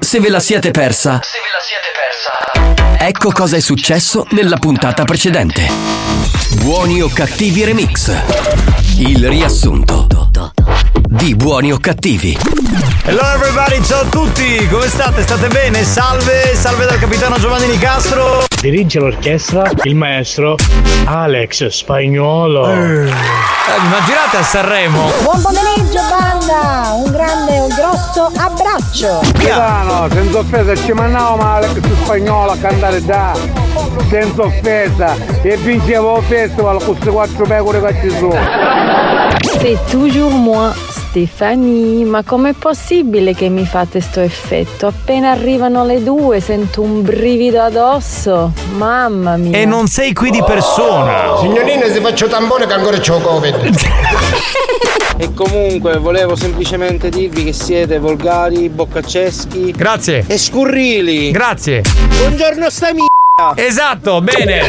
Se ve la siete persa, Se ve la siete persa. ecco cosa è successo nella puntata precedente. Buoni o cattivi remix. Il riassunto di Buoni o cattivi. Hello everybody, ciao a tutti, come state? State bene? Salve, salve dal capitano Giovanni Nicastro. Dirige l'orchestra il maestro Alex Spagnolo. Eh, immaginate a Sanremo. Buon pomeriggio banda, un grande, un grosso abbraccio. Capitano, senza offesa, ci mandavo male su spagnolo a cantare già. Senza offesa. E vincevo il festival con queste quattro pecore che ci sono. C'est toujours moi, Stefanie. Ma com'è possibile che mi fate sto effetto? Appena arrivano le due sento un brivido addosso. Mamma mia. E non sei qui di persona. Signorina, se faccio tampone che ancora c'ho Covid. E comunque volevo semplicemente dirvi che siete volgari, boccaceschi. Grazie. E scurrili. Grazie. Buongiorno sta. Esatto, bene.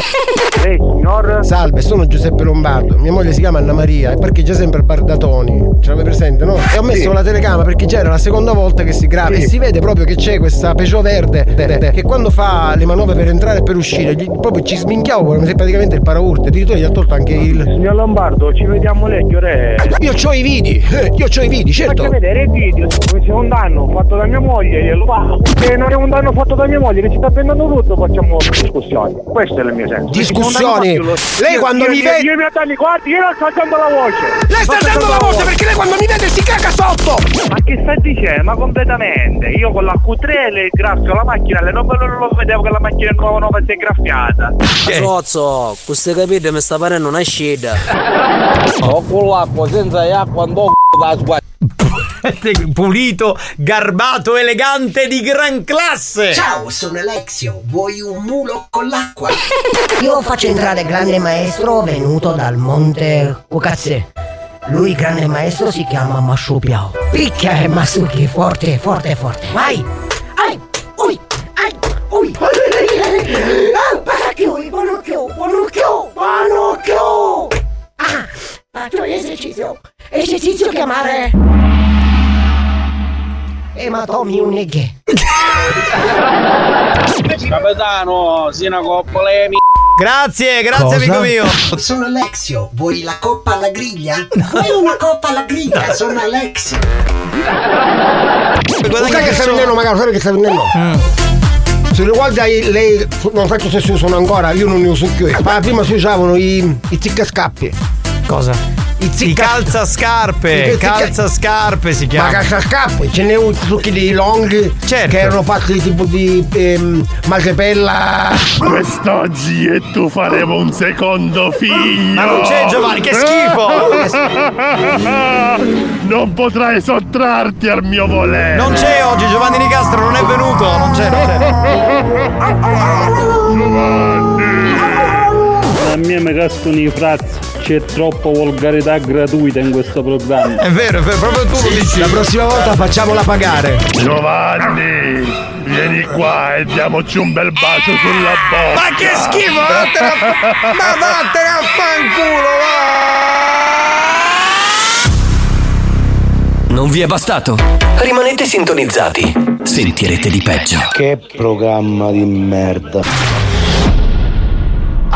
Ehi signor. Salve, sono Giuseppe Lombardo. Mia moglie si chiama Anna Maria e parcheggia sempre al Bardatoni. Ce l'avete presente, no? E ho messo Sì. la telecamera perché già era la seconda volta che si grava Sì. e si vede proprio che c'è questa Peugeot verde de- de- che quando fa le manovre per entrare e per uscire gli- proprio ci sminchiavo come se praticamente il paraurte. Addirittura gli ha tolto anche il. Signor Lombardo, ci vediamo lei, che ore? Io c'ho i vidi, eh, io c'ho i vidi, certo. Faccia vedere il video, come se è un danno fatto da mia moglie, glielo pago. Se non è un danno fatto da mia moglie, che ci sta prendendo tutto, facciamo discussioni. Questo è il mio senso. Discussioni? Fatto, Lei io- quando io- mi io- vede- Io mi danni, guardi, io non sto alzando la voce. Lei sta alzando la voce perché lei quando mi vede si caga sotto! Ma che stai dicendo? Ma completamente. Io con la Q3 le graffio la macchina, le non non lo vedevo che la macchina nuova nuova si è graffiata. Rozzo, questo capite mi sta parendo una sceda. Ho con l'acqua senza acqua, andò da sguardo. Pulito, garbato, elegante, di gran classe. Ciao, sono Alexio. Vuoi un mulo con l'acqua? Io faccio entrare grande maestro venuto dal monte Cucazzè. Lui, grande maestro, si chiama Masciupiao. Picchia e Masuki, forte, forte, forte. Vai! Ai! Ui! Ai! Ui! Ah, Panocchio, Panocchio, Panocchio, Panocchio! Ah! Faccio l'esercizio. Esercizio chiamare... Ematomi uneghe. Capitano, si una coppola e mi. Grazie, grazie Cosa? amico mio. Sono Alexio. Vuoi la coppa alla griglia? Vuoi una coppa alla griglia? Sono Alexio. Non sai che sta venendo magari, sai che sta venendo? Se riguarda lei, non faccio se si usano ancora, io non ne uso più. Ma prima si usavano i, i ziccascappi. Cosa? I I zicca- calzascarpe, I zicca- calzascarpe si Ma chiama. calzascappi, ce n'è un trucchi di long Certo. che erano fatti tipo di ehm, masepella. Quest'oggi e tu faremo un secondo figlio. Ma non c'è Giovanni, che schifo! non potrai sottrarti al mio volere. Non c'è oggi Giovanni Nicastro, non è venuto, non c'è, non A me mi cascano i frazzi. C'è troppa volgarità gratuita in questo programma. È vero, è vero, proprio tu lo dici. La prossima volta facciamola pagare. Giovanni, vieni qua e diamoci un bel bacio sulla bocca. Ma che schifo! Vattene a... Ma vattene a fanculo, va! Non vi è bastato? Rimanete sintonizzati. Sentirete di peggio. Che programma di merda.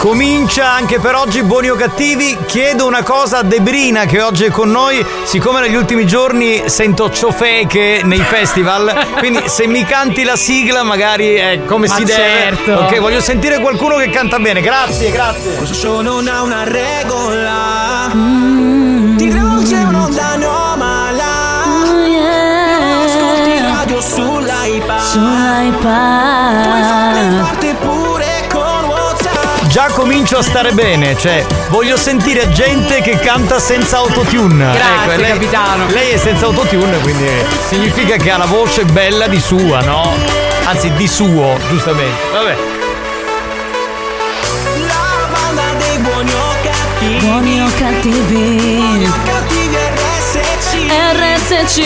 Comincia anche per oggi Buoni o Cattivi. Chiedo una cosa a Debrina che oggi è con noi. Siccome negli ultimi giorni sento ciofeche nei festival, quindi se mi canti la sigla magari è come Ma si certo. deve. Ok, voglio sentire qualcuno che canta bene. Grazie, grazie. Questo show non ha una regola Ti rivolge un'onda anomala Ascolti radio sull'iPad Sull'iPad Puoi fare già comincio a stare bene, cioè voglio sentire gente che canta senza autotune. Grazie ecco, lei, capitano. Lei è senza autotune, quindi significa che ha la voce bella di sua, no? Anzi, di suo, giustamente. Vabbè. La banda dei buoni o cattivi. Buoni o cattivi. Buoni o cattivi RSC. RSC.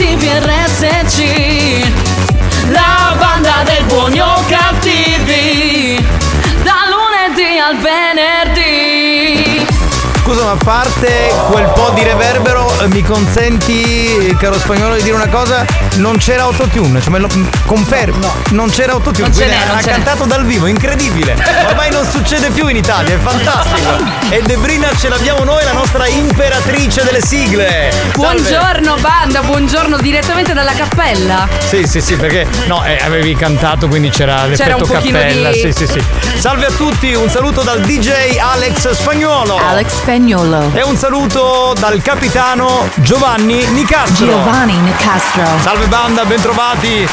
Cattivi. La banda dei buoni o Scusa, ma a parte quel po' di reverbero, eh, mi consenti, caro spagnolo, di dire una cosa? Non c'era autotune, cioè me lo confermo. Non c'era autotune, Non quindi n'è, ha cantato dal vivo, incredibile. Ormai non succede più in Italia, è fantastico. E Debrina ce l'abbiamo noi, la nostra imperatrice delle sigle. Salve. Buongiorno banda, buongiorno direttamente dalla cappella. Sì, sì, sì, perché no, eh, avevi cantato, quindi c'era l'effetto un pochino cappella. di- Sì, sì, sì. Salve a tutti, un saluto dal DJ Alex Spagnuolo. Alex Spagnolo. E un saluto dal capitano Giovanni Nicastro. Giovanni Nicastro. Salve banda, bentrovati.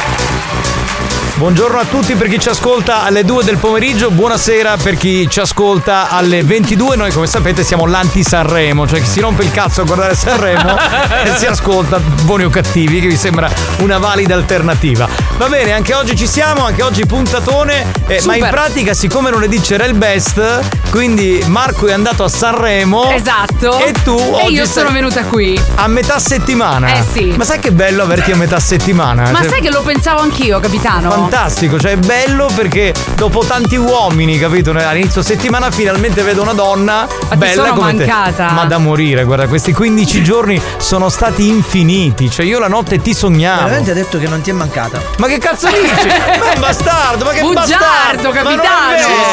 Buongiorno a tutti per chi ci ascolta alle 2 del pomeriggio, buonasera per chi ci ascolta alle 22. Noi come sapete siamo l'anti Sanremo, cioè chi si rompe il cazzo a guardare Sanremo e si ascolta buoni o cattivi, che vi sembra una valida alternativa. Va bene, anche oggi ci siamo, anche oggi puntatone, eh, ma in pratica siccome lunedì c'era il best, quindi Marco è andato a Sanremo. Esatto. E tu E oggi io sono venuta qui. a metà settimana. Eh sì. Ma sai che bello averti a metà settimana? Ma Cioè, sai che lo pensavo anch'io, capitano? Fantastico, cioè è bello perché dopo tanti uomini, capito? All'inizio settimana finalmente vedo una donna bella sono come mancata. te. Ma da morire, guarda, questi 15 giorni sono stati infiniti. Cioè io la notte ti sognavo. Veramente ha detto che non ti è mancata. Ma che cazzo dici? ma è bastardo, ma che Bugiardo, bastardo! Ma non è capitano!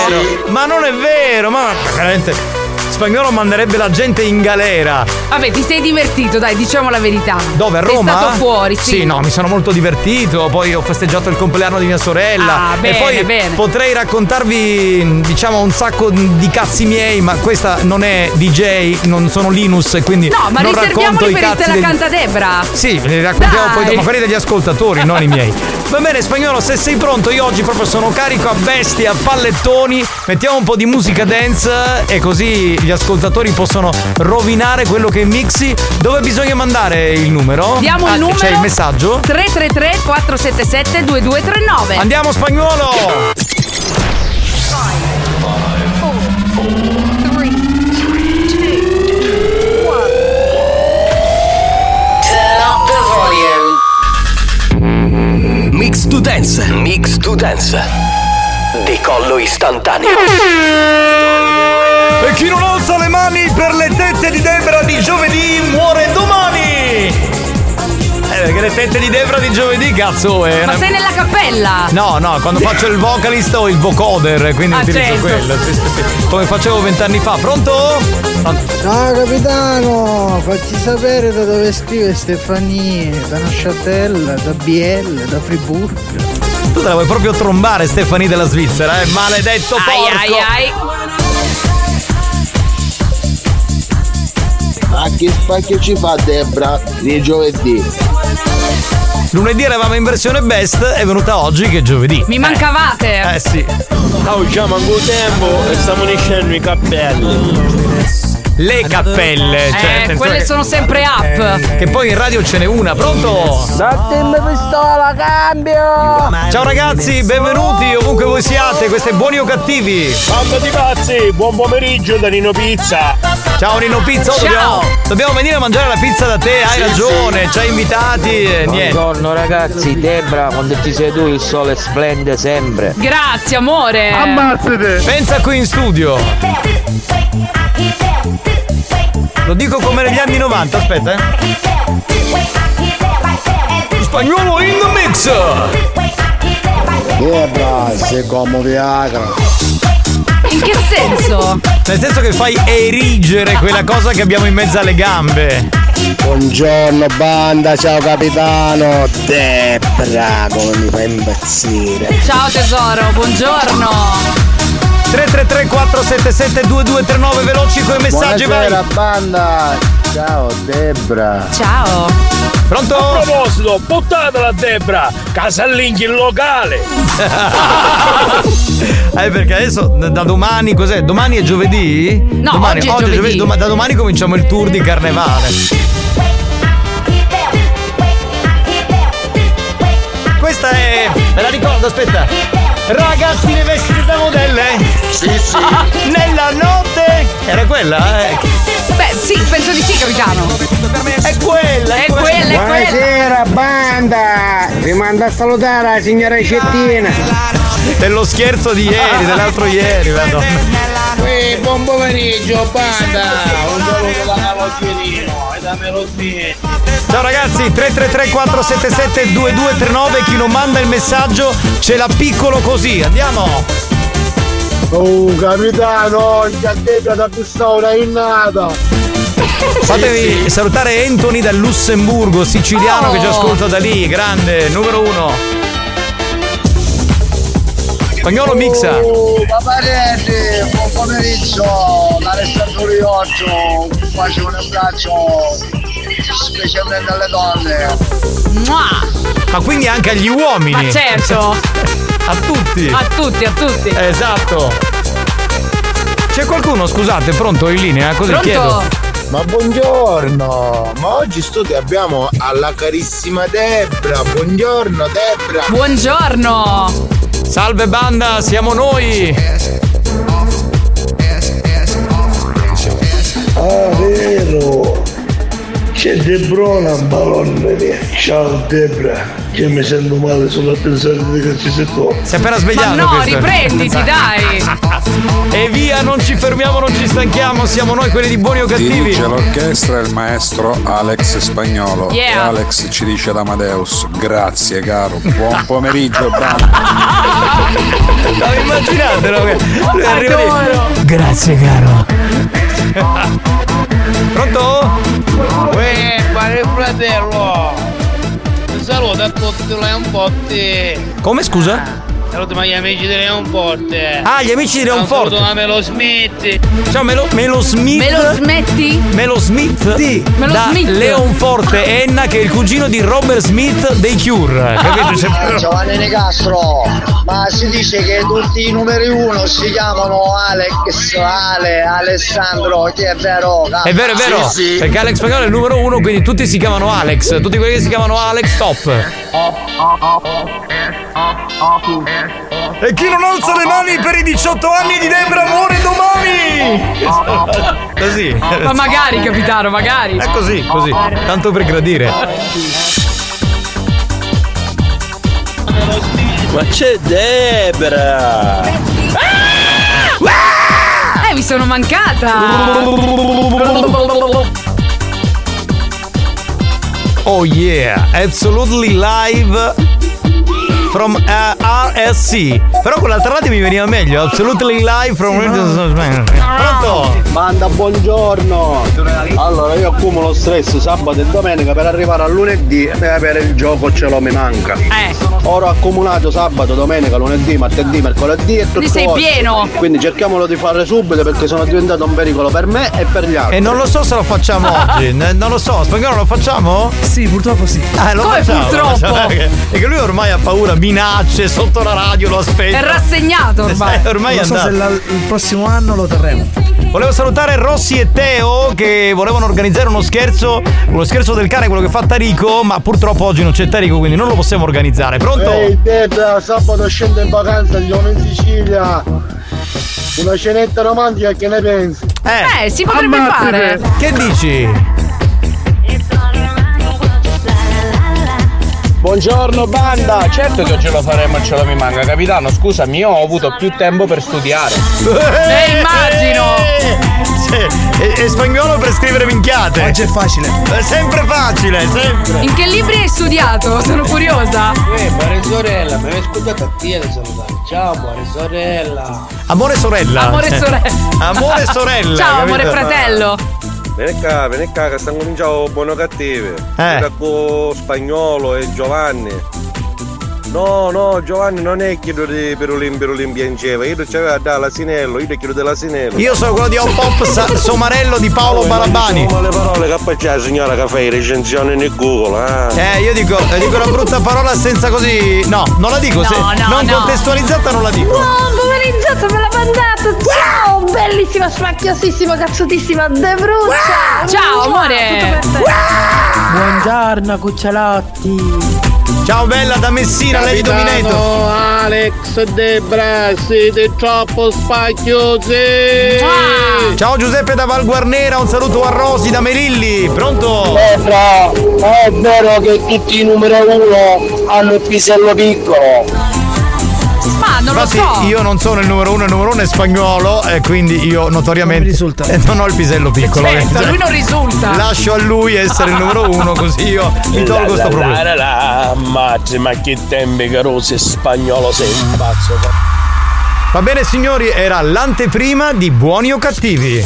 vero! Ma non è vero, ma veramente. Spagnolo manderebbe la gente in galera. Vabbè, ti sei divertito, dai, diciamo la verità. Dove a Sei Roma? stato fuori, sì. no, mi sono molto divertito. Poi ho festeggiato il compleanno di mia sorella. Ah, bene, e poi bene. potrei raccontarvi, diciamo, un sacco di cazzi miei, ma questa non è DJ, non sono Linus, quindi No, ma non racconto riserviamoli i per il Te la degli- canta Debra. Sì, ve li raccontiamo Dai. poi dopo, quelli degli ascoltatori, non i miei. Va bene, spagnolo, se sei pronto, io oggi proprio sono carico a bestia, a pallettoni. Mettiamo un po' di musica dance e così gli ascoltatori possono rovinare quello che mixi. Dove bisogna mandare il numero? Diamo Ah, il numero. C'è il messaggio? 333 477 2239. Andiamo spagnolo! Turn up the volume. Mix to dance. Mix to dance. Decollo istantaneo. E chi non alza le mani per le tette di Debra di giovedì muore domani! Eh, perché le tette di Debra di giovedì, cazzo, è Ma una- sei nella cappella? No, no, quando faccio il vocalist ho il vocoder, quindi Ah, utilizzo certo. quello. sì, sì, sì. Come facevo vent'anni fa. Pronto? Pronto? Ciao capitano, facci sapere da dove scrive Stefania, da Neuchâtel, da Biel, da Friburgo. Tu te la vuoi proprio trombare Stefani della Svizzera, eh? Maledetto porco! Ai ai che spacchio ci fa Debra di giovedì? Lunedì eravamo in versione best, è venuta oggi che è giovedì. Mi mancavate. Eh sì. Oh, già manco tempo e stiamo uniscendo i cappelli. Le cappelle, cioè, Eh, quelle che- sono sempre up. Che poi in radio ce n'è una, pronto? Datemi pistola, cambio! Ciao ragazzi, benvenuti ovunque voi siate, queste buoni o cattivi. Banda di pazzi, buon pomeriggio da Nino Pizza. Ciao Nino Pizza, oh, Ciao. dobbiamo, dobbiamo venire a mangiare la pizza da te, hai Sì, ragione, ci hai invitati e niente. Buongiorno ragazzi, Debra, quando ci sei tu il sole splende sempre. Grazie, amore. Ammazzate! Pensa qui in studio. Lo dico come negli anni 90, aspetta, eh. Spagnolo in the mix! Debra, sei come Viagra. In che senso? Nel senso che fai erigere quella cosa che abbiamo in mezzo alle gambe. Buongiorno banda, ciao capitano. Debra, come mi fa impazzire. Ciao tesoro, buongiorno. 333 477 2239 veloci con i messaggi vai. Buonasera banda. Ciao Debra. Ciao. Pronto? A proposito, buttatela Debra, casalinghi il locale. Eh, perché adesso da domani cos'è? Domani è giovedì? No, domani, oggi è giovedì. doma- da domani cominciamo il tour di carnevale. Questa è. Me la ricordo, aspetta. Ragazzine vestite da modelle? Sì, sì. Nella notte! Era quella, eh? Sì, penso di sì, capitano. È quella, è quella, è quella. Buonasera banda! Vi manda a salutare la signora Cettina. Dello scherzo di ieri, dell'altro ieri, madonna. Ehi, buon pomeriggio, banda! Un saluto da Carlo Chierino e da Melosini. Ciao ragazzi, 333 477 2239 chi non manda il messaggio ce l'ha piccolo così. Andiamo. Oh capitano, il caddetta da pistola innata! Fatevi salutare Anthony dal Lussemburgo, siciliano Oh. che ci ascolta da lì, grande, numero uno. Spagnolo mixa. Oh, paparetti, buon pomeriggio, Alessandro Riotto, faccio un abbraccio specialmente alle donne. Ma quindi anche agli uomini. Ma certo. A tutti. A tutti, a tutti. Esatto. C'è qualcuno, scusate, pronto in linea? Così Pronto? chiedo. Ma buongiorno! Ma oggi in studio abbiamo alla carissima Debra. Buongiorno Debra! Buongiorno! Salve banda, siamo noi. Ah, vero! C'è Debrona a ballone Ciao Debra, che mi sento male solo a pensare di che ci sei tu. Si è appena svegliato. Ma no, questo. riprenditi, dai! E via, non ci fermiamo, non ci stanchiamo, siamo noi quelli di buoni o cattivi. Dirige l'orchestra il maestro Alex Spagnolo Yeah. e Alex ci dice ad Amadeus grazie caro buon pomeriggio banda Ma immaginatelo che lui arriva lì. Grazie caro. Pronto? Uè, pare il fratello! Un saluto a tutti le un potti! Come scusa? Saluto agli amici di Leon Forte! Ah, gli amici di Leon Un saluto Forte. a Melo Smith! Ciao Melo, Melo Smith. Me lo smetti? Melo Smith Melo da Smith. Leon Forte e Enna che è il cugino di Robert Smith dei Cure. Capito? C'è- Ah, Giovanni Nicastro, ma si dice che tutti i numeri uno si chiamano Alex, Ale, Alessandro, che è vero? È vero, è vero. Perché Alex Spagnolo è il numero uno, quindi tutti si chiamano Alex. Tutti quelli che si chiamano Alex, top. E chi non alza le mani per i 18 anni di Debra muore domani! Così. Ma magari, capitano, magari. È così, così. Tanto per gradire. Ma c'è Debra! Eh, mi sono mancata! Oh yeah, absolutely live from uh, RSC. Però con l'altra radio mi veniva meglio, absolutely live from Pronto? Banda, buongiorno! Allora, io accumulo stress sabato e domenica per arrivare a lunedì e per il gioco ce l'ho mi manca. Eh. Ora ho accumulato sabato, domenica, lunedì, martedì, mercoledì e tutto. Quindi sei oggi. pieno. Quindi cerchiamolo di fare subito perché sono diventato un pericolo per me e per gli altri. E non lo so se lo facciamo oggi, non lo so, spagnolo lo facciamo? Sì, purtroppo sì. Eh, lo Come facciamo, purtroppo? Perché lui ormai ha paura, minacce sotto la radio, lo aspetta. È rassegnato ormai. Eh, ormai è non so se andato. la- il prossimo anno lo terremo. Volevo salutare Rossi e Teo che volevano organizzare uno scherzo, uno scherzo del cane, quello che fa Tarico, ma purtroppo oggi non c'è Tarico, quindi non lo possiamo organizzare. Pronto? Ehi Debra, sabato scendo in vacanza, andiamo in Sicilia. Una cenetta romantica, che ne pensi? Eh, si potrebbe fare. Che dici? Buongiorno banda! Certo che ce lo faremo e ce lo mi manca, capitano. Scusami, io ho avuto più tempo per studiare. Eh, immagino! Sì, e, e spagnolo per scrivere minchiate. Oggi è facile. È sempre facile, sempre. In che libri hai studiato? Sono curiosa. Uè, buona sorella, mi hai ascoltato a te da salutare. Ciao, buona sorella. Amore sorella. Amore sorella. Amore sorella. Ciao, capito? amore fratello. Vieni qua, vieni qua che stanno cominciando buono cattivi. Eh. Con spagnolo e Giovanni. No, no, Giovanni non è chiedo di Perolim Perolim piangeva, io c'aveva da l'asinello, io ti chiedo dell'asinello. Io sono quello di Hop Hop Sa- Somarello di Paolo Balabani. Ma le parole che c'è la signora che fa i recensioni nel Google, eh? Eh, io dico, eh, dico una brutta parola senza così. No, non la dico. No, se no, non no. contestualizzata non la dico. Wow, poverizzato, me l'ha mandato! Ciao! Bellissima, spacchiosissima, cazzutissima, De Brucia! Ciao, amore. Tutto per te. Buongiorno cucciolotti. Ciao bella da Messina, lei di Dominato. Alex Debra, siete troppo spacchiosi! Ciao Giuseppe da Val Guarnera, un saluto a Rosi da Melilli. Pronto? Debra, è vero che tutti i numero uno hanno il pisello piccolo. Ma non lo Infatti so. io non sono il numero uno, il numero uno è spagnolo e quindi io notoriamente eh, non ho il pisello piccolo. Certo, Cioè, lui non risulta. Lascio a lui essere il numero uno così io mi tolgo questo problema. La, la, la, ma che tempi che sei spagnolo, sei un pazzo. Va bene signori, era l'anteprima di Buoni o Cattivi.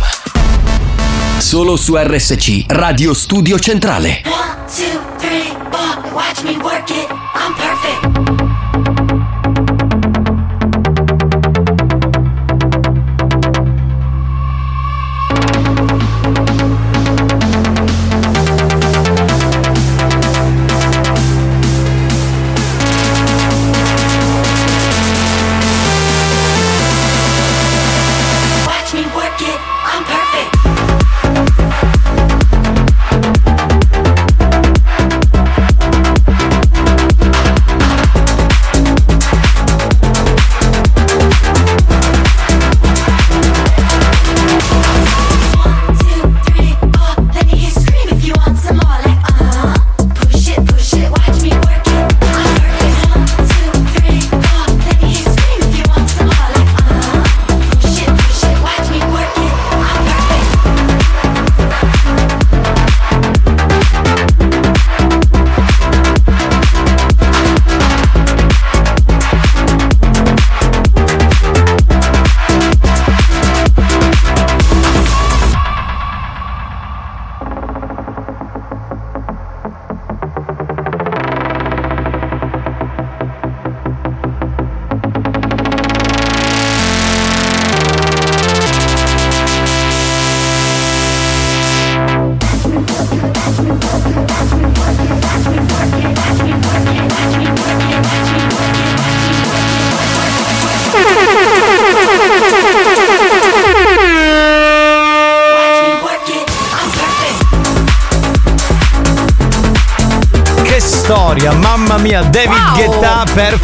Solo su RSC, Radio Studio Centrale. One, two, three, four. Watch me work it, I'm perfect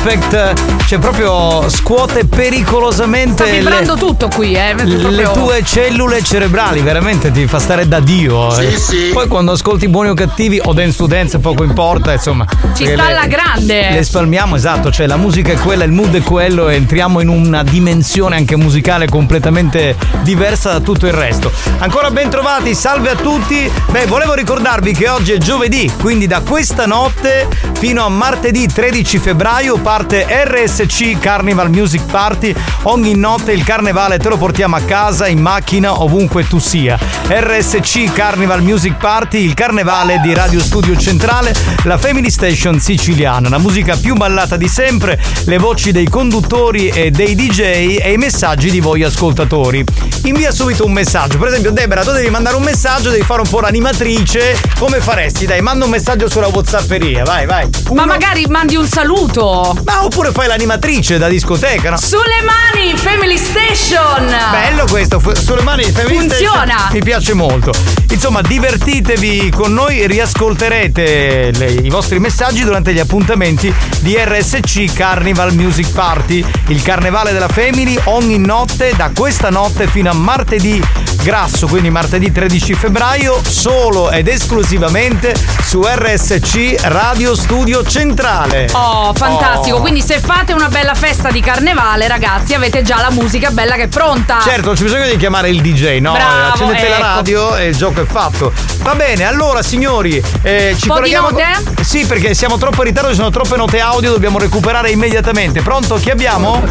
perfect. Cioè proprio scuote pericolosamente Sta vibrando le, tutto qui, eh. proprio- le tue cellule cerebrali, veramente ti fa stare da Dio. Sì, eh. sì. Poi quando ascolti buoni o cattivi o dance to dance poco importa, insomma. Ci perché sta le- alla grande. Le spalmiamo, esatto, cioè la musica è quella, il mood è quello e entriamo in una dimensione anche musicale completamente diversa da tutto il resto. Ancora ben trovati, salve a tutti. Beh, volevo ricordarvi che oggi è giovedì, quindi da questa notte fino a martedì 13 febbraio parte RSC Carnival Music Party. Ogni notte il carnevale te lo portiamo a casa, in macchina, ovunque tu sia. RSC Carnival Music Party, il carnevale di Radio Studio Centrale, la Family Station siciliana, la musica più ballata di sempre, le voci dei conduttori e dei DJ e i messaggi di voi ascoltatori. Invia subito un messaggio, per esempio Debra, tu devi mandare un messaggio, devi fare un po' l'animatrice, come faresti? Dai, manda un messaggio sulla Whatsapperia. vai, vai. Ma magari mandi un saluto. Ma oppure fai l'animatrice da discoteca, no? Sulle mani, Family Station. Bello questo, sulle mani di Family Funziona. Station. Mi piace molto. Insomma, divertitevi con noi, riascolterete le- i vostri messaggi durante gli appuntamenti di RSC Carnival Music Party, il carnevale della Family ogni notte da questa notte fino a martedì grasso, quindi martedì 13 febbraio, solo ed esclusivamente su RSC Radio Studio Centrale. Oh, fantastico. Oh. Quindi se fate una bella festa di carnevale, ragazzi, avete già la musica bella che è pronta. Certo, non c'è bisogno di chiamare il DJ, no? Bravo, Accendete la ecco. radio e il gioco è fatto. Va bene, allora signori, eh, ci Po' di colleghiamo. note? Sì, perché siamo troppo in ritardo, ci sono troppe note audio, dobbiamo recuperare immediatamente. Pronto? Chi abbiamo?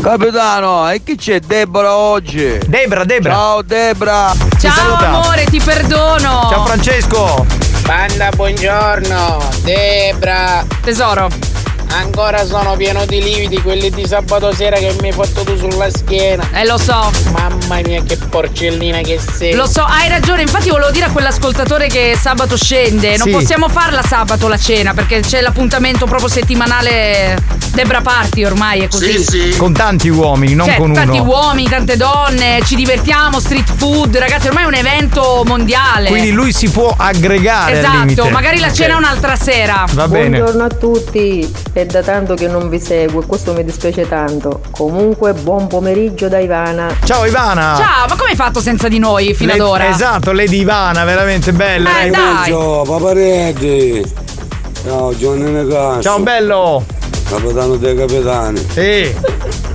Capitano, e chi c'è Debra oggi? Debra, Debra. Ciao Debra. Ciao saluta. amore, ti perdono. Ciao Francesco. Banda, buongiorno. Debra. Tesoro. Ancora sono pieno di lividi quelli di sabato sera che mi hai fatto tu sulla schiena. Eh lo so. Mamma mia che porcellina che sei. Lo so, hai ragione, infatti volevo dire a quell'ascoltatore che sabato scende, non Sì. possiamo farla sabato la cena perché c'è l'appuntamento proprio settimanale Debra Party ormai è così. Con tanti uomini, non Cioè, con uno. tanti uomini, tante donne, ci divertiamo, street food, ragazzi, ormai è un evento mondiale. Quindi lui si può aggregare. Esatto, magari la cena un'altra sera. Va bene. Buongiorno a tutti, è da tanto che non vi seguo e questo mi dispiace tanto. Comunque buon pomeriggio da Ivana. Ciao Ivana. Ciao, ma come hai fatto senza di noi fino Le- ad ora? Esatto, Lady Ivana, veramente bella. Eh, dai. Ciao paparetti. Ciao Giovanni. Ciao bello. Capitano dei capitani. Sì.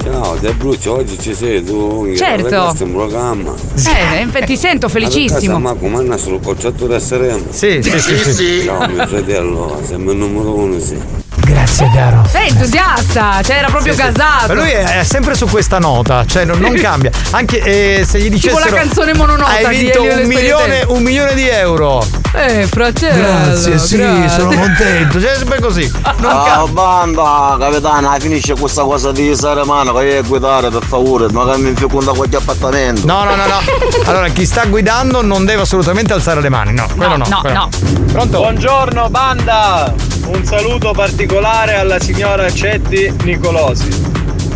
Ciao, De Bruccio, oggi ci sei tu. Certo. Questo è un programma. Eh, ti sento felicissimo. Ma come solo cocciatura saremo? Sì, sì, sì, sì, sì. Ciao mio fratello, sei il numero uno, sì. Grazie caro. Sei entusiasta, cioè era proprio Sì, sì. casato. Ma lui è, è sempre su questa nota, cioè non, non cambia. Anche eh, se gli Tipo dicessero la canzone mononota Hai vinto un milione, un milione di euro. Eh, fratello. Grazie, sì, grazie. sono contento. Cioè, è sempre così. Non Ciao cambia. banda, capitano, finisce questa cosa di Saremano che io guidare per favore, ma che mi feconda qualche appartamento. No, no, no, no. Allora, chi sta guidando non deve assolutamente alzare le mani. No, quello no. no, quello no. Pronto? Buongiorno banda! Un saluto particolare alla signora Cetti Nicolosi.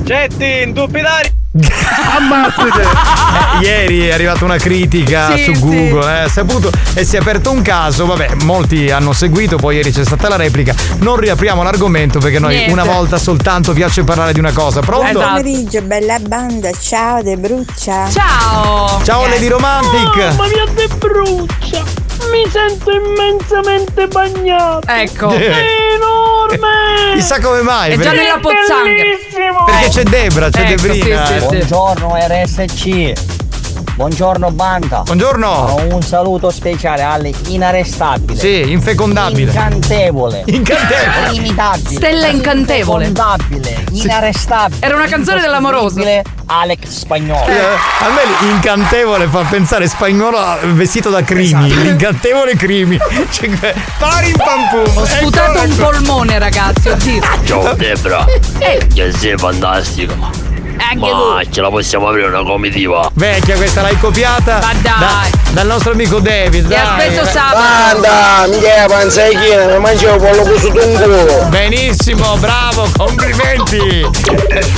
Cetti, indubitari! Eh, ieri è arrivata una critica Sì, su sì. Google, eh, ha saputo e si è aperto un caso, vabbè, molti hanno seguito, poi ieri c'è stata la replica. Non riapriamo l'argomento perché noi Niente. una volta soltanto piace parlare di una cosa. Pronto? Buon pomeriggio, bella banda. Ciao, De Bruccia. Ciao. Ciao Lady Romantic. Mamma mia, De Bruccia! Mi sento immensamente bagnato! Ecco. È enorme! Chissà come mai. È già nella pozzanghera. Bellissimo! Perché c'è Debra, c'è Ecco, Debrina. sì, sì, sì. Buongiorno RSC. Buongiorno banda. Buongiorno. Un saluto speciale alle inarrestabile. Sì, infecondabile. Incantevole. Incantevole. Inimitabile. Stella incantevole. Infecondabile. Inarrestabile. Era una canzone dell'amoroso. Alex Spagnolo. Eh, a me l'incantevole fa pensare spagnolo vestito da crimi. Esatto. L'incantevole crimi. Cioè, pari in pam pum. Ho sputato un polmone, ragazzi, oddio. Ciao Debra, Eh, che sei fantastica. Anche Ma tu. ce la possiamo aprire una comitiva? Vecchia, questa l'hai copiata Ma dai. da- dal nostro amico David. Ti aspetto sabato. Banda, mica panzaichina, mi mangio pollo con un culo. Benissimo, bravo, complimenti.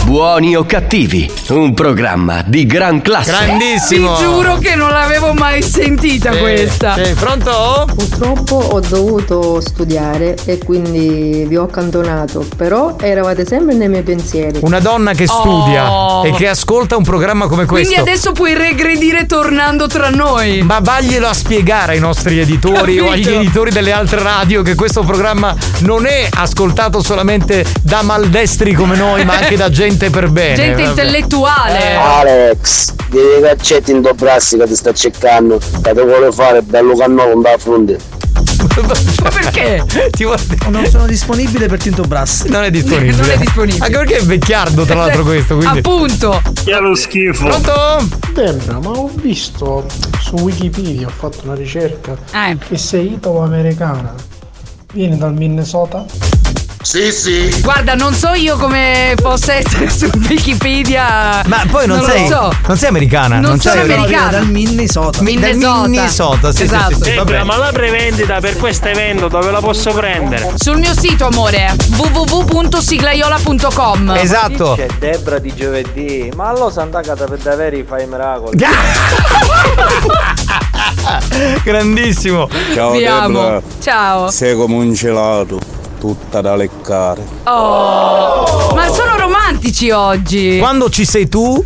Buoni o cattivi, un programma di gran classe. Grandissimo. Ti giuro che non l'avevo mai sentita Sì, questa. sì, pronto? Purtroppo ho dovuto studiare e quindi vi ho accantonato, però eravate sempre nei miei pensieri. Una donna che studia E che ascolta un programma come questo. Quindi adesso puoi regredire tornando tra noi. Ma vaglielo a spiegare ai nostri editori o agli Capito. editori delle altre radio che questo programma non è ascoltato solamente da maldestri come noi, ma anche da gente per bene. Gente vabbè. intellettuale. Alex, devi caccetti in dobrassi che ti sta cercando, che ti vuole fare bello cannolo da fronte. Ma perché? Ti guardi- Non sono disponibile per Tinto Brass. Non è disponibile. Non è disponibile. Anche perché è vecchiardo, tra l'altro, questo. Quindi. Appunto. Che lo schifo. Pronto? Debra, ma ho visto su Wikipedia, ho fatto una ricerca, Eh. che sei italo-americana. Vieni dal Minnesota? Sì, sì. Guarda, non so io come possa essere su Wikipedia. Ma poi non, lo sei, so. non sei americana. Non sono sei americana. Dal Minnesota. Minnesota. Dal Minnesota, sì, Esatto. sì, sì, sì, bene. ma la prevendita per questo evento dove la posso prendere? Sul mio sito, amore, www.siglaiola.com. Esatto. C'è Debra di giovedì, ma allora Santa Cata per davvero fai miracoli. Grandissimo. Ciao Vi Debra. amo. Ciao. Sei come un gelato, tutta da leccare. Oh. Ma sono romantici oggi. Quando ci sei tu,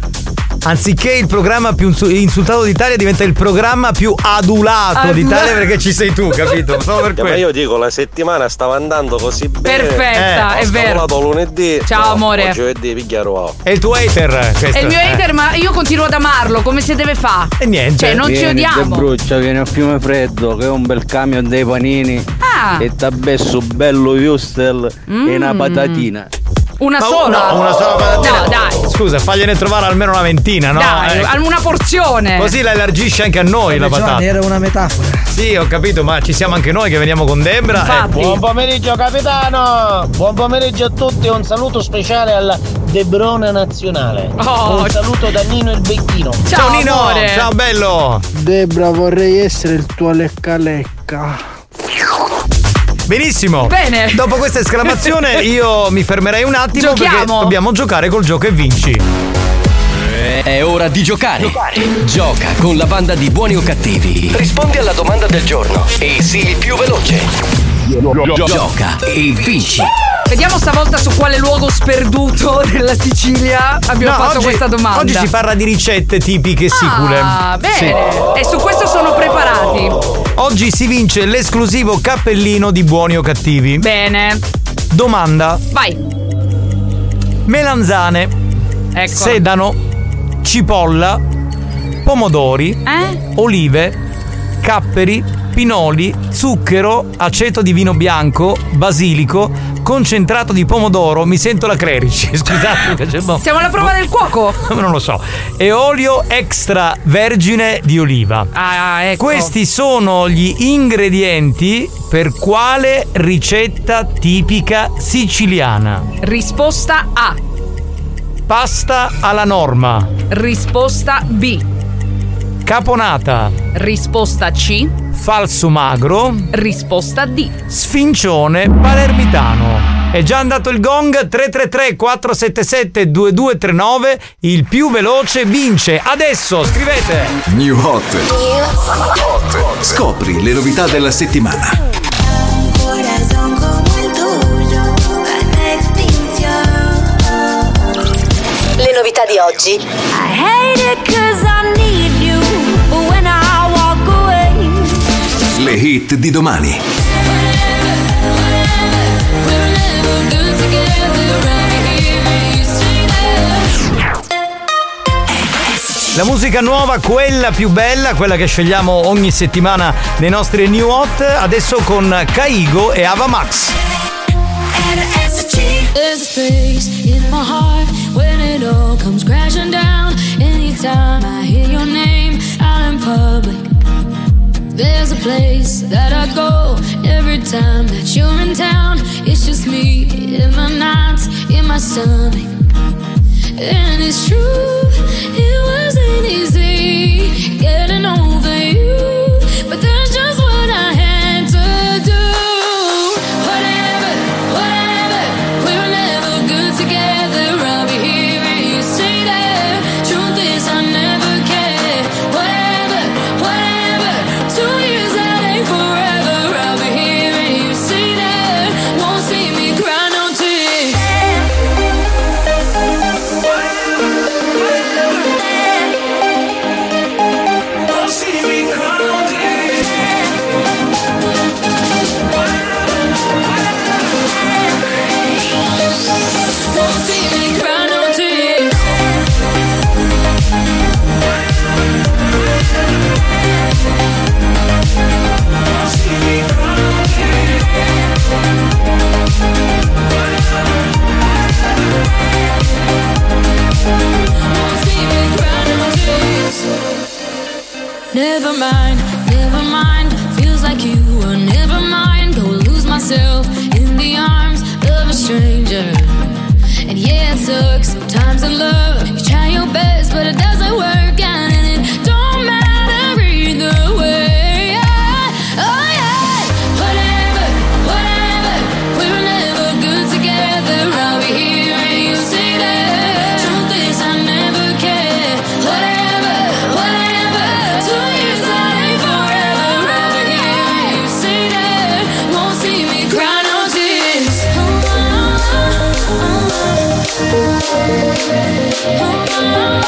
anziché il programma più insu- insultato d'Italia, diventa il programma più adulato Adula- d'Italia perché ci sei tu, capito? Solo per Ma quello. io dico, la settimana stava andando così bene. Perfetta, Eh, è ho vero. scavolato lunedì. Ciao, no, amore. Giovedì, pigliaro. È il tuo hater. Questo. È il mio eh. hater, ma io continuo ad amarlo. Come si deve fare? E niente. Cioè, non ci odiamo. brucia, vieni a Fiume Freddo, che è un bel camion dei panini. Ah. E t'ha messo bello Wustel e una Mm. patatina. Una Ma sola? No, una sola patatina. No, dai. Scusa, fagliene trovare almeno una ventina, no? Dai, Ecco. una porzione. Così la elargisce anche a noi la Giovanni, patata. era una metafora. Sì, ho capito, ma ci siamo anche noi che veniamo con Debra. Infatti. Eh, Buon pomeriggio capitano! Buon pomeriggio a tutti e un saluto speciale alla Debrona Nazionale. Oh. Un saluto da Nino il Becchino. Ciao, Ciao Nino, amore. ciao bello. Debra, vorrei essere il tuo lecca lecca. Benissimo. Bene. Dopo questa esclamazione io mi fermerei un attimo perché Giochiamo. dobbiamo giocare col gioco e vinci. È ora di giocare. Gioca con la banda di buoni o cattivi. Rispondi alla domanda del giorno e sii il più veloce. Gioca e vinci. Vediamo stavolta su quale luogo sperduto della Sicilia abbiamo No, fatto oggi- questa domanda. Oggi si parla di ricette tipiche sicule. Ah, bene. Sì. E su questo sono preparati. Oggi si vince l'esclusivo cappellino di buoni o cattivi. Bene. Domanda: Vai. melanzane, Ecco. sedano, cipolla, pomodori, Eh? olive, capperi, pinoli, zucchero, aceto di vino bianco, basilico, concentrato di pomodoro, mi sento la Clerici, scusate Siamo alla prova del cuoco. non lo so, e olio extravergine di oliva. Ah, ecco. Questi sono gli ingredienti per quale ricetta tipica siciliana? Risposta A. Pasta alla norma, Risposta B. caponata, Risposta C. falso magro, Risposta D. sfincione palermitano. È già andato il gong 333 477 2239, il più veloce vince. Adesso scrivete. New Hot. Scopri le novità della settimana. Le novità di oggi. I hate it cause Le hit di domani. La musica nuova, quella più bella, quella che scegliamo ogni settimana nei nostri New Hot, adesso con Kaigo e Ava Max. There's a space in my heart when it all comes crashing down. Anytime I hear your name out in public, there's a place that I go every time that you're in town. It's just me in my nights, in my stomach. And it's true, it wasn't easy getting over you, Never mind, never mind. Feels like you were never mind. Go lose myself in the arms of a stranger.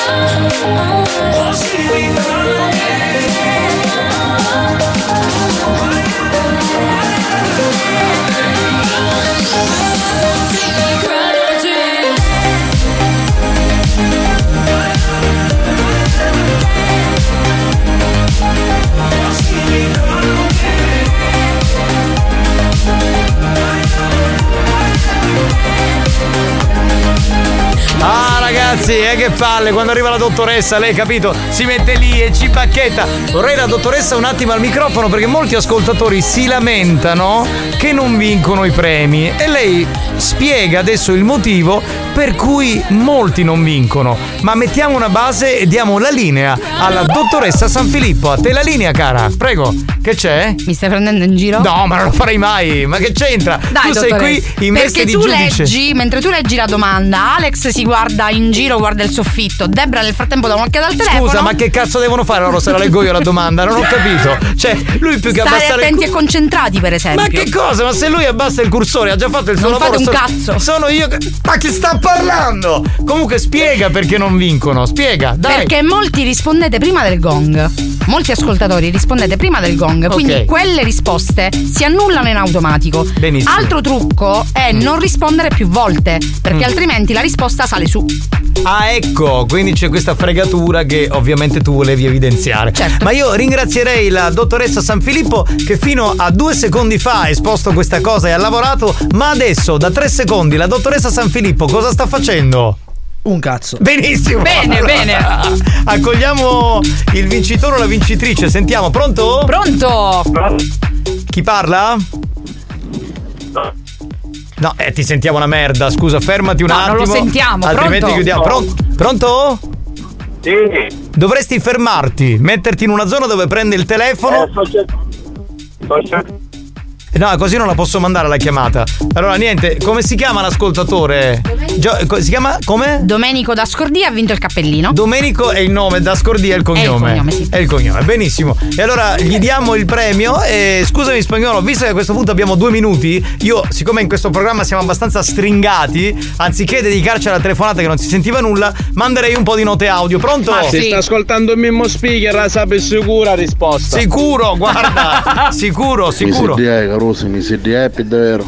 Ah ragazzi, eh che palle, quando arriva la dottoressa, lei capito, si mette lì e ci bacchetta. Vorrei la dottoressa un attimo al microfono perché molti ascoltatori si lamentano che non vincono i premi e lei spiega adesso il motivo per cui molti non vincono. Ma mettiamo una base e diamo la linea alla dottoressa San Filippo. A te la linea, cara. Prego. Che c'è? Mi stai prendendo in giro? No, ma non lo farei mai. Ma che c'entra? Dai, tu sei qui in veste Perché di tu giudice. leggi, mentre tu leggi la domanda, Alex si guarda in giro, guarda il soffitto. Debra nel frattempo dà un'occhiata al telefono. Scusa, ma che cazzo devono fare loro se la leggo io la domanda? Non ho capito. Cioè, lui più che Stare abbassare il attenti e concentrati, per esempio. Ma che cosa? Ma se lui abbassa il cursore, ha già fatto il suo Non lavoro. fate un sono- Sono io che. Ma chi sta parlando? Comunque spiega perché non vincono. Spiega, dai. Perché molti rispondete prima del gong. Molti ascoltatori rispondete prima del gong, quindi Ok. quelle risposte si annullano in automatico. Benissimo. Altro trucco è non rispondere più volte, perché Mm. altrimenti la risposta sale su. Ah, ecco, quindi c'è questa fregatura che ovviamente tu volevi evidenziare. Certo. Ma io ringrazierei la dottoressa San Filippo che fino a due secondi fa ha esposto questa cosa e ha lavorato, ma adesso da tre secondi la dottoressa San Filippo cosa sta facendo? Un cazzo. Benissimo. Bene, bene. Accogliamo il vincitore o la vincitrice. Sentiamo, pronto? Pronto? Chi parla? No, eh, ti sentiamo una merda. Scusa, fermati un No, non attimo. lo sentiamo. Altrimenti Pronto? chiudiamo. Pronto? Pronto? Sì. Dovresti fermarti, metterti in una zona dove prende il telefono. No, così non la posso mandare la chiamata. Allora, niente, come si chiama l'ascoltatore? Gio- co- si chiama come? Domenico da Scordia ha vinto il cappellino. Domenico è il nome, da Scordia è il cognome. cognome, sì. È il cognome, benissimo. E allora gli diamo il premio. E scusami, spagnolo, visto che a questo punto abbiamo due minuti, io, siccome in questo programma siamo abbastanza stringati, anziché dedicarci alla telefonata che non si sentiva nulla, manderei un po' di note audio. Pronto? Se sta ascoltando il Mimmo Speaker, la sape sicura risposta. Sicuro, guarda, sicuro, sicuro. Mi mi si dia, è davvero.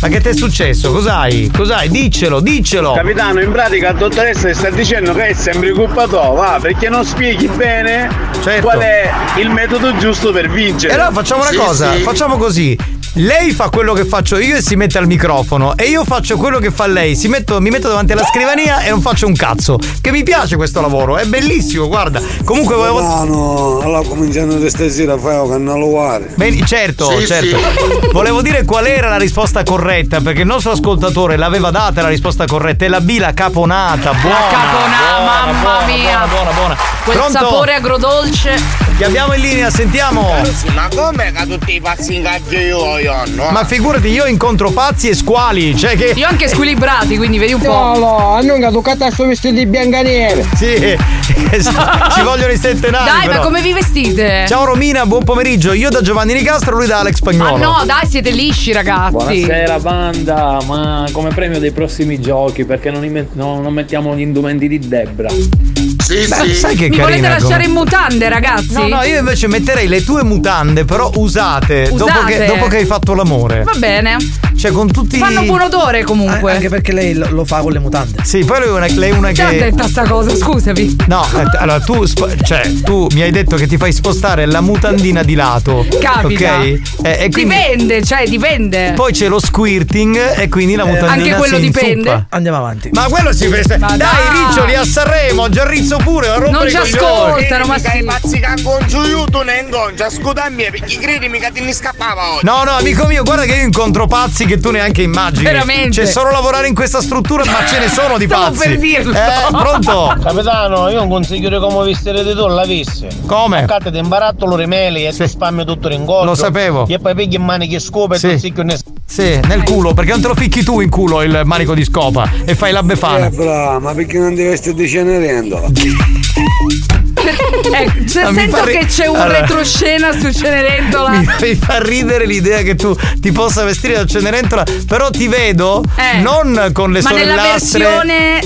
Ma che ti è successo? Cos'hai? Cos'hai? Diccelo, diccelo. Capitano, in pratica la dottoressa sta dicendo che è sempre colpa tua, va, perché non spieghi bene Certo. qual è il metodo giusto per vincere. E allora facciamo una Sì, cosa, sì. facciamo così. Lei fa quello che faccio io e si mette al microfono e io faccio quello che fa lei. Si metto- mi metto davanti alla scrivania e non faccio un cazzo. Che mi piace questo lavoro, è bellissimo, guarda. Comunque volevo. no, allora cominciando da stasera fai un canale Bene, certo, Sì, certo. Volevo dire qual era la risposta corretta, perché il nostro ascoltatore l'aveva data la risposta corretta. È la B, la caponata. Buona. caponata, buona, mamma buona, mia. Buona, buona, buona. Quel Pronto? sapore agrodolce. Ti abbiamo in linea, sentiamo. Ma come che tutti i pazzi ingaggio io, io no? Ma figurati, io incontro pazzi e squali, cioè che. Io anche squilibrati, quindi vedi un po'. No, no, hanno che tu sto vestito di biancaneve. Sì, ci vogliono i centenari. Dai, ma però. come vi vestite? Ciao Romina, buon pomeriggio. Io da Giovanni Nicastro, lui da Alex Ma Spagnolo. no, dai, siete lisci, ragazzi. Buonasera banda, ma come premio dei prossimi giochi perché non, imme- no, non mettiamo gli indumenti di Debra? Sì, Beh, sai che Mi carina volete lasciare come- in mutande, ragazzi? No, no, io invece metterei le tue mutande, però usate, Dopo, Usate? che, dopo che hai fatto l'amore. Va bene. Cioè, con tutti. Fanno buon odore comunque. Anche perché lei lo lo fa con le mutande. Sì, poi lui è una, lei è una che. detto sta cosa? Scusami. No, eh, allora tu, sp- cioè, tu mi hai detto che ti fai spostare la mutandina di lato. Capita. Ok? Eh, e quindi Dipende, cioè dipende. poi c'è lo squirting e quindi la mutandina anche quello si dipende. inzuppa. Andiamo avanti. Ma quello si veste. Dai, dai. Riccioli a Sanremo, Giarrizzo pure, a rompere Non ci ascoltano, ma Mica i sì. pazzi che incontro io, tu ne incontri, scusami, perché credimi che ti ne scappava oggi. No, no, amico mio, guarda che io incontro pazzi che tu neanche immagini. Veramente. C'è solo lavorare in questa struttura, ma ce ne sono di Stavo pazzi. per dirlo. Eh, pronto? Capitano, io un consiglio di come vestirete tu l'avessi. Come? Toccate di imbarattolo rimeli e ti spammi tutto l'ingoggio. Lo sapevo. E poi pigli in mani che scopa Sì. e tu zicchio ne Sì, nel culo, perché non te lo ficchi tu in culo il manico di scopa e fai la befana. Debra, ma perché non devi essere di Cenerentola? Eh, cioè, Ma sento fa ri- che c'è un Allora- retroscena su Cenerentola. Mi, mi fa ridere l'idea che tu ti possa vestire da Cenerentola, però ti vedo Eh. non con le Ma nella sorellastre. versione.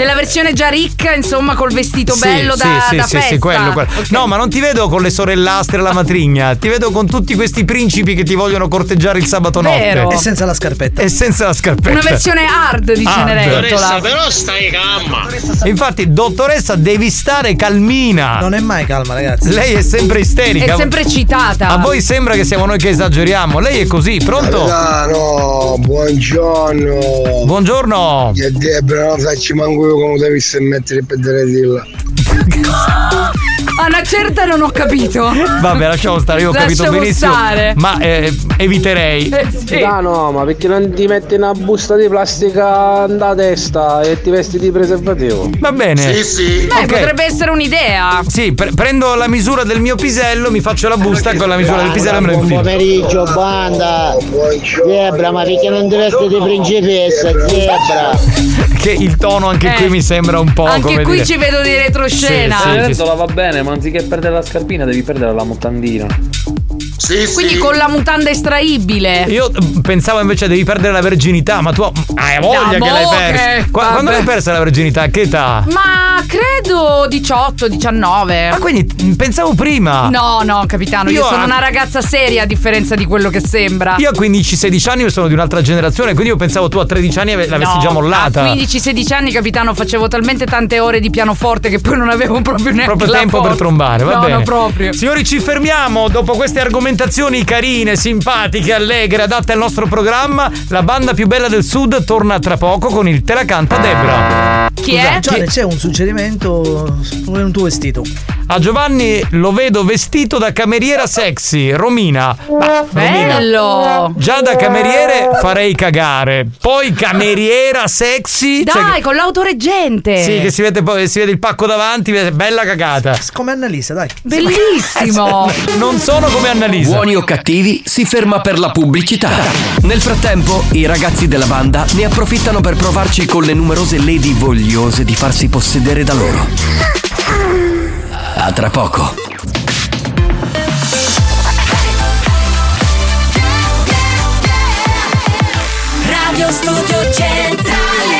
Nella versione già ricca, insomma, col vestito Sì, bello sì, da, sì, da sì, festa. sì, quello, quello. No, ma non ti vedo con le sorellastre alla matrigna, ti vedo con tutti questi principi che ti vogliono corteggiare il sabato Vero. notte. E senza la scarpetta. E senza la scarpetta. Una versione hard di Hard. Cenerentola. però stai calma. Infatti, dottoressa, devi stare calmina. Non è mai calma, ragazzi. Lei è sempre isterica. È sempre citata. A voi sembra che siamo noi che esageriamo. Lei è così, pronto? Capitano, buongiorno. Buongiorno. E Debra, non facci manco come devi mettere per dire di là. A una certa non ho capito. Vabbè, lasciamo stare, io ho capito Lasciamo benissimo. stare. Ma eh, eviterei. Eh, sì. Ah no, ma perché non ti metti una busta di plastica da testa e ti vesti di preservativo? Va bene. Sì, sì. Beh, Ok. potrebbe essere un'idea. Sì, pre- prendo la misura del mio pisello, mi faccio la busta con la misura del pisello Buon pomeriggio, banda. Zebra, ma perché non ti vesti di principessa, Zebra? Che il tono anche Eh. qui mi sembra un po' Anche come qui dire- ci vedo di retroscena. Sì, sì, Cenerentola va bene, ma anziché perdere la scarpina devi perdere la mutandina. Quindi con la mutanda estraibile. Io eh, pensavo invece devi perdere la verginità, ma tu hai voglia No, che l'hai mo persa. che- Qua- Quando l'hai persa la verginità? A Che età? Ma credo 18, 19. Ma quindi mm, pensavo prima. No, no, capitano, io, Io sono a- una ragazza seria a differenza di quello che sembra. Io a 15-16 anni sono di un'altra generazione, quindi io pensavo tu a 13 anni ave- l'avessi No, già mollata. A 15-16 anni, capitano, facevo talmente tante ore di pianoforte che poi non avevo proprio neanche Proprio la tempo per forza. trombare, va no, bene. No, proprio. Signori, ci fermiamo dopo queste argomentazioni carine, simpatiche, allegre, adatte al nostro programma. La banda più bella del sud torna tra poco con il Te la canta Debra. Chi Scusa, Gianni, c'è un suggerimento su un tuo vestito. A Giovanni lo vedo vestito da cameriera sexy, Romina. Ma, Romina, Bello! già da cameriere farei cagare. Poi cameriera sexy. Dai, cioè con l'autoreggente. sì, che si vede, poi, si vede il pacco davanti, bella cagata. Come Annalisa, dai. Bellissimo. Non sono come Annalisa. Buoni o cattivi si ferma per la pubblicità. Nel frattempo, i ragazzi della banda ne approfittano per provarci con le numerose lady vogliose di farsi possedere da loro. A tra poco. Radio Studio Centrale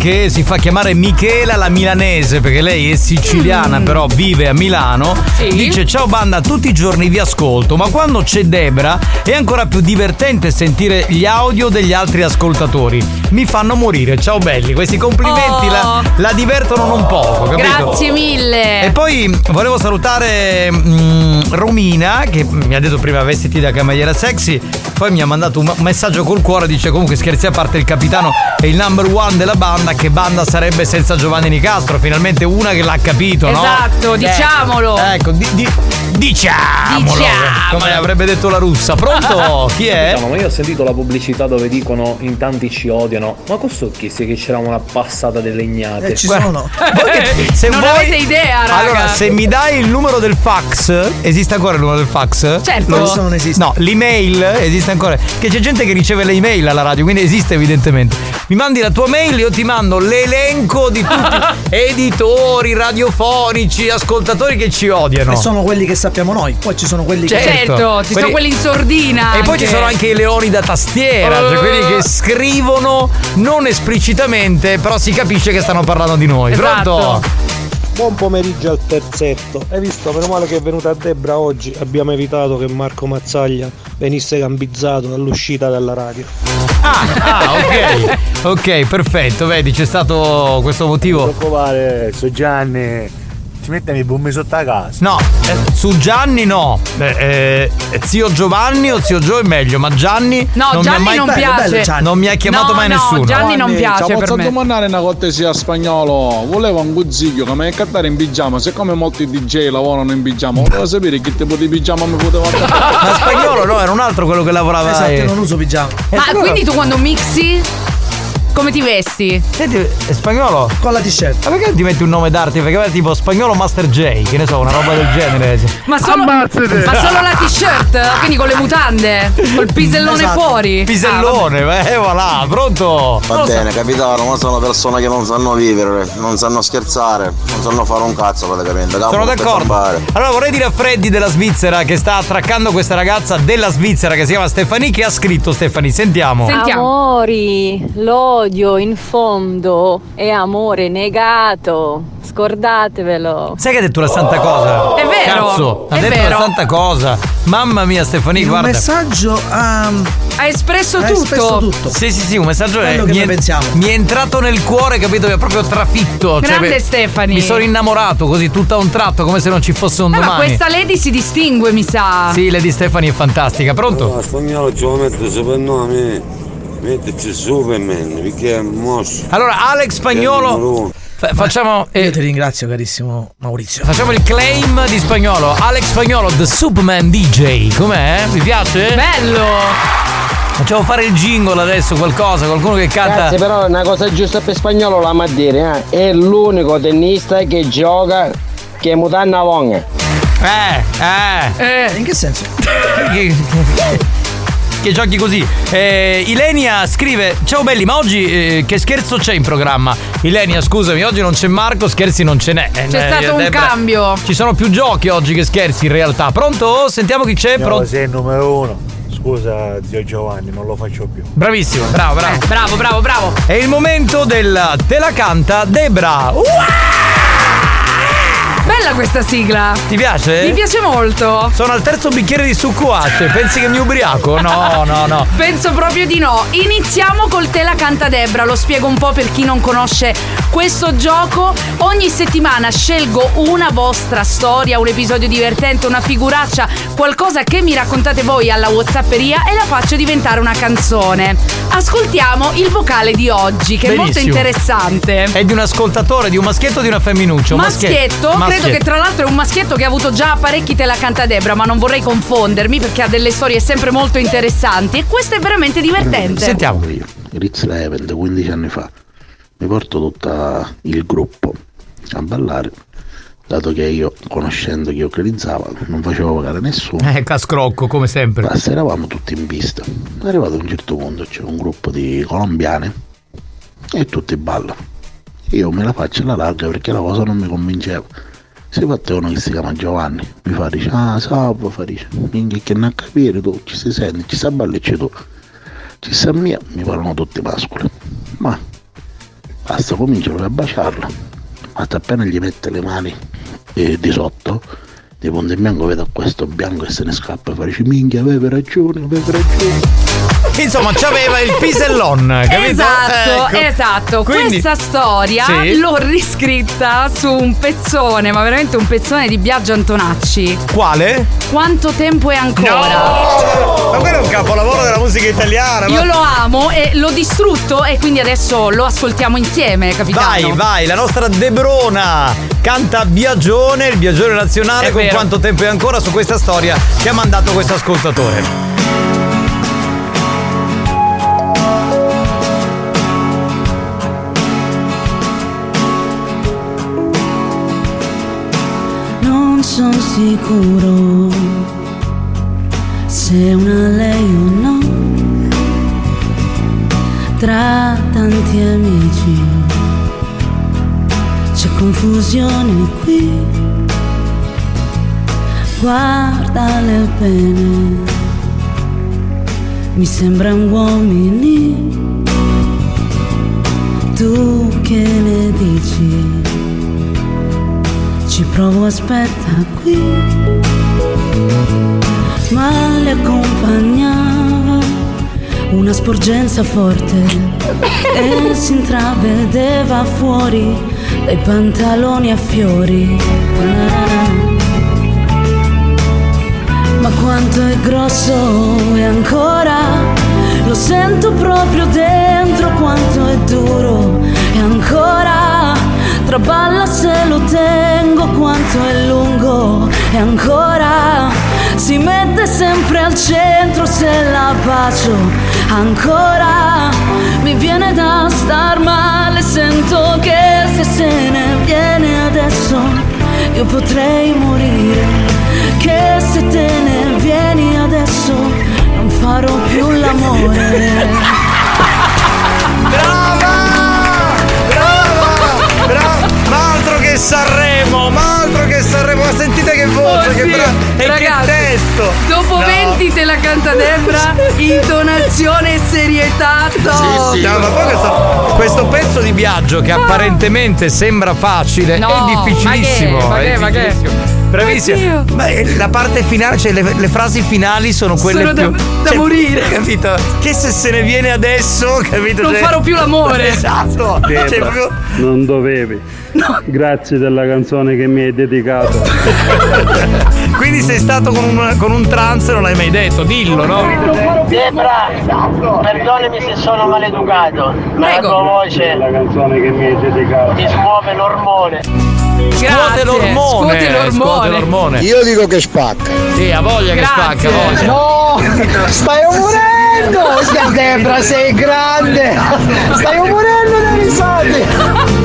Che si fa chiamare Michela la milanese perché lei è siciliana però vive a Milano. Dice ciao banda, tutti i giorni vi ascolto, ma quando c'è Debra è ancora più divertente sentire gli audio degli altri ascoltatori. Mi fanno morire, ciao belli, questi complimenti Oh. la, la divertono non poco, capito? Grazie mille. E poi volevo salutare mm, Romina che mi ha detto prima vestiti da cameriera sexy, poi mi ha mandato un messaggio col cuore, dice comunque scherzi a parte il capitano è il number one della banda, che banda sarebbe senza Giovanni Nicastro? Finalmente una che l'ha capito, no? Esatto, Eh, diciamolo. Ecco, di- di- diciamolo. Diciamolo. Come avrebbe detto la russa. Pronto? Chi è? Capitano, ma io ho sentito la pubblicità dove dicono in tanti ci odiano. Ma questo chi sia che c'era una passata delle legnate? Eh, ci sono. Se non vuoi- avete idea, raga. Allora, se mi dai il numero del fax, esiste ancora il numero del fax? Certo. No, Questo non esiste. No, l'email esiste ancora. Che c'è gente che riceve le email alla radio, quindi esiste evidentemente. Mi mandi la tua mail, io ti mando l'elenco di tutti editori, radiofonici, ascoltatori che ci odiano. E sono quelli che sappiamo noi. Poi ci sono quelli che. Certo, ci sono quelli in sordina. E poi ci anche. sono anche i leoni da tastiera, cioè Oh. quelli che scrivono non esplicitamente, però si capisce che stanno parlando di noi. Esatto. Pronto? Buon pomeriggio al terzetto. Hai visto, meno male che è venuta Debra oggi. Abbiamo evitato che Marco Mazzaglia venisse gambizzato all'uscita dalla radio. Ah, ok. Ok, perfetto. Vedi, c'è stato questo motivo. preoccupare, so Gianni. Ci mettiamo i bombi sotto la casa. No, eh, su Gianni no. Eh, eh, zio Giovanni o zio Gio è meglio, ma Gianni No, non Gianni mi ha mai non piace. Non mi ha chiamato No, mai no, nessuno. Gianni non piace Ci posso domandare una cortesia a spagnolo. Volevo un guzziglio che mi hai cattare in pigiama. Siccome molti DJ lavorano in pigiama, volevo sapere che tipo di pigiama mi poteva dare. Ma spagnolo no, era un altro quello che lavorava. Esatto, eh. io non uso pigiama. Ma quindi tu quando mixi come ti vesti? Senti, è spagnolo? Con la t-shirt. Ma perché non ti metti un nome d'arte? Perché era tipo spagnolo Master J, che ne so, una roba del genere. Ma solo, ma solo la t-shirt? Quindi con le mutande? Col pisellone Esatto. fuori? Pisellone, eh, voilà, pronto? Va bene, capitano, ma sono persone che non sanno vivere, non sanno scherzare, non sanno fare un cazzo praticamente. capo, Sono d'accordo. Allora vorrei dire a Freddy della Svizzera che sta attraccando questa ragazza della Svizzera che si chiama Stefani che ha scritto Stefani, sentiamo. Amori, l'odio in fondo è amore negato. Scordatevelo. Sai che ha detto la santa cosa? È vero, Cazzo, ha è detto vero. la santa cosa. Mamma mia Stefani, In un guarda. messaggio ha. Ha espresso Ha tutto. espresso tutto. Sì, sì, sì, un messaggio è, Quello che mi, è, pensiamo. mi è entrato nel cuore, capito? Mi ha proprio trafitto. Grande beh, Stefani. Mi sono innamorato così tutto a un tratto, come se non ci fosse un Eh, ma domani. questa lady si distingue, mi sa. Sì, Lady Stefani è fantastica, pronto? A spagnolo ci mettere soprannome, metterci Superman, perché è mosso. Allora, Alex Spagnolo. fa- facciamo. eh, Io ti ringrazio, carissimo Maurizio. Facciamo il claim di spagnolo. Alex Spagnolo, The Superman DJ. Com'è? Vi piace? Bello! Facciamo fare il jingle adesso, qualcosa, qualcuno che canta. Grazie, però una cosa giusta per spagnolo la ma dire, eh? È l'unico tennista che gioca che mutanna longa. Eh, eh. In che senso? che, giochi così. Eh, Ilenia scrive: Ciao belli, ma oggi eh, che scherzo c'è in programma? Ilenia, scusami, oggi non c'è Marco, scherzi non ce n'è. Eh, C'è eh, stato un Debra, cambio. Ci sono più giochi oggi che scherzi in realtà. Pronto? Sentiamo chi c'è. Pronto? sei il numero uno. Scusa zio Giovanni, non lo faccio più. Bravissimo, bravo, bravo. Eh, bravo, bravo, bravo. È il momento del Te la canta Debra. Bella questa sigla. Ti piace? Mi piace molto. Sono al terzo bicchiere di succo ace. Pensi che mi ubriaco? No, no, no. Penso proprio di no. Iniziamo col Te la canta Debra. Lo spiego un po' per chi non conosce questo gioco. Ogni settimana scelgo una vostra storia, un episodio divertente, una figuraccia, qualcosa che mi raccontate voi alla Whatsapperia e la faccio diventare una canzone. Ascoltiamo il vocale di oggi, che è molto Benissimo. interessante. È di un ascoltatore, di un maschietto o di una femminuccia? Un Maschietto, credo che tra l'altro è un maschietto che ha avuto già parecchi te la canta Debra, ma non vorrei confondermi perché ha delle storie sempre molto interessanti e questa è veramente divertente. Sentiamo. Io, Ritz Leven, 15 anni fa, mi porto tutto il gruppo a ballare, dato che io, conoscendo chi organizzava, non facevo pagare nessuno. Eh, cascrocco, come sempre. Basta, eravamo tutti in pista. Arrivato a un certo punto c'è un gruppo di colombiane e tutti ballano. Io me la faccio alla larga perché la cosa non mi convinceva. Si fatta uno che si chiama Giovanni, mi fa dice, ah salve, fa dice, minchia che non capire tu, ci si sente, ci sta ballicci tu. Ci sta mia, mi parlano tutti mascoli. Ma Basta, comincia lui a baciarla. Basta appena gli mette le mani eh, di sotto, di in bianco vedo questo bianco e se ne scappa. Fa dice minchia, avevi ragione, avevi ragione. Insomma, c'aveva il pisellon, capito? Esatto, Ecco. esatto. Quindi- Questa storia Sì. l'ho riscritta su un pezzone, ma veramente un pezzone di Biagio Antonacci. Quale? Quanto tempo è ancora? Ma quello è un capolavoro della musica italiana. ma- Io lo amo e l'ho distrutto e quindi adesso lo ascoltiamo insieme, capitano. Vai, vai, la nostra Debrona canta Biagione, il Biagione nazionale, È con. Quanto tempo è ancora su questa storia che ha mandato questo ascoltatore. Non sono sicuro se è una lei o no. Tra tanti amici c'è confusione qui. Guardale bene, mi sembrano uomini. Tu che ne dici? Ci provo, aspetta qui. Ma le accompagnava una sporgenza forte e si intravedeva fuori dai pantaloni a fiori. Quanto è grosso e ancora. Lo sento proprio dentro, quanto è duro e ancora. Traballa se lo tengo, quanto è lungo e ancora. Si mette sempre al centro se la bacio, ancora. Mi viene da star male, sento che se se ne viene adesso io potrei morire, che se te ne vieni adesso non farò più l'amore. Brava! Ma altro che Sanremo, ma altro che Sanremo, ma sentite che voce, che Oddio, bravo! E ragazzi, che testo! Dopo No. 20 te la canta Debra, intonazione e serietà top. No, ma poi questo, questo pezzo di viaggio che apparentemente sembra facile No, è difficilissimo. ma che, ma che, ma che? Oddio. Ma è- la parte finale, cioè le, le frasi finali sono quelle Sono da- più. da cioè, morire. Capito? Che se se ne viene adesso, capito? Non Cioè- farò più l'amore. Esatto. Cioè, Debra, proprio- non dovevi. Grazie della canzone che mi hai dedicato. Quindi sei stato con un, con un trance e non l'hai mai detto, dillo, no? Debra, perdonami se sono maleducato, ma la tua voce La canzone che mi hai dedicato. mi smuove l'ormone. Scuote l'ormone. scuote l'ormone. scuote l'ormone. Io dico che spacca. Sì, ha voglia che Grazie. spacca, ha voglia. No, stai morendo! Stai Debra, sei grande! Stai morendo dai risate!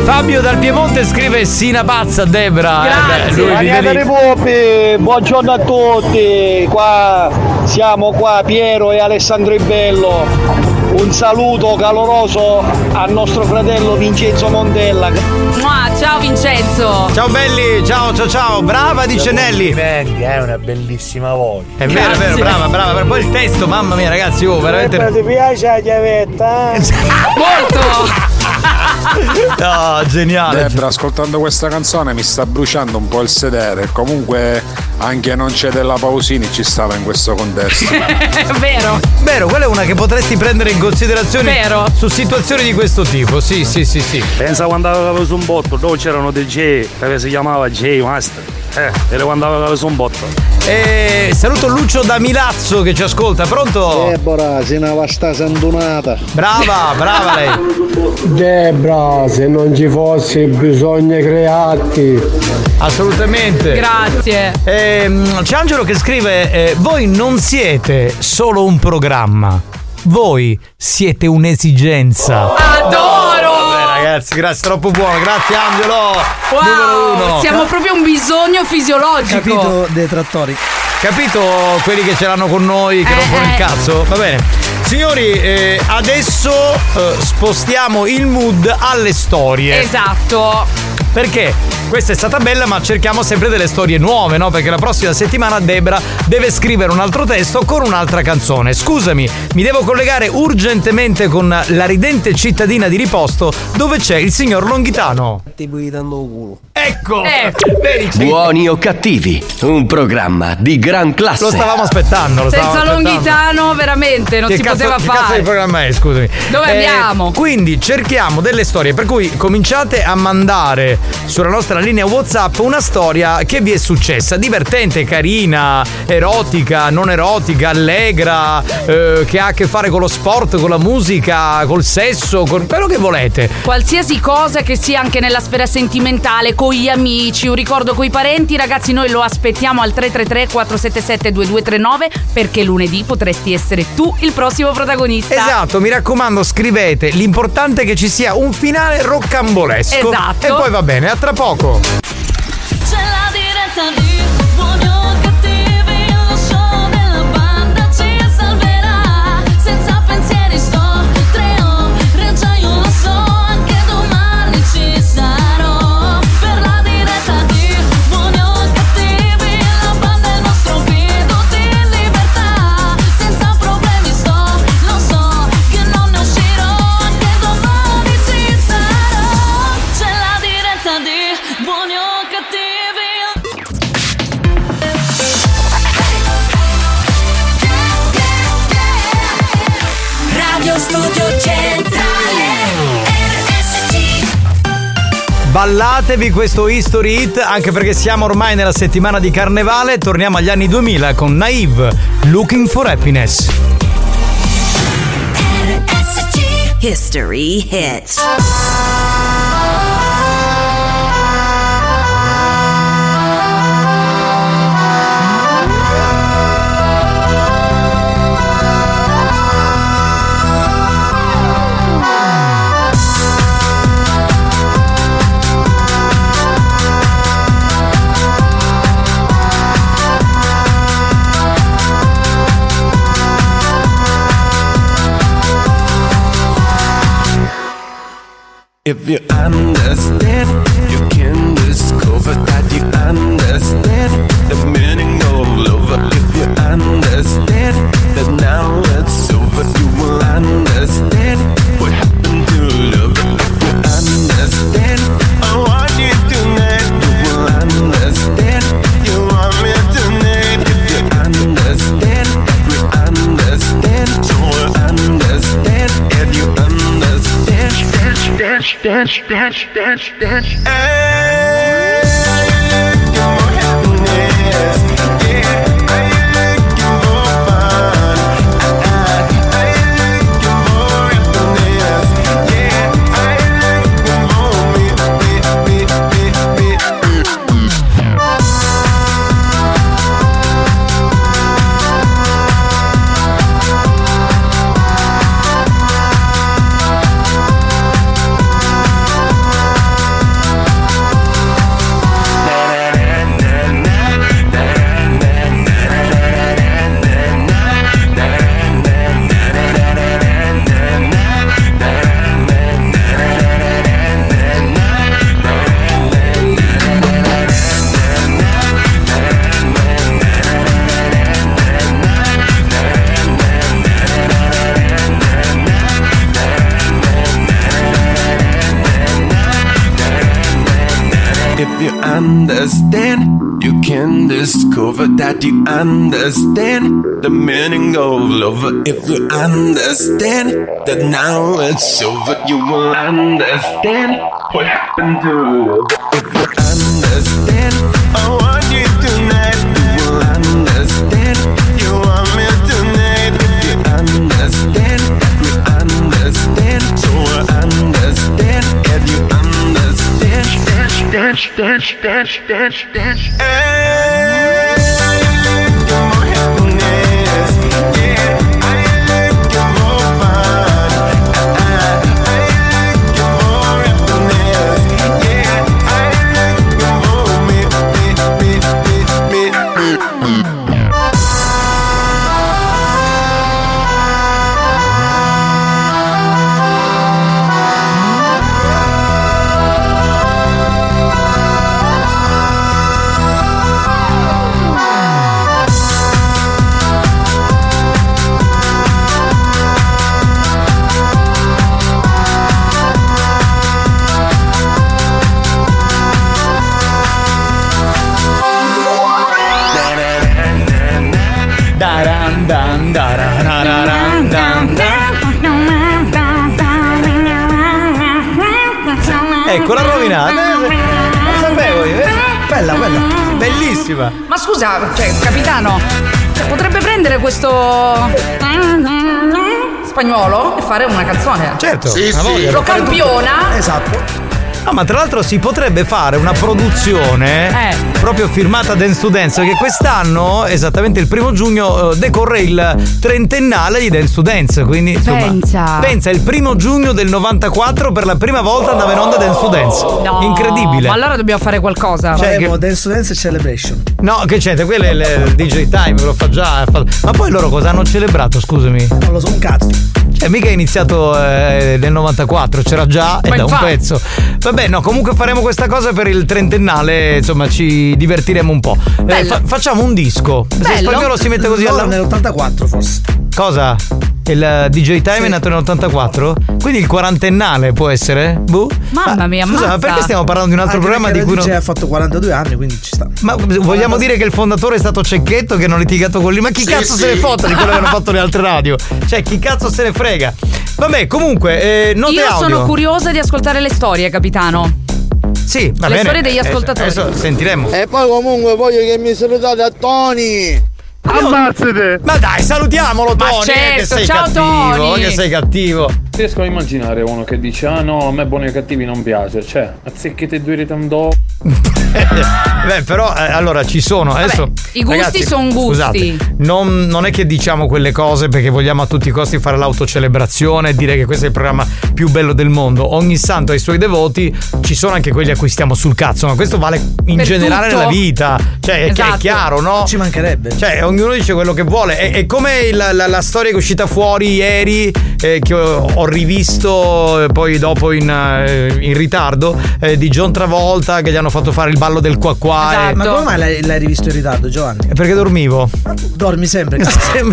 Fabio dal Piemonte scrive Sina Pazza Debra. Grazie. Eh beh, lui. Popi, buongiorno a tutti, qua siamo qua Piero e Alessandro Ibello. Un saluto caloroso al nostro fratello Vincenzo Montella. Mua, ciao Vincenzo. Ciao belli, ciao ciao ciao, brava dice Nelly. È una bellissima voce. È vero, è vero, brava, brava, brava. Poi il testo, mamma mia ragazzi, oh, veramente. ti piace la chiavetta? eh? Molto. No, geniale. Debra, ascoltando questa canzone mi sta bruciando un po' il sedere. Comunque, anche non c'è della Pausini ci stava in questo contesto. È vero. Vero, quella è una che potresti prendere in considerazione Vero. su situazioni di questo tipo. Sì, sì, sì, sì. Pensa quando avevo su un botto, dove c'erano dei J, che si chiamava J Master. Eh, era quando avevo su un botto. E saluto Lucio da Milazzo che ci ascolta. Pronto? Debora, sei una vasta sandunata. Brava, brava lei. Debra, se non ci fosse bisogno creati. Assolutamente. Grazie. Ehm, c'è Angelo che scrive: eh, Voi non siete solo un programma, voi siete un'esigenza. Adoro. Ragazzi, grazie, troppo buono. Grazie, Angelo. Numero uno. Wow, siamo proprio un bisogno fisiologico. Capito dei trattori. Capito quelli che ce l'hanno con noi, che Eh, rompono il eh. cazzo? Va bene. Signori, eh, adesso eh, spostiamo il mood alle storie. Esatto. Perché questa è stata bella, ma cerchiamo sempre delle storie nuove, no? Perché la prossima settimana Debra deve scrivere un altro testo con un'altra canzone. Scusami, mi devo collegare urgentemente con la ridente cittadina di riposto dove c'è il signor Longhitano. Ti puoi dando culo. Ecco! Eh. Vedi, Buoni o cattivi, un programma di gran classe. Lo stavamo aspettando, lo Senza stavamo aspettando. Longhitano veramente non che si cazzo, poteva che cazzo fare. di programma è, scusami? Dove andiamo? Quindi cerchiamo delle storie, per cui cominciate a mandare sulla nostra linea WhatsApp una storia che vi è successa, divertente, carina, erotica, non erotica, allegra, eh, che ha a che fare con lo sport, con la musica, col sesso, con quello che volete. Qualsiasi cosa che sia anche nella sfera sentimentale, con gli amici, un ricordo con i parenti, ragazzi, noi lo aspettiamo al 333 477 2239 perché lunedì potresti essere tu il prossimo protagonista. Esatto, mi raccomando, scrivete. L'importante è che ci sia un finale roccambolesco. Esatto. E poi va bene, a tra poco. C'è la diretta di Ballatevi questo History Hit, anche perché siamo ormai nella settimana di carnevale. Torniamo agli anni 2000 con Naive, Looking for Happiness. History Hits If you understand, Dance, dance, dance, dance, dance, understand, you can discover that you understand the meaning of love. If you understand that now it's over, you will understand what happened to love. Dance, dance, dance, dance, dance, scusa, cioè, capitano, cioè, potrebbe prendere questo spagnolo e fare una canzone. Certo. una voglia, Lo campiona. Esatto. No, ma tra l'altro si potrebbe fare una produzione Eh. proprio firmata Dance to Dance, perché quest'anno, esattamente il primo giugno, eh, decorre il trentennale di Dance to Dance. Quindi, insomma, Pensa. pensa, il primo giugno del 94 per la prima volta andava in onda Dance to Dance. No, Incredibile. Ma allora dobbiamo fare qualcosa. Cioè, Faremo che- Dance to Dance Celebration. No, che c'è? Quello è il, il DJ Time, lo fa già. fa- Ma poi loro cosa hanno celebrato, scusami? Non lo so, un cazzo. Cioè, mica è iniziato eh, nel 94, c'era già e da un pezzo. Vabbè, no, comunque faremo questa cosa per il trentennale, insomma, ci divertiremo un po'. Eh, fa- facciamo un disco. Se Bello. spagnolo si mette così Loro alla. nell'84 forse. Cosa? Il eh, DJ Time è nato nell'84? Quindi il quarantennale può essere? Boh. Mamma mia, Scusa, ma perché stiamo parlando di un altro Anche programma di cui la non. DJ ha fatto 42 anni, quindi ci sta. Ma vogliamo dire che il fondatore è stato Cecchetto che hanno litigato con lui? Ma chi Sì, cazzo se sì. ne fotte di quello che hanno fatto le altre radio? Cioè, chi cazzo se ne frega? Vabbè, comunque, eh, note Io audio. sono curiosa di ascoltare le storie, capitano. Sì, va Le bene. storie degli Eh, ascoltatori. Adesso sentiremo. E poi comunque voglio che mi salutate a Tony. Ammazzate! Ma dai, salutiamolo Ma Tony, eh, che certo, sei ciao, cattivo, Tony. che sei cattivo. Riesco a immaginare uno che dice: Ah no, a me buoni e cattivi non piace. Cioè, azzecchete due ritandò. Beh, però eh, allora ci sono. Adesso, i gusti ragazzi, son gusti. Scusate, non, non è che diciamo quelle cose perché vogliamo a tutti i costi fare l'autocelebrazione e dire che questo è il programma più bello del mondo. Ogni santo ha i suoi devoti, ci sono anche quelli a cui stiamo sul cazzo, ma questo vale in Per generale tutto. nella vita. Cioè, è- Esatto. è chiaro, no? Ci mancherebbe. Cioè, ognuno dice quello che vuole. È, è come la, la- la storia che è uscita fuori ieri, eh, che ho, ho rivisto eh, poi dopo in, eh, in ritardo, eh, di John Travolta che gli hanno fatto fare il ballo del qua qua. Ma come mai l'hai, l'hai rivisto in ritardo, Giovanni? Perché dormivo. Dormi sempre.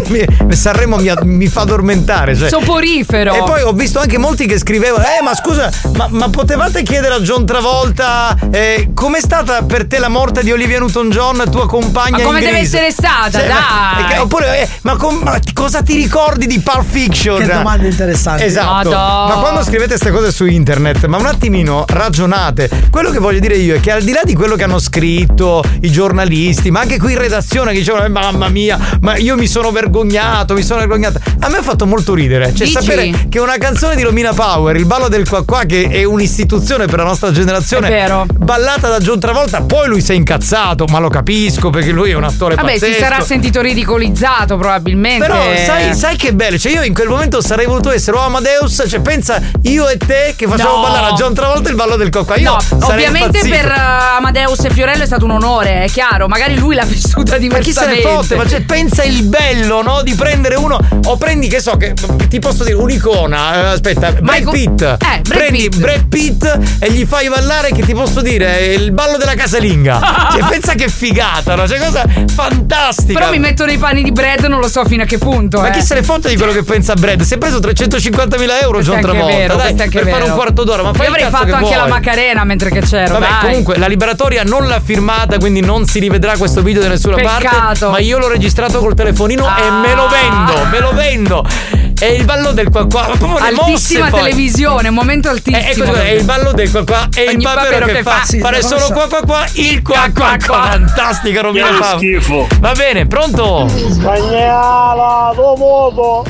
Mi- Sanremo mi, mi fa addormentare. Cioè. Soporifero. E poi ho visto anche molti che scrivevano: Eh, ma scusa, ma, ma potevate chiedere a John Travolta eh, com'è stata per te la morte di Olivia Newton-John, tua compagna? Ma come in deve Grease?" essere stata, Cioè, ma- dai. e che- oppure, eh, ma, com- ma cosa ti ricordi di Pulp Fiction? Che domande interessanti. Esatto. Madò. Ma quando scrivete queste cose su internet, ma un attimino ragionate. Quello che voglio dire io è che al di là di quello che hanno scritto i giornalisti, ma anche qui in redazione che dicevano, "Eh, mamma mia, ma io mi sono vergognato, mi sono vergognata. A me ha fatto molto ridere. Cioè, Dici? sapere che una canzone di Romina Power, il ballo del qua qua, che è un'istituzione per la nostra generazione, ballata da John Travolta, poi lui si è incazzato, ma lo capisco perché lui è un attore Vabbè, pazzesco. si sarà sentito ridicolizzato probabilmente. Però sai, sai che bello, cioè io in quel momento sarei voluto essere o Amadeus, cioè pensa io e te che facciamo No. ballare a John Travolta il ballo del cocco. Io No, ovviamente impazzito. per Amadeus e Fiorello è stato un onore, è chiaro. Magari lui l'ha vissuta Ma chi se ne diversamente. fotte? Ma cioè, pensa il bello, no? Di prendere uno. O prendi, che so, che ti posso dire, un'icona. eh, aspetta, Brad Pitt. Eh, Brad prendi Pitt. Brad Pitt e gli fai ballare, che ti posso dire, il ballo della casalinga. cioè, pensa che figata, no? Cioè, cosa fantastica. Però mi metto nei panni di Brad, non lo so fino a che punto. Ma eh. chi se ne fotte di quello che pensa Brad? Si è preso 350.000 euro Questo John è anche Travolta. vero, dai, per fare un quarto d'ora. Ma fai Io avrei fatto che anche la vuoi. Macarena mentre che c'ero. Vabbè, dai. comunque la liberatoria non l'ha firmata, quindi non si rivedrà questo video da nessuna parte. Peccato. Ma io l'ho registrato col telefonino e me lo vendo, me lo vendo. È il ballo del qua qua. Altissima mosse, televisione, un momento altissimo. Eh, ecco, è il ballo del qua qua il Ogni papero papero che, che fa. fa. Sì, Fare lo solo conosco. qua qua qua, il qua qua qua. Fantastica Romina Che Paolo. schifo. Va bene, pronto? Spagnola, dopo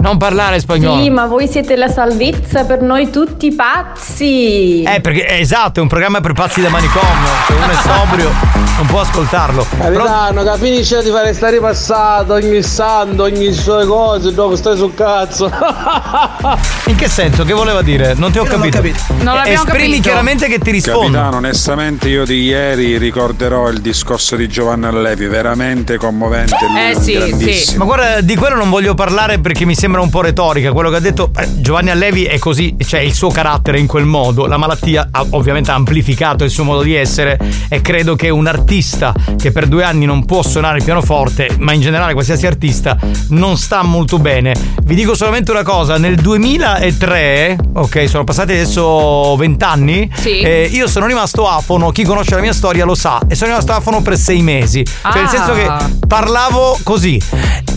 Non parlare spagnolo. Sì, ma voi siete la salvezza per noi tutti pazzi. Eh, perché è esatto, è un programma per pazzi da manicomio. Se uno è sobrio, non può ascoltarlo. Capitano, che finisce di fare sta ripassata ogni santo, ogni sue cose, dopo stai sul cazzo. In che senso? Che voleva dire? Non ti ho capito. Non Eh, l'abbiamo Esprimi capito. chiaramente che ti rispondo. Capitano, onestamente io di ieri ricorderò il discorso di Giovanna Allevi, veramente commovente, lui Eh, sì, grandissimo. Ma guarda, di quello non voglio parlare perché mi sembra un po' retorica. Quello che ha detto eh, Giovanni Allevi è così, cioè il suo carattere in quel modo. La malattia ha ovviamente amplificato il suo modo di essere e credo che un artista che per due anni non può suonare il pianoforte, ma in generale qualsiasi artista, non sta molto bene. Vi dico solamente una cosa, nel 2003, ok, sono passati adesso vent'anni, Sì. eh, io sono rimasto afono, chi conosce la mia storia lo sa, e sono rimasto afono per sei mesi. Cioè nel Ah. senso che parlavo così.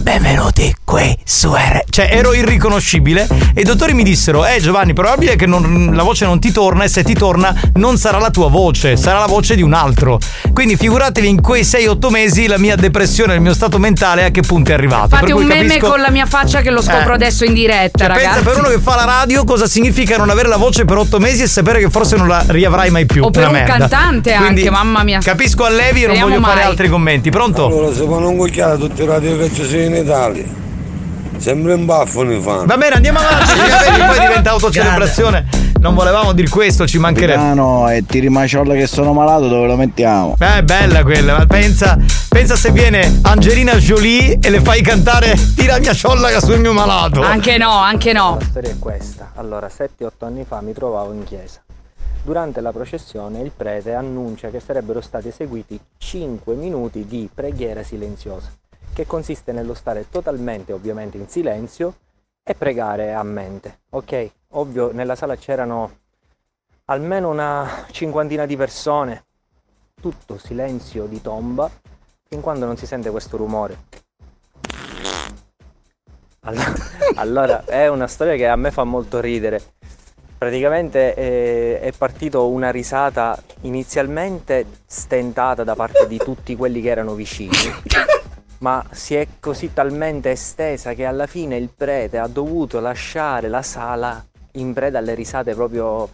Benvenuti qui su R. Cioè, cioè ero irriconoscibile e i dottori mi dissero "Eh Giovanni, probabile che non- la voce non ti torna e se ti torna non sarà la tua voce, sarà la voce di un altro". Quindi figuratevi in quei 6-8 mesi la mia depressione, il mio stato mentale a che punto è arrivato. Fate Per cui un meme capisco- con la mia faccia che lo scopro Eh. adesso in diretta, Cioè, ragazzi. pensa per uno che fa la radio cosa significa non avere la voce per otto mesi e sapere che forse non la riavrai mai più. O per un merda. cantante Quindi, anche, mamma mia. Capisco a Levi e non voglio fare mai. altri commenti. Pronto? Allora, se un cucchiaio tutti i radio che ci sono in Italia, sembra un baffo ne fanno. Va bene, andiamo avanti. poi diventa autocelebrazione. Non volevamo dire questo, ci mancherebbe. no, e ti rimaciolla che sono malato, dove lo mettiamo? Eh, bella quella, ma pensa, pensa se viene Angelina Jolie e le fai cantare Tira mia ciolla sul mio malato. Anche no, anche no. La storia è questa. Allora, 7-8 anni fa mi trovavo in chiesa. Durante la processione il prete annuncia che sarebbero stati eseguiti 5 minuti di preghiera silenziosa, che consiste nello stare totalmente ovviamente in silenzio e pregare a mente. Ok? Ovvio, nella sala c'erano almeno una cinquantina di persone, tutto silenzio di tomba, fin quando non si sente questo rumore. Allora, allora, è una storia che a me fa molto ridere. Praticamente eh, è partito una risata inizialmente stentata da parte di tutti quelli che erano vicini, ma si è così talmente estesa che alla fine il prete ha dovuto lasciare la sala in preda alle risate proprio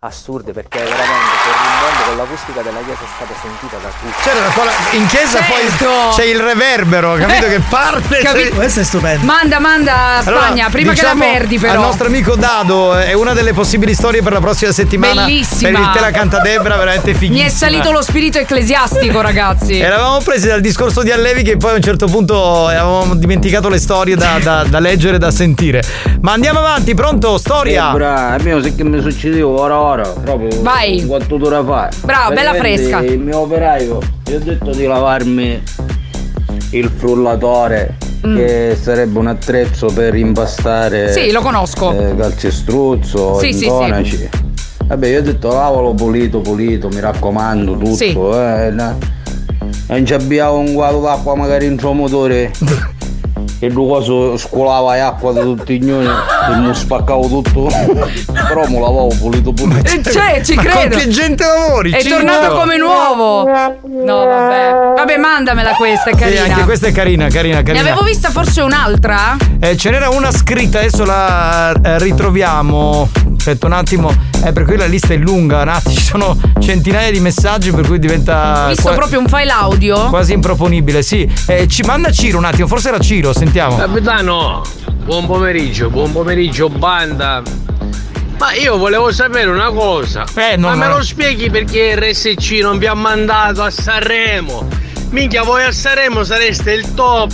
assurde perché veramente rimbondo con l'acustica della chiesa è stato sentita da tutti. C'era una cosa- in chiesa Certo. poi c'è il reverbero, capito? Eh, che parte. capi- c'è- Questo è stupendo. Manda, manda Spagna, Allora, prima diciamo che la perdi però. Al nostro amico Dado è una delle possibili storie per la prossima settimana. Bellissima. Per il Te la canta Debra, veramente fighissima. Mi è salito lo spirito ecclesiastico, ragazzi. Eravamo presi dal discorso di Allevi che poi a un certo punto avevamo dimenticato le storie da, da- da leggere e da sentire. Ma andiamo avanti, pronto? Storia! Eh, bra, è mio se che mi succedeva ora ora, proprio Vai. quanto ora fa. Bravo, bella fresca. Il mio operaio gli ho detto di lavarmi il frullatore Mm. che sarebbe un attrezzo per impastare Sì, lo conosco. eh, calcestruzzo, Sì, sì, intonaci. Vabbè, io ho detto lavalo pulito, pulito, mi raccomando, tutto. Sì. Eh, na- non ci abbiamo un guado d'acqua magari in suo motore. E due cose scolava acqua da tutti i giorni e mi spaccavo tutto. Però mi lavavo pulito pulito. Eh, Cioè, ci credo. che gente lavori? È tornato come nuovo. No, vabbè. Vabbè, mandamela questa, è Sì, carina. anche questa è carina, carina, Ne carina. avevo vista forse un'altra? Eh, ce n'era una scritta, adesso la eh, ritroviamo. Aspetta un attimo, eh, per cui la lista è lunga, un attimo, ci sono centinaia di messaggi per cui diventa Ho visto qua- proprio un file audio. quasi improponibile. Sì, Eh, ci manda Ciro un attimo, forse era Ciro, sentiamo. Capitano, buon pomeriggio, buon pomeriggio banda. Ma io volevo sapere una cosa. Eh, Ma me lo spieghi perché RSC non vi ha mandato a Sanremo? Minchia, voi a Sanremo sareste il top.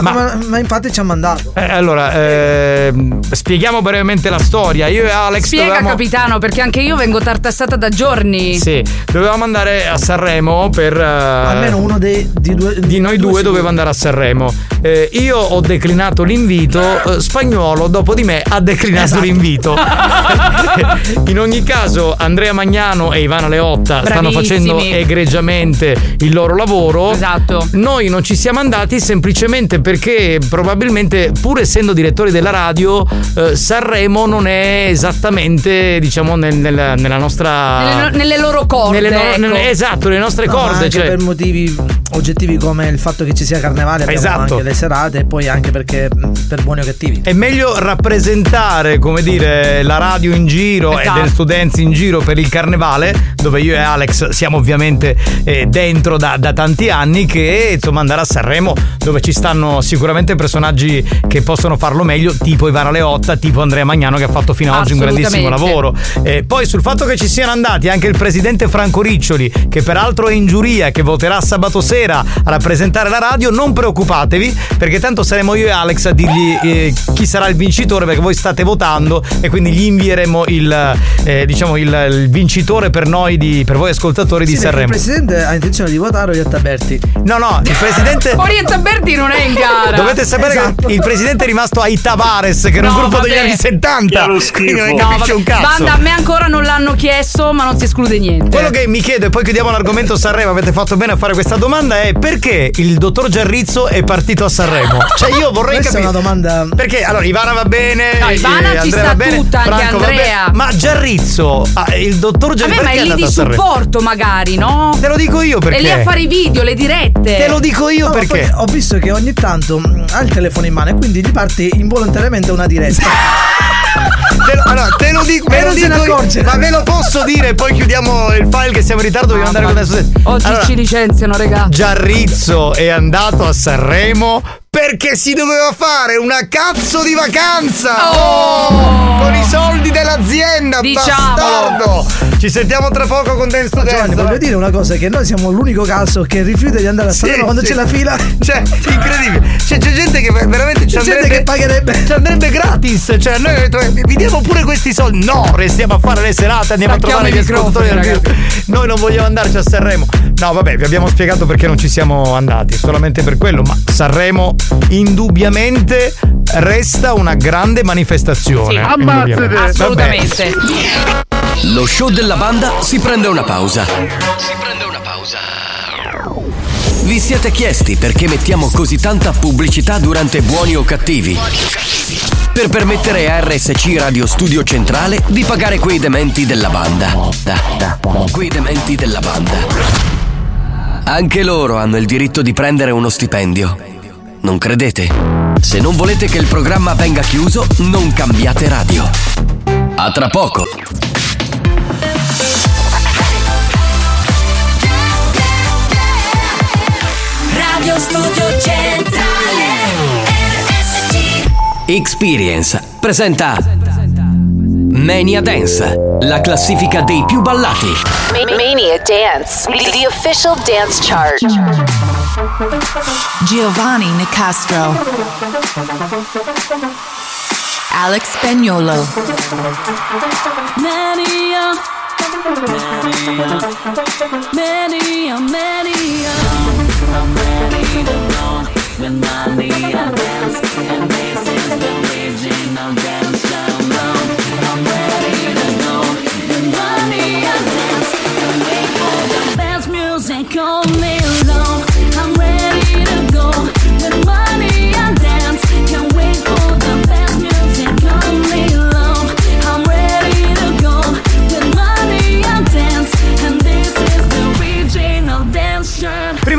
Ma, ma- ma infatti ci ha mandato. Eh, allora, ehm, spieghiamo brevemente la storia. Io e Alex Spiega, dovevamo... capitano, perché anche io vengo tartassata da giorni. Sì, dovevamo andare a Sanremo per... eh, Almeno uno dei di due. di noi due doveva andare a Sanremo. Eh, io ho declinato l'invito, eh, Spagnolo dopo di me ha declinato Esatto. l'invito. In ogni caso, Andrea Magnano e Ivana Leotta stanno Bravissimi. facendo egregiamente il loro lavoro. Esatto. Noi non ci siamo andati semplicemente perché probabilmente, pur essendo direttori della radio, eh, Sanremo non è esattamente, diciamo, nel- nel- nella nostra. Nelle, nelle loro corde. nelle no- ecco. nelle- esatto, le nostre No, corde. anche cioè- per motivi oggettivi come il fatto che ci sia carnevale abbiamo Esatto. anche le serate e poi anche perché per buoni o cattivi. È meglio rappresentare, come dire, la radio in giro Esatto. e del Students in giro per il carnevale, dove io e Alex siamo ovviamente eh, dentro da, da tanti anni, che insomma andare a Sanremo, dove ci stanno sicuramente personaggi che possono farlo meglio, tipo Ivana Leotta, tipo Andrea Magnano che ha fatto fino ad oggi un grandissimo lavoro. Eh, poi sul fatto che ci siano andati anche il presidente Franco Riccioli, che peraltro è in giuria, che voterà sabato sera a rappresentare la radio, non preoccupatevi, perché tanto saremo io e Alex a dirgli eh, chi sarà il vincitore, perché voi state votando e quindi gli invieremo il, eh, diciamo il, il vincitore per noi, di, per voi ascoltatori di Sì, perché Sanremo. Il presidente ha intenzione di votare Orietta Berti. No, no, il presidente. Orietta Berti non è in gara. Dovete sapere Esatto. che il presidente è rimasto ai Tavares, che era un No, gruppo degli vabbè. anni 70. Quindi non No, capisce vabbè. un cazzo. Banda, a me ancora non l'hanno chiesto, ma non si esclude niente. Quello che mi chiedo, e poi chiudiamo l'argomento Sanremo, avete fatto bene a fare questa domanda, è perché il dottor Giarrizzo è partito a Sanremo? Cioè io vorrei Questa capire. è una domanda. Perché allora Ivana va bene, No, Ivana eh, ci Andrea sta va bene, tutta, anche Franco va Andrea. bene. Ma Giarrizzo, ah, il dottor Giarrizzo me, ma è è lì di supporto, magari, no? Te lo dico io perché. E lì a fare i video, le dirette. Te lo dico io No, perché. ho visto che ogni tanto mh, ha il telefono in mano e quindi gli parte involontariamente una diretta. Te lo, allora, te lo dico, ve lo dico io, ma ve lo posso dire, poi chiudiamo il file che siamo in ritardo, dobbiamo andare con adesso. Oggi Allora, ci licenziano, regà. Giarrizzo è andato a Sanremo perché si doveva fare una cazzo di vacanza Oh! con i soldi dell'azienda Diciamolo. bastardo ci sentiamo tra poco con Dance to Dance voglio dire una cosa: che noi siamo l'unico caso che rifiuta di andare a Sì, Sanremo quando sì. c'è la fila. cioè incredibile cioè, c'è gente che veramente ci C'è gente andrebbe che pagherebbe. ci andrebbe gratis cioè noi vi diamo pure questi soldi no restiamo a fare le serate andiamo Stacchiamo a trovare gli ascoltatori vivo. noi non vogliamo andarci a Sanremo no vabbè vi abbiamo spiegato perché non ci siamo andati solamente per quello ma Sanremo indubbiamente resta una grande manifestazione indubbiamente. Vabbè. Assolutamente. Lo show della banda si prende una pausa. Vi siete chiesti perché mettiamo così tanta pubblicità durante buoni o cattivi? Per permettere a RSC Radio Studio Centrale di pagare quei dementi della banda. Quei dementi della banda. Anche loro hanno il diritto di prendere uno stipendio. Non credete? Se non volete che il programma venga chiuso, non cambiate radio. A tra poco. Radio Studio Centrale RSC Experience presenta Mania Dance, la classifica dei più ballati. Ma- Mania Dance, the official dance chart. Giovanni Nicastro. Alex Spagnolo. Mania. Mania, mania. I'm ready to go with mania dance. And this is the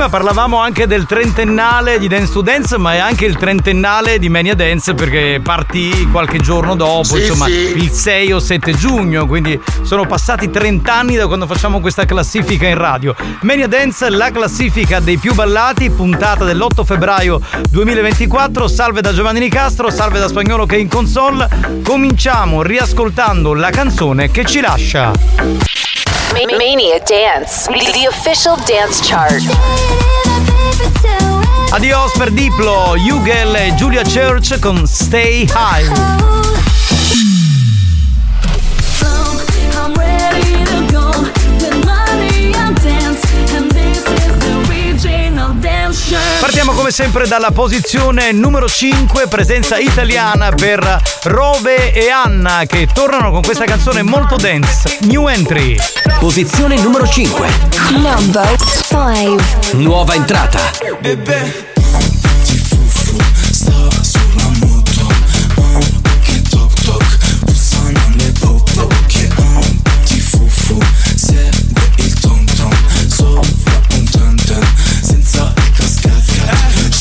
Prima parlavamo anche del trentennale di Dance to Dance, ma è anche il trentennale di Mania Dance perché partì qualche giorno dopo, Sì, insomma, sì. il 6 o 7 giugno, quindi sono passati 30 anni da quando facciamo questa classifica in radio. Mania Dance, la classifica dei più ballati, puntata dell'8 febbraio 2024. Salve da Giovanni Nicastro, salve da Spagnolo che è in console. Cominciamo riascoltando la canzone che ci lascia. Ma- Mania Dance, the official dance chart. Adios per Diplo, Hugel e Julia Church con Stay High. Partiamo come sempre dalla posizione numero 5, presenza italiana per Rove e Anna che tornano con questa canzone molto dance. New entry. Posizione numero 5. Number 5 Nuova entrata. Bebè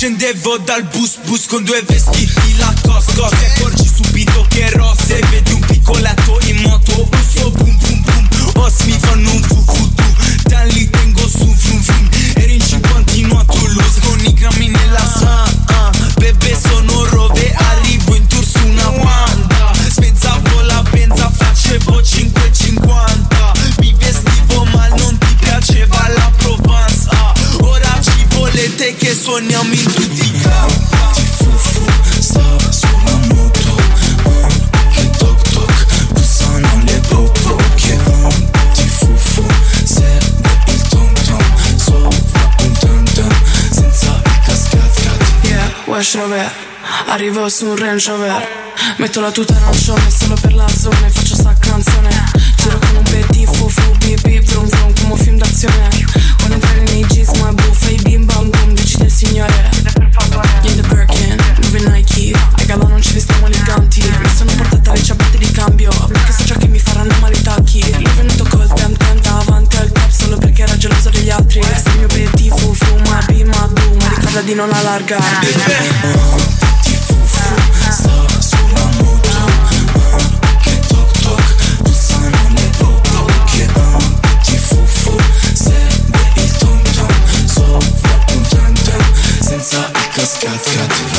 Scendevo dal bus bus con due vestiti la cosco Ti accorgi subito che rosse Vedi un piccoletto in moto Busso boom boom boom Os mi fanno un fufutu Da lì tengo su frum frum Ero in 51 a Toulouse Con i grammi nella sa ah, Bebe sono rove Arrivo in tour su una Wanda. Spezzavo la benza Facevo 5,50 Mi vestivo mal Non ti piaceva la Provence. Ah, Ora ci volete che suoniamo in West Rover. Arrivo su un Range Rover. Metto la tuta arancione solo per la zona e faccio sta canzone. Giro con un petit fufu bip bip vroom vroom come un film d'azione. Vuole entrare nei jeans ma è buffa i bim bam boom decide il signore. In the Birkin, dove Nike? Ai gala non ci vestiamo eleganti. Mi sono portata le ciabatte di cambio Perché so già che mi faranno male i tacchi. L'ho venuto col tem tem davanti al cap Solo perché era geloso degli altri. Se il mio petit di non allargare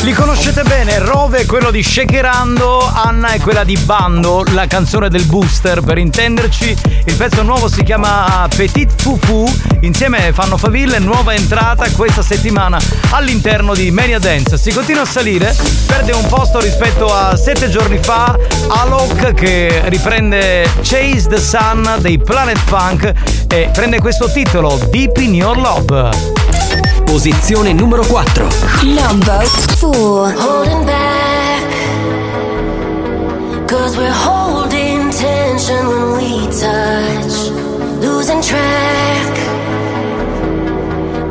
Li conoscete bene, Rove è quello di Shakerando, Anna è quella di Bando, la canzone del booster per intenderci. Il pezzo nuovo si chiama Petit Fufu, insieme fanno faville, nuova entrata questa settimana all'interno di Mania Dance. Si continua a salire, perde un posto rispetto a sette giorni fa, Alok che riprende Chase the Sun dei Planet Funk e prende questo titolo, Deep in Your Love. Posizione numero 4. Number four. Holding back. Cause we're holding tension when we touch. Losing track.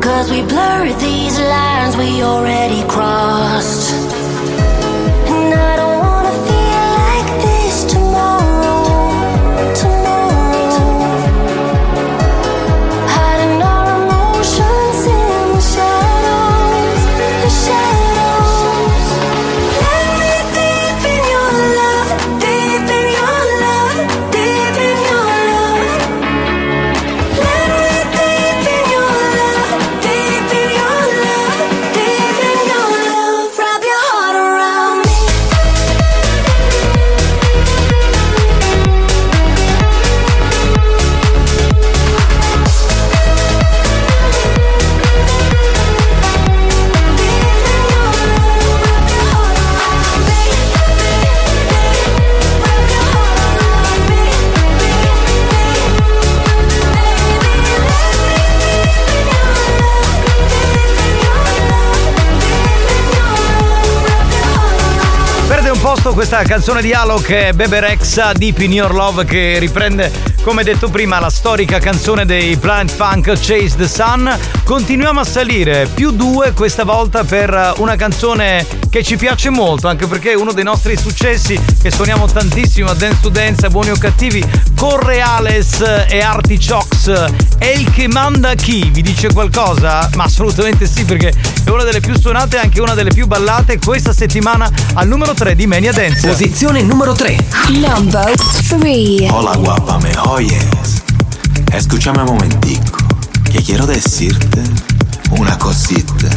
Cause we blur these lines we already crossed. Canzone di Alok Bebe Rexha Deep in Your Love che riprende, come detto prima, la storica canzone dei Planet Funk Chase the Sun. Continuiamo a salire, più due questa volta per una canzone che ci piace molto, anche perché è uno dei nostri successi che suoniamo tantissimo a Dance to Dance, a Buoni o Cattivi, con Reales e Artichokes. È il che manda chi? Vi dice qualcosa? Ma assolutamente sì, perché è una delle più suonate e anche una delle più ballate questa settimana al numero 3 di Mania Dance. Posizione numero 3. Number three. Hola guapa, ¿me oyes? Escúchame un momentico, que quiero decirte una cosita,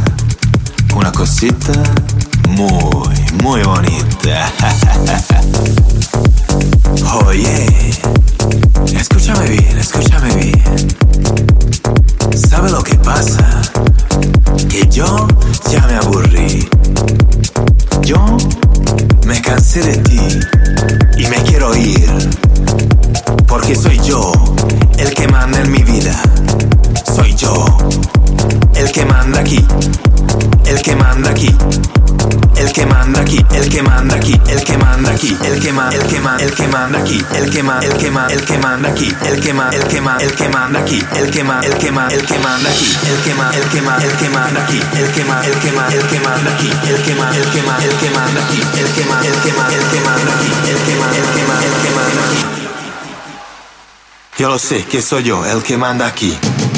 una cosita muy, muy bonita. Oye, escúchame bien, escúchame bien. ¿Sabe lo que pasa? Que yo ya me aburrí. Yo me cansé de ti y me quiero ir. Porque soy yo el que manda en mi vida. Soy yo el que manda aquí. El que manda aquí. El que manda aquí, el que manda aquí, el que manda aquí, el que manda, el que manda, el que manda aquí, el que manda, el que manda, el que manda aquí, el que manda, el que manda, el que manda aquí, el que manda, el que manda, el que manda aquí, el que manda, el que manda, el que manda aquí, el que manda, el que manda, el que manda aquí, el que manda, el que manda, el que manda aquí, el que manda, el que manda, el que manda aquí, el que el que el que manda aquí. Yo lo sé que soy yo el que manda aquí.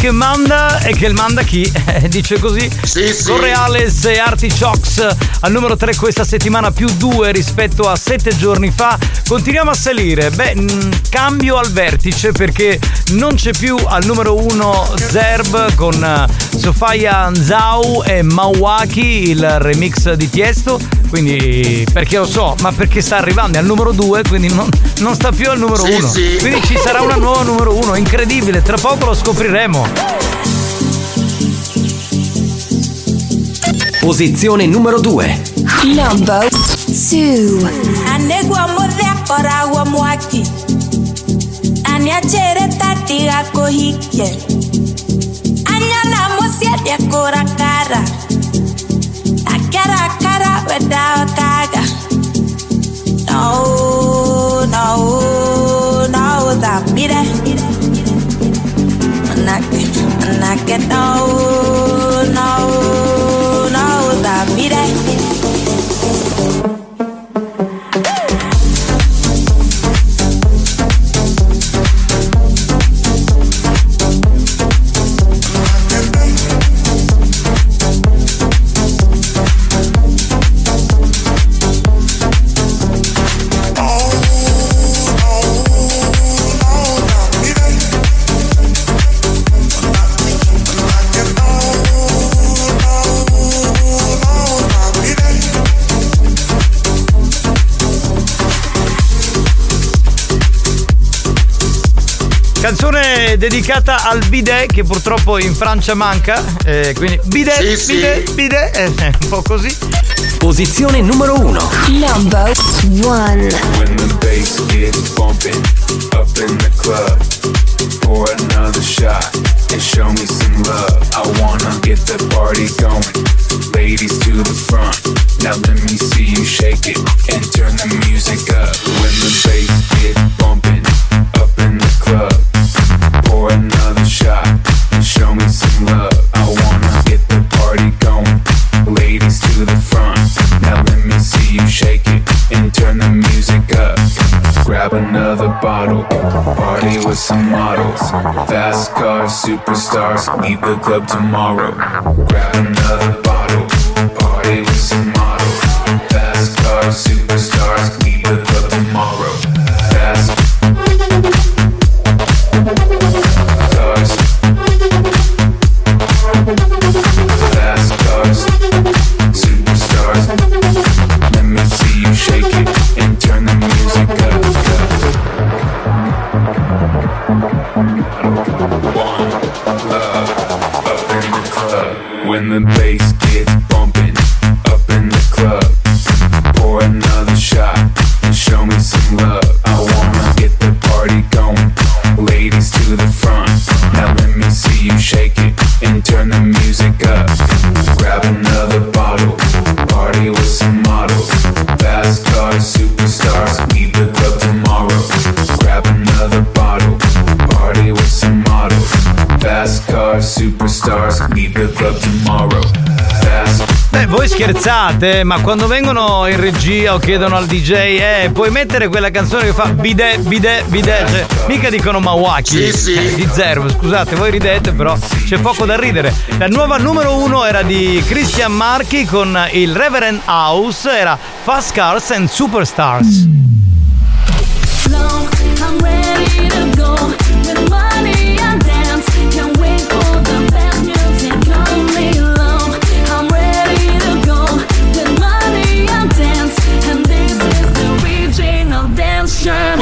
Scusa, è che e che il manda chi? Eh, Dice così. Sì, sì. Correales e Artichokes al numero 3 questa settimana più 2 rispetto a 7 giorni fa. Continuiamo a salire. Beh, mh, cambio al vertice perché non c'è più al numero 1 Zerb con eh, Sofia Nzau e Mawaki il remix di Tiesto. Quindi perché lo so, ma perché sta arrivando è al numero 2, quindi non, non sta più al numero Sì, 1. sì. Quindi ci sarà una nuova numero 1, incredibile, tra poco lo scopriremo. Posizione numero 2. Number two. Anegwa modhia koragwa mwaki. Aniachere tatiga kohike. Anyana musiedia kora kara. Akara kara wedawa kaga. No, no, no, that mire. Manake, manake, no, no, dedicata al bidet che purtroppo in Francia manca. eh, quindi bidet, Sì, sì. bidet, bidet, eh, un po' così. Posizione numero 1. Number one. When the bass gets bumping up in the club, pour another shot and show me some love. I wanna get the party going. Ladies to the front, now let me see you shake it and turn the music up. When the bass gets bumping up in the club, Grab another bottle, party with some models. Fast cars, superstars, leave the club tomorrow. Grab another bottle, party with some models. Fast cars, superstars, scherzate, ma quando vengono in regia o chiedono al DJ, eh, puoi mettere quella canzone che fa bidet, bidet, bidet, cioè, mica dicono Mawaki Sì, sì. di Zerbo, scusate, voi ridete, però c'è poco da ridere. La nuova numero uno era di Christian Marchi con il Reverend House, era Fast Cars and Superstars.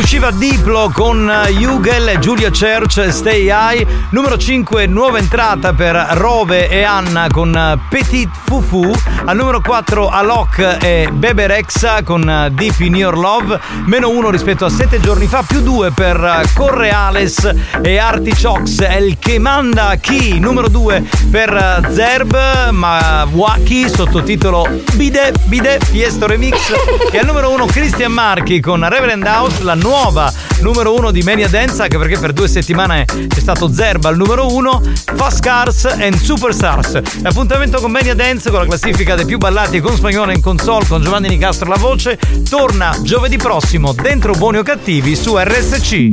Usciva Diplo con Hugel e Giulia Church Stay High. Numero 5, nuova entrata per Rove e Anna con Petit Fufu. Al numero 4 Alok e Bebe Rexa con Deep in Your Love. Meno 1 rispetto a 7 giorni fa, più 2 per Correales e Artichokes. È il che manda chi. Numero 2 per Zerb, ma Waki sottotitolo Bide Bide Fiesto Remix. E al numero 1 Christian Marchi con Reverend House, la nuova numero 1 di Mania Dance, anche perché per due settimane c'è stato Zerba al numero 1, Fast Cars and Superstars. Appuntamento con Mania Dance con la classifica dei più ballati con spagnolo in console con Giovanni Nicastro alla voce. Torna giovedì prossimo dentro Buoni o Cattivi su RSC.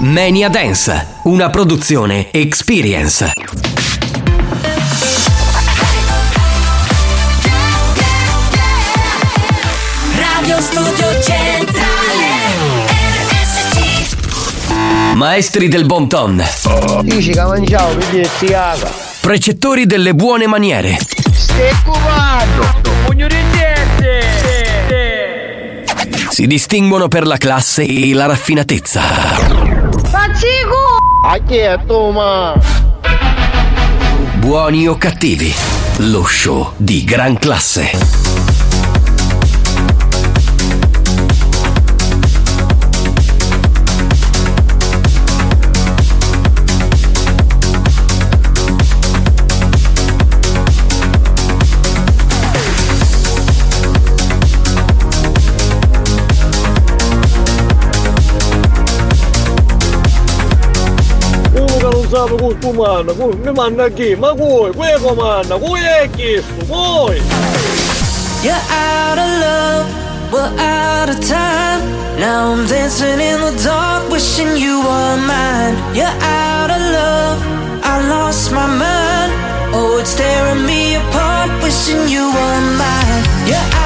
Mania Dance, una produzione Experience. Radio Studio Centrale Maestri del bon ton. Dici che mangiamo, quindi si caga. Precettori delle buone maniere. Stai cubando! Pugno di Si distinguono per la classe e la raffinatezza. Buoni o cattivi, lo show di gran classe. Chi? Ma voi, quello manna, voi è chiesto, voi! You're out of love, we're out of time. Now I'm dancing in the dark, wishing you were mine. You're out of love, I lost my mind. Oh, it's tearing me apart, wishing you were mine. You're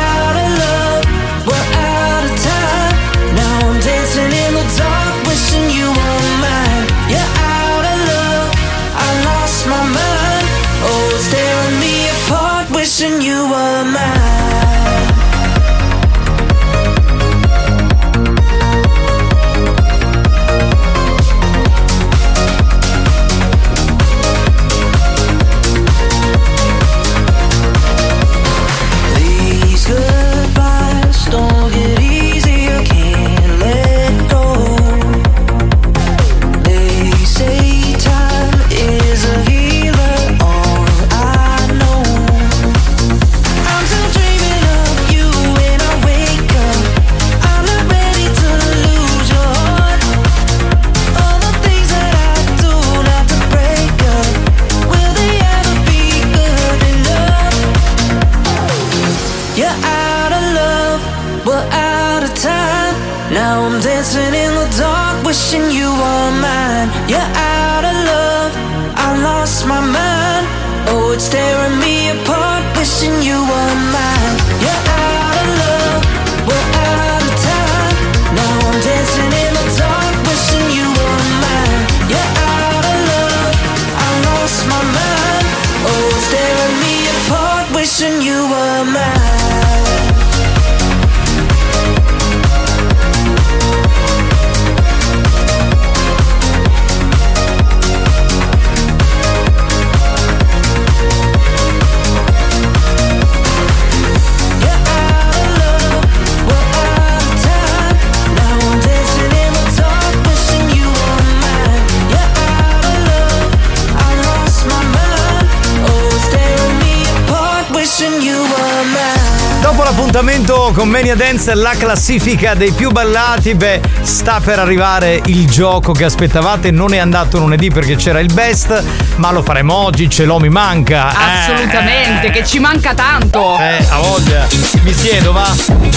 con Mania Dance, la classifica dei più ballati, beh, sta per arrivare il gioco che aspettavate. Non è andato lunedì perché c'era il best, ma lo faremo oggi. Ce l'ho, mi manca. Eh, Assolutamente, che ci manca tanto. Eh, a voglia. Mi siedo, va.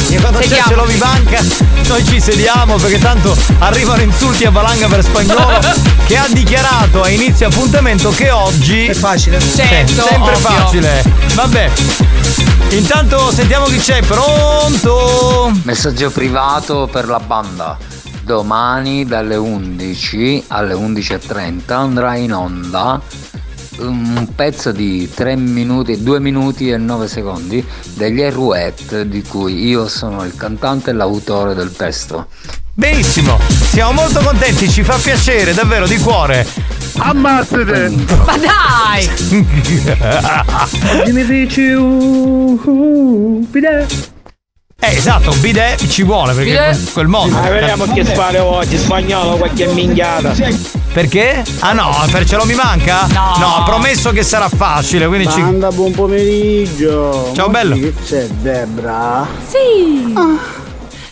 E quando c'è Sediamo. ce l'ho mi manca, noi ci sediamo perché tanto arrivano insulti a valanga per spagnolo che ha dichiarato a inizio appuntamento che oggi. È facile. Certo, sempre ovvio. facile. Vabbè. Intanto sentiamo chi c'è. Pronto? Messaggio privato per la banda. Domani dalle 11 alle 11.30 andrà in onda un pezzo di 3 minuti, 2 minuti e 9 secondi degli Eruet di cui io sono il cantante e l'autore del testo. Benissimo, siamo molto contenti, ci fa piacere, davvero di cuore. Ammazzate! Ma dai! Oggi mi dici uh, uh, bidet. Eh, esatto, un bidet ci vuole perché Bidet. quel modo. Ah, vediamo che spare oggi, spagnolo, qualche minchiata. Perché? Ah no, per ce lo mi manca? No. ha promesso che sarà facile, quindi ci. Banda, buon pomeriggio. Ciao, Ma bello. Che c'è Debra? Sì.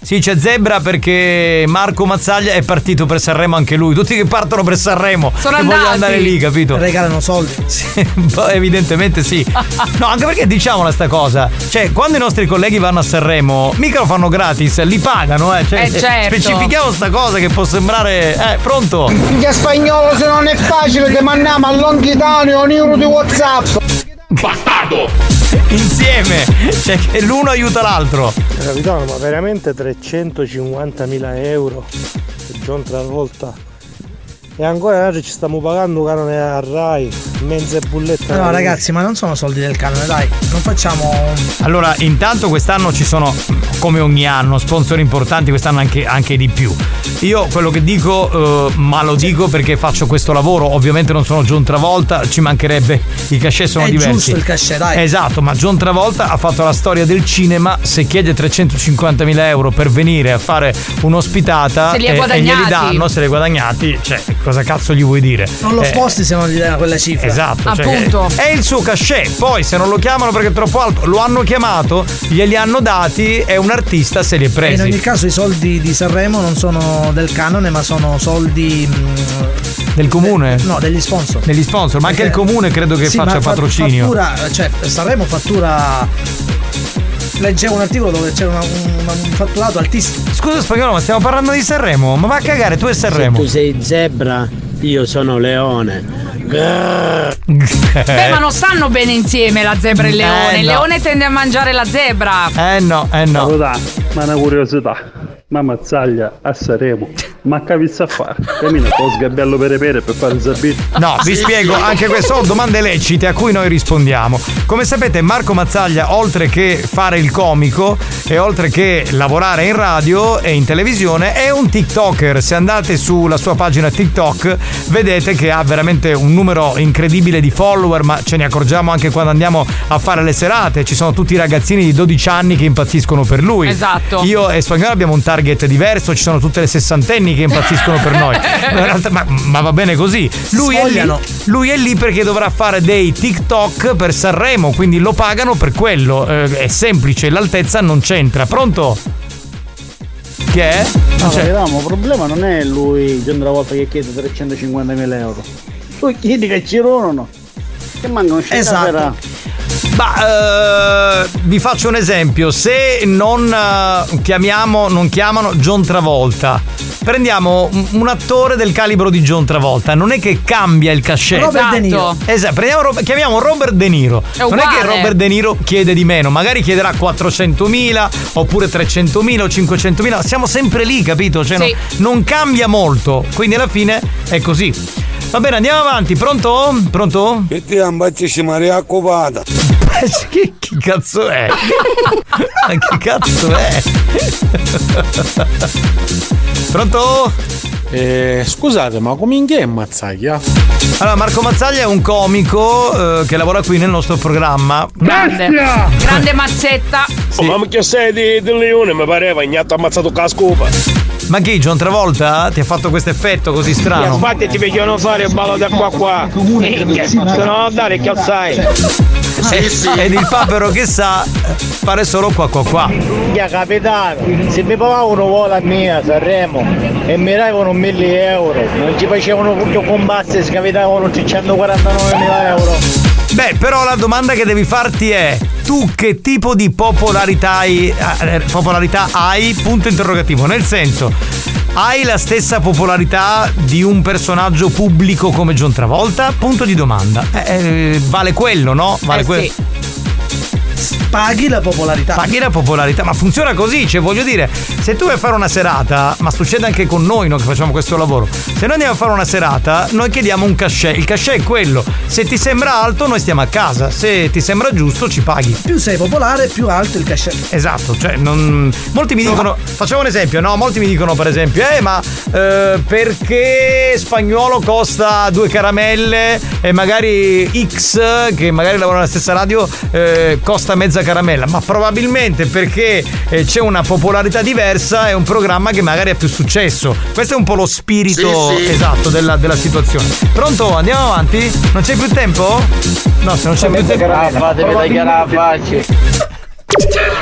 Sì, c'è Zebra perché Marco Mazzaglia è partito per Sanremo anche lui. Tutti che partono per Sanremo. Sono che vogliono andati. andare lì, capito? Regalano soldi. Sì, evidentemente sì. No, anche perché diciamola sta cosa. Cioè, quando i nostri colleghi vanno a Sanremo, mica lo fanno gratis, li pagano, eh. Cioè, Eh, certo. Specifichiamo sta cosa che può sembrare. Eh, pronto? Che spagnolo se non è facile ti mandiamo a Longhitano un euro di Whatsapp. Bastardo! Insieme! Cioè che l'uno aiuta l'altro. Capitano, ma veramente 350.000 euro John Travolta? E ancora oggi ci stiamo pagando canone a Rai, mezze bullette. No, ragazzi, ma non sono soldi del canone, dai. Non facciamo. Allora, intanto quest'anno ci sono, come ogni anno, sponsor importanti, quest'anno anche, anche di più. Io quello che dico, eh, ma lo dico perché faccio questo lavoro, ovviamente non sono John Travolta, ci mancherebbe, i cachet sono È diversi. giusto il cachet, dai. Esatto, ma John Travolta ha fatto la storia del cinema, se chiede 350.000 euro per venire a fare un'ospitata Se li e- e, guadagnati. glieli danno, se li ha guadagnati, cioè cosa cazzo gli vuoi dire? Non lo Eh, sposti se non gli dai quella cifra. Esatto, cioè, è il suo cachet. Poi se non lo chiamano perché è troppo alto, lo hanno chiamato, glieli hanno dati, è un artista, se li è E in presi. ogni caso i soldi di Sanremo non sono del canone, ma sono soldi. mm, Del comune? no, degli sponsor. Degli sponsor, ma anche il Perché- comune credo che Sì, faccia patrocinio. Fattura, cioè, Sanremo fattura. Leggevo un articolo dove c'era una- un, un fatturato altissimo. Scusa spagnolo, ma stiamo parlando di Sanremo? Ma va a cagare, tu e Sanremo. Se tu sei zebra, io sono leone. Beh, ma non stanno bene insieme la zebra e il leone. Eh, Il no. leone tende a mangiare la zebra. Eh no, eh no. Ma una curiosità. Ma Mazzaglia a Saremo. Ma capisci a fare? Cammina con lo sgabbiello pere per fare il zabito. No, vi spiego, anche queste sono domande lecite a cui noi rispondiamo. Come sapete, Marco Mazzaglia, oltre che fare il comico e oltre che lavorare in radio e in televisione, è un TikToker. Se andate sulla sua pagina TikTok, vedete che ha veramente un numero incredibile di follower, ma ce ne accorgiamo anche quando andiamo a fare le serate. Ci sono tutti i ragazzini di 12 anni che impazziscono per lui. Esatto. Io e Spagnolo abbiamo un target diverso, ci sono tutte le sessantenni che impazziscono per noi. Ma, ma- va bene così. Lui è, lì, lui è lì perché dovrà fare dei TikTok per Sanremo, quindi lo pagano per quello. Eh, è semplice, l'altezza non c'entra. Pronto? Che è? No, Cioè- capitano, il problema non è lui, John Travolta che chiede 350.000 euro. Tu chiedi che ci no? Che manca un Esatto. Ma eh, vi faccio un esempio, se non eh, chiamiamo, non chiamano John Travolta, prendiamo un, un attore del calibro di John Travolta, non è che cambia il cachet. Robert De Niro. Esatto, prendiamo chiamiamo Robert De Niro. È non è che. Robert De Niro chiede di meno, magari chiederà 400.000 oppure 300.000 o 500.000, siamo sempre lì, capito? Cioè, Sì. non, non cambia molto, quindi alla fine è così. Va bene, andiamo avanti, pronto? Pronto? Che ti ambacci Maria Covata. che, che cazzo è? Ma che cazzo è? Pronto? Eh, scusate, ma come in che è Mazzaglia? Allora, Marco Mazzaglia è un comico eh, che lavora qui nel nostro programma. Grande. Grande mazzetta. Oh, ma che sei di, di leone? Mi pareva, ignato ammazzato con la scopa. Ma chi, John Travolta? Ti ha fatto questo effetto così strano? Infatti ti vogliono fare il ballo da qua qua. Minchia, Se no dare che sai. Eh, Ed il papero che sa fare solo qua qua qua. Ya capitano, se mi pagavano vola mia a Sanremo e mi davano 1000 euro, non ci facevano tutto combasse, scavitavano 349.000 euro. Beh, però la domanda che devi farti è: tu che tipo di popolarità hai, eh, popolarità hai? Punto interrogativo. Nel senso, hai la stessa popolarità di un personaggio pubblico come John Travolta? Punto di domanda. Eh, eh, vale quello, no? Vale Eh, quello. sì. Paghi la popolarità. Paghi la popolarità, ma funziona così, cioè voglio dire, se tu vai a fare una serata, ma succede anche con noi no, che facciamo questo lavoro, se noi andiamo a fare una serata, noi chiediamo un cachet, il cachet è quello, se ti sembra alto noi stiamo a casa, se ti sembra giusto ci paghi. Più sei popolare, più alto il cachet. Esatto, cioè non... molti mi dicono, facciamo un esempio, no? Molti mi dicono per esempio, eh ma eh, perché spagnolo costa due caramelle e magari X, che magari lavora nella stessa radio, eh, costa mezza caramella? Ma probabilmente perché eh, c'è una popolarità diversa e un programma che magari ha più successo. Questo è un po' lo spirito Sì, sì. esatto della, della situazione. Pronto? Andiamo avanti? Non c'è più tempo? No, se non c'è più tempo. Fatevi tagliare la faccia.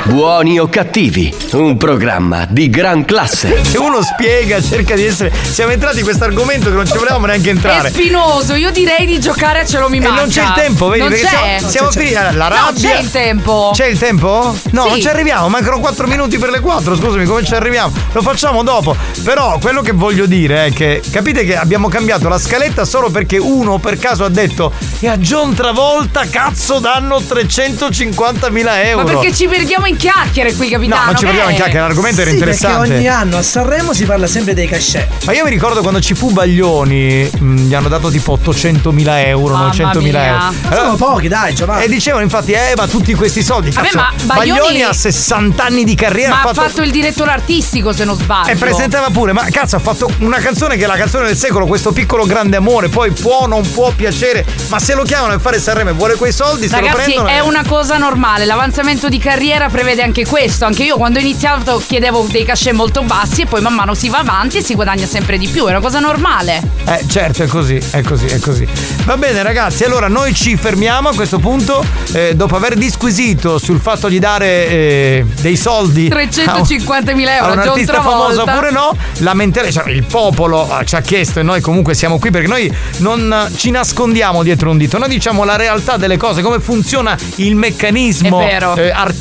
Buoni o cattivi, un programma di gran classe. Se uno spiega, cerca di essere. Siamo entrati in questo argomento che non ci volevamo neanche È entrare. spinoso, io direi di giocare a ce lo mi E manca. non c'è il tempo, vedi? Non perché c'è. siamo, siamo finiti. Allora, La No, rabbia. c'è il tempo. C'è il tempo? No, Sì. non ci arriviamo, mancano 4 minuti per le 4, scusami, come ci arriviamo? Lo facciamo dopo. Però quello che voglio dire è che capite che abbiamo cambiato la scaletta solo perché uno per caso ha detto e a John Travolta cazzo danno 350.000 euro. Ma perché ci perdiamo in chiacchiere qui, capitano? No, non ci perdiamo in Eh. chiacchiere, l'argomento era Sì, interessante. Perché ogni anno a Sanremo si parla sempre dei cachet. Ma io mi ricordo quando ci fu Baglioni, mh, gli hanno dato tipo 800.000 euro, Mamma 900.000 mia. euro. Ma sono pochi, dai, Giovanni. E dicevano infatti, eh, ma tutti questi soldi. Vabbè, cazzo, ma Baglioni- ha 60 anni di carriera. Ma ha fatto il direttore artistico, se non sbaglio. E presentava pure, ma cazzo, ha fatto una canzone che è la canzone del secolo, questo piccolo grande amore, poi può non può piacere, ma se lo chiamano a fare Sanremo e vuole quei soldi, se lo Ragazzi, prendono. è una cosa normale. L'avanzamento di carriera prevede anche questo. Anche io, quando ho iniziato, chiedevo dei cachet molto bassi, e poi man mano si va avanti e si guadagna sempre di più. È una cosa normale. Eh, certo, è così, è così, è così. Va bene, ragazzi, allora noi ci fermiamo a questo punto, eh, dopo aver disquisito sul fatto di dare eh, dei soldi. a un- 350.000 euro. a un artista famoso oppure no, lamentele, cioè, il popolo eh, ci ha chiesto e noi comunque siamo qui perché noi non eh, ci nascondiamo dietro un dito, noi diciamo la realtà delle cose, come funziona il meccanismo eh, artistico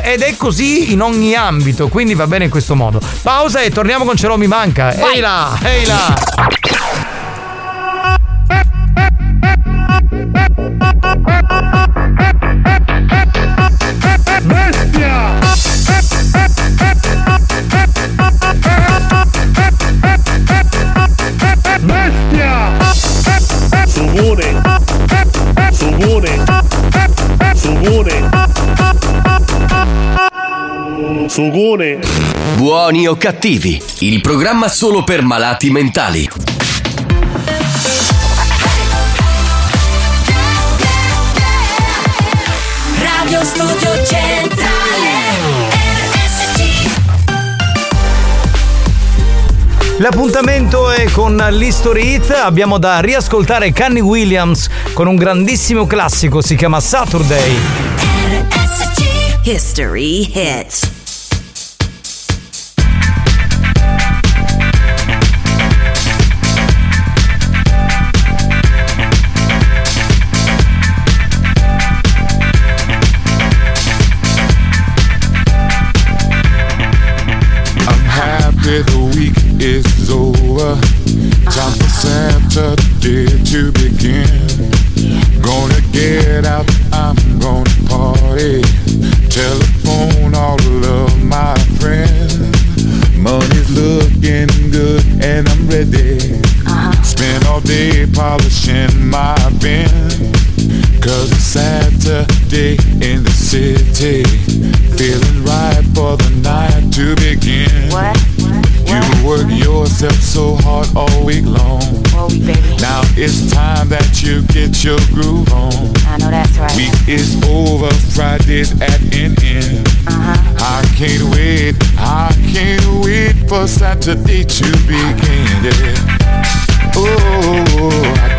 ed è così in ogni ambito, quindi va bene in questo modo. Pausa e torniamo con Cerò mi manca. Ehi là, ehi là. Sugone Buoni o cattivi, il programma solo per malati mentali. Radio Studio Centrale RSC L'appuntamento è con l'History Hit, abbiamo da riascoltare Canny Williams con un grandissimo classico, si chiama Saturday. History Hit happy the week is over. Time for Saturday to begin. Gonna get out, I'm gonna party. Telephone all of my friends. Money's looking good and I'm ready. Uh-huh. Spend all day polishing my bin. Cause it's Saturday in the city. Feeling right for the night to begin. Work yourself so hard all week long. Now it's time that you get your groove on. I know that's right. Week is over, Friday's at an end. Uh-huh. I can't wait, I can't wait for Saturday to begin. Yeah. Oh, I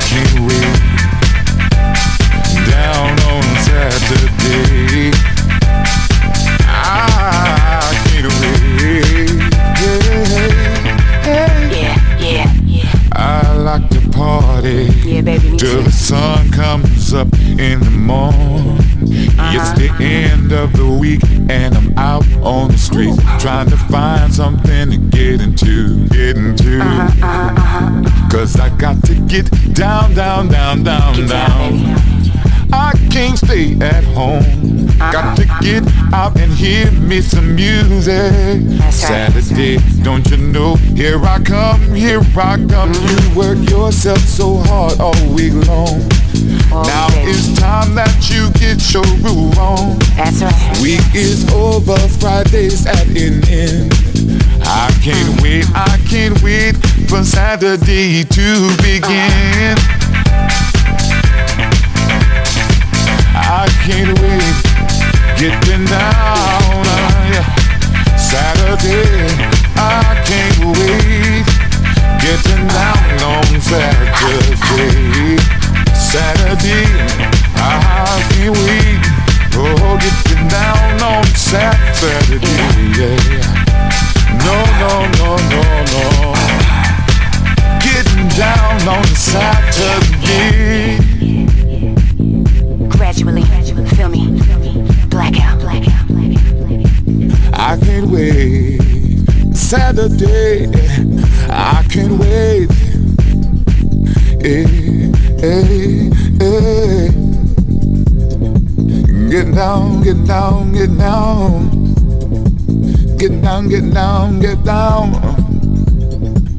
get down, down, down, down, down. I can't stay at home. Got to get out and hear me some music. Saturday, don't you know? Here I come, here I come. You mm. work yourself so hard all week long. now it's time that you get your groove on. That's right. Week is over, Friday's at an end. I can't wait, I can't wait for Saturday to begin. I can't wait, getting down on ya. Saturday, I can't wait, getting down on Saturday. Saturday, I can't wait, Oh, getting down on Saturday, yeah. No, no, no, no, no. Getting down on Saturday. Gradually, feel me. Blackout, blackout, I can't wait. Saturday, I can't wait. Hey, hey, hey. Get down, get down, get down. Get down, get down, get down.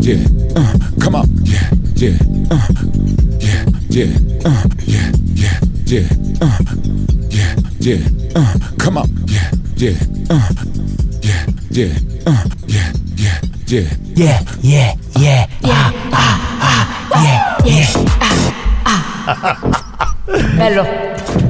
Yeah, uh, come on. Yeah, yeah, uh, yeah, yeah, uh, yeah, yeah, yeah, uh, yeah, yeah, uh, come on. Yeah, yeah, uh, yeah, yeah, uh, yeah, yeah, yeah. Yeah, yeah, yeah. Ah, ah, ah, yeah, yeah. Bello.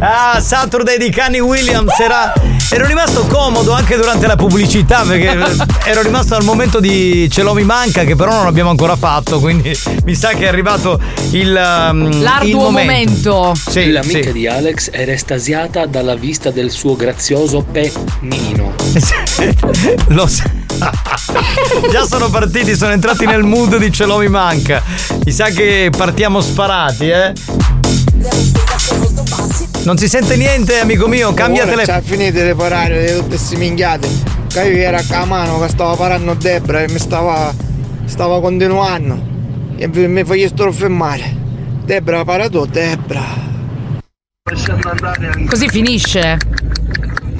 Ah, Saturday di Kanye Williams era. Ero rimasto comodo anche durante la pubblicità perché ero rimasto al momento di Ce l'ho mi manca che però non abbiamo ancora fatto, quindi mi sa che è arrivato il, um, il L'arduo momento. momento. Sì, L'amica sì. di Alex era estasiata dalla vista del suo grazioso pennino. Lo sa- Già sono partiti, sono entrati nel mood di Ce l'ho mi manca. Mi sa che partiamo sparati, eh. Non si sente niente, amico mio, cambia telefono. C'ha finito di parare di tutte queste minchiate. Che io era a mano che stava parando Debra e mi stava. stava continuando. E mi facessero fermare. Debra para tu, Debra. Così finisce.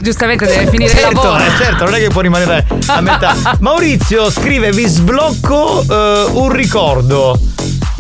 Giustamente deve finire il Certo, lavoro. eh, certo, non è che può rimanere a metà. Maurizio scrive: Vi sblocco eh, un ricordo.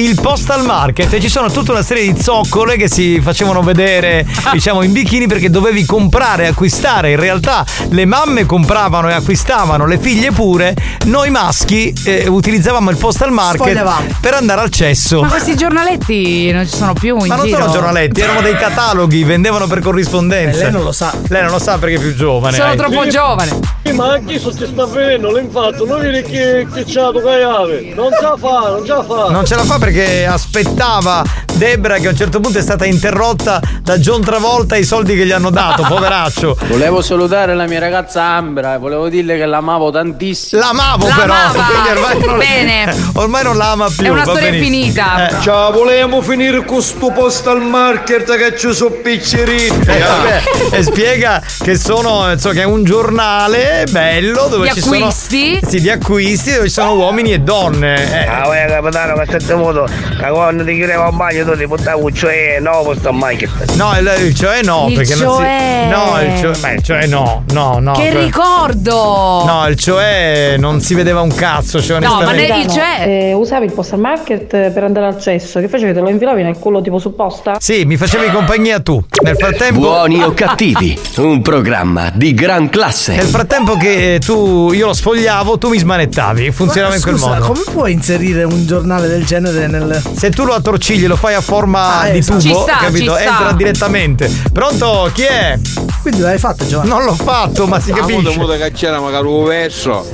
Il postal market e ci sono tutta una serie di zoccole che si facevano vedere, diciamo, in bikini perché dovevi comprare e acquistare. In realtà le mamme compravano e acquistavano, le figlie pure. Noi maschi eh, utilizzavamo il postal market Sfogliavamo. per andare al cesso. Ma questi giornaletti non ci sono più in Ma non giro. sono giornaletti, erano dei cataloghi, vendevano per corrispondenza. Eh, lei non lo sa. Lei non lo sa perché è più giovane. Sono eh. troppo giovane. Sì, ma anche se ti sta venendo l'infatto, non vedi che, che c'ha tu. Non sa fa, non sa fa. Non ce la fa perché aspettava Debra che a un certo punto è stata interrotta da John Travolta e i soldi che gli hanno dato, poveraccio. Volevo salutare la mia ragazza Ambra e volevo dirle che l'amavo tantissimo. L'amavo però, quindi ormai non, Bene. ormai non la ama più. È una storia benissimo. finita. Eh. Ciao, volevamo finire con sto postal market che ci sono piccerini. Eh, vabbè, e spiega che sono insomma, che è un giornale bello dove Di ci acquisti? sono sì, di acquisti dove ci sono uomini e donne. Eh. Ah, capitano, che stai muto. Che quando ti chiedeva a bagno tu ti buttavi un cioè no, questo market. No, il, il cioè no, Il perché non cioè. si. No, il cioè. Beh, il cioè no, no, no. che cioè- ricordo! No, il cioè non si vedeva un cazzo. Cioè, No, ma nel- il cioè- Eh, usavi il postal market per andare al cesso. Che facevi? Te lo infilavi nel culo tipo supposta? Sì, mi facevi compagnia tu. Nel frattempo. Buoni o cattivi, un programma di gran classe. Nel frattempo che eh, tu io lo sfogliavo, tu mi smanettavi. Funzionava in quel Scusa, modo. come puoi inserire un giornale del genere nel. Se tu lo attorcigli, lo fai a forma Ah, di esatto. tubo, Ci sta, capito? ci sta. Entra direttamente. Pronto? Chi è? Quindi l'hai fatto, Giovanni? Non l'ho fatto, ma si Ah, capisce. muta che c'era magari un verso.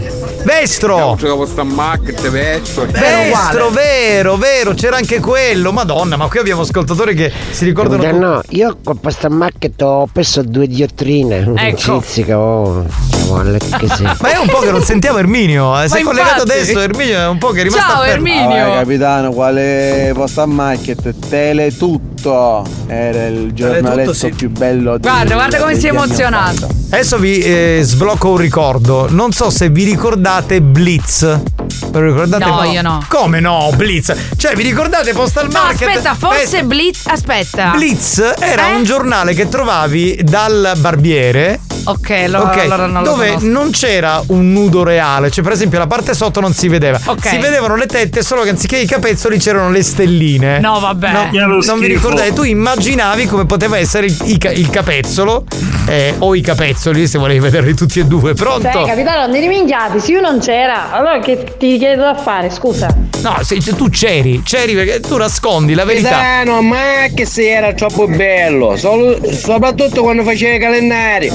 Vestro! Sta. Vestro, vero, vero, c'era anche quello. Madonna, ma qui abbiamo ascoltatori che si ricordano. Eh, no, io con questa macchina ho perso due diotrine. Ecco. Cizzica, oh, cavolo, che sì. Ma è un po' che non sentiamo Erminio. eh. Si è collegato adesso. Erminio è un po' che è rimasto Ciao, fermo. Erminio. Ah, vai, capitano, quale posta market? Teletutto era il giornaletto sì. più bello di- Guarda, guarda come si è emozionato. Adesso vi eh, sblocco un ricordo. Non so se vi ricordate Blitz. Ve lo ricordate? No, io no. Come no? Blitz. Cioè, vi ricordate Postal No, Market? aspetta, forse Beh, Blitz. Aspetta. Blitz era Eh? un giornale che trovavi dal barbiere. Ok, allora, ok, allora non lo dove conosco. non c'era un nudo reale, cioè per esempio la parte sotto non si vedeva. Ok. Si vedevano le tette, solo che anziché i capezzoli c'erano le stelline. No, vabbè. No, non vi ricordate? Tu immaginavi come poteva essere il, il ca- il capezzolo eh, o i capezzoli, se volevi vederli tutti e due. Pronto? Cioè, capitano, non eri minchiati, se io non c'era, allora che ti chiedo da fare, scusa. No, se- tu c'eri, c'eri perché tu nascondi la verità. Pisano, ma che se era troppo bello, solo- soprattutto quando faceva i calendari.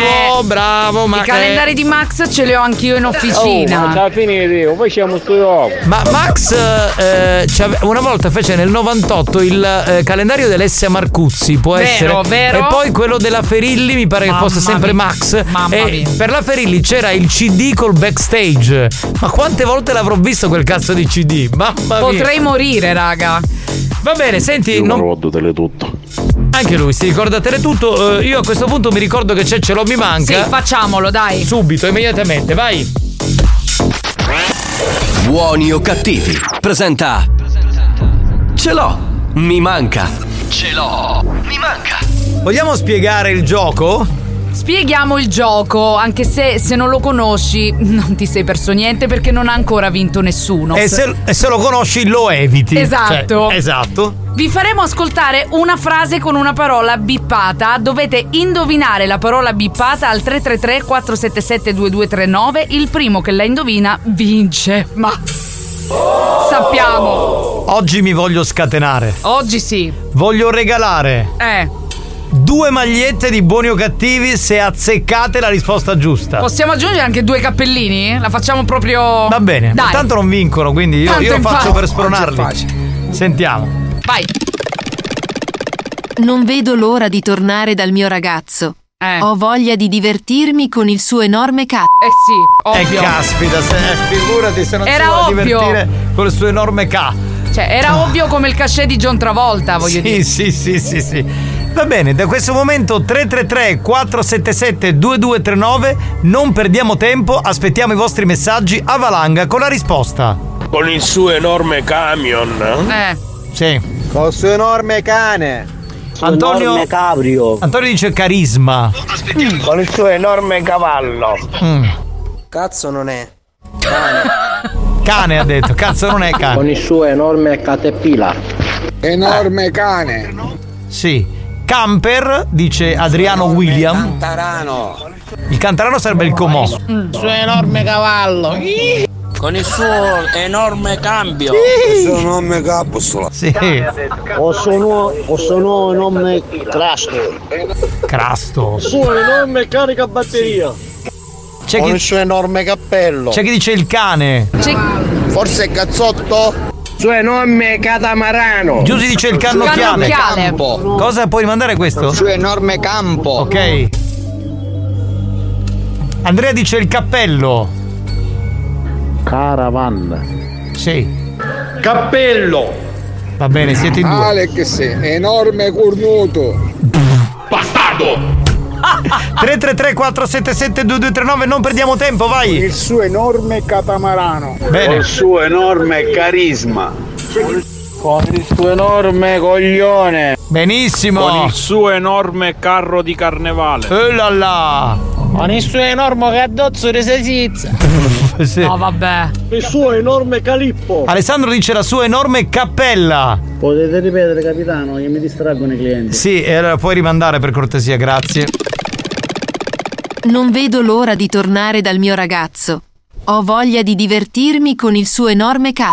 Bravo, bravo, ma I calendari di Max ce li ho anch'io in officina. Oh, ma finire, facciamo sto gioco. Ma Max eh, una volta fece nel 98 il eh, calendario dell'Essia Marcuzzi, può Vero, essere. vero. E poi quello della Ferilli, mi pare che Mamma fosse sempre mia. Max. Mamma e mia. per la Ferilli c'era il CD col backstage. Ma quante volte l'avrò visto quel cazzo di CD? Mamma mia. Potrei morire, raga. Va bene, senti, non- ricordo Teletutto. Anche lui si ricorda Teletutto. Eh, io a questo punto mi ricordo che c'è Ce l'ho mi manca. Sì, facciamolo, dai. Subito, immediatamente, vai. Buoni o cattivi. Presenta. Ce l'ho. Mi manca. Ce l'ho. Mi manca. Vogliamo spiegare il gioco? Spieghiamo il gioco, anche se se non lo conosci non ti sei perso niente perché non ha ancora vinto nessuno. E se, e se lo conosci lo eviti. Esatto. Cioè, esatto. Vi faremo ascoltare una frase con una parola bippata. Dovete indovinare la parola bippata al 333 477 2239. Il primo che la indovina vince. Ma sappiamo. Oggi mi voglio scatenare. Oggi sì. Voglio regalare Eh, due magliette di buoni o cattivi se azzeccate la risposta giusta. possiamo aggiungere anche due cappellini? La facciamo proprio. Va bene, Dai. tanto non vincono, quindi io, io lo faccio per Oggi è spronarli. Sentiamo. Vai. Non vedo l'ora di tornare dal mio ragazzo. Ho voglia di divertirmi con il suo enorme cazzo. Eh sì, E caspita, se, eh, figurati se non Era si vuole ovvio. divertire con il suo enorme K. Cioè, era ovvio come il cachet di John Travolta, voglio sì, dire. Sì, sì, sì, sì. Va bene, da questo momento 333 477 2239, non perdiamo tempo, aspettiamo i vostri messaggi a valanga con la risposta. Con il suo enorme camion. Eh. Sì. Con il suo enorme cane. Antonio enorme cabrio. Antonio dice carisma. Con il suo enorme cavallo. Mm. Cazzo non è. Cane ha detto, cazzo non è cane. Con il suo enorme caterpillar. Enorme cane. Sì. Camper, dice Adriano William. Tarano. Il cantarano sarebbe il comò. Il suo enorme cavallo. Con il suo enorme cambio. Il suo nome capsula. Sì. O sono, o sono nome crasto. Crasto. Il suo enorme carica batteria. C'è Con chi, il suo enorme cappello. c'è chi dice il cane. Forse è cazzotto? Suo enorme catamarano. Giusy dice il cannocchiale. Cannocchiale. Campo. Cosa puoi mandare questo? Il suo enorme campo. Ok. Andrea dice il cappello. Caravan. Sì. Cappello. Va bene, siete in due. Alex, enorme cornuto. Bastardo. 333 477 2239, non perdiamo tempo, vai. Il suo enorme catamarano. Bene. il suo enorme carisma. Con il suo enorme coglione. Benissimo. Con il suo enorme carro di carnevale. Oh là là. Con il suo enorme caddozzo di salsiccia. Sì. No, vabbè. Il suo enorme calippo. Alessandro dice la sua enorme cappella. Potete ripetere, capitano, che mi distraggono i clienti. Sì, e allora puoi rimandare per cortesia, grazie. Non vedo l'ora di tornare dal mio ragazzo. Ho voglia di divertirmi con il suo enorme cazzo.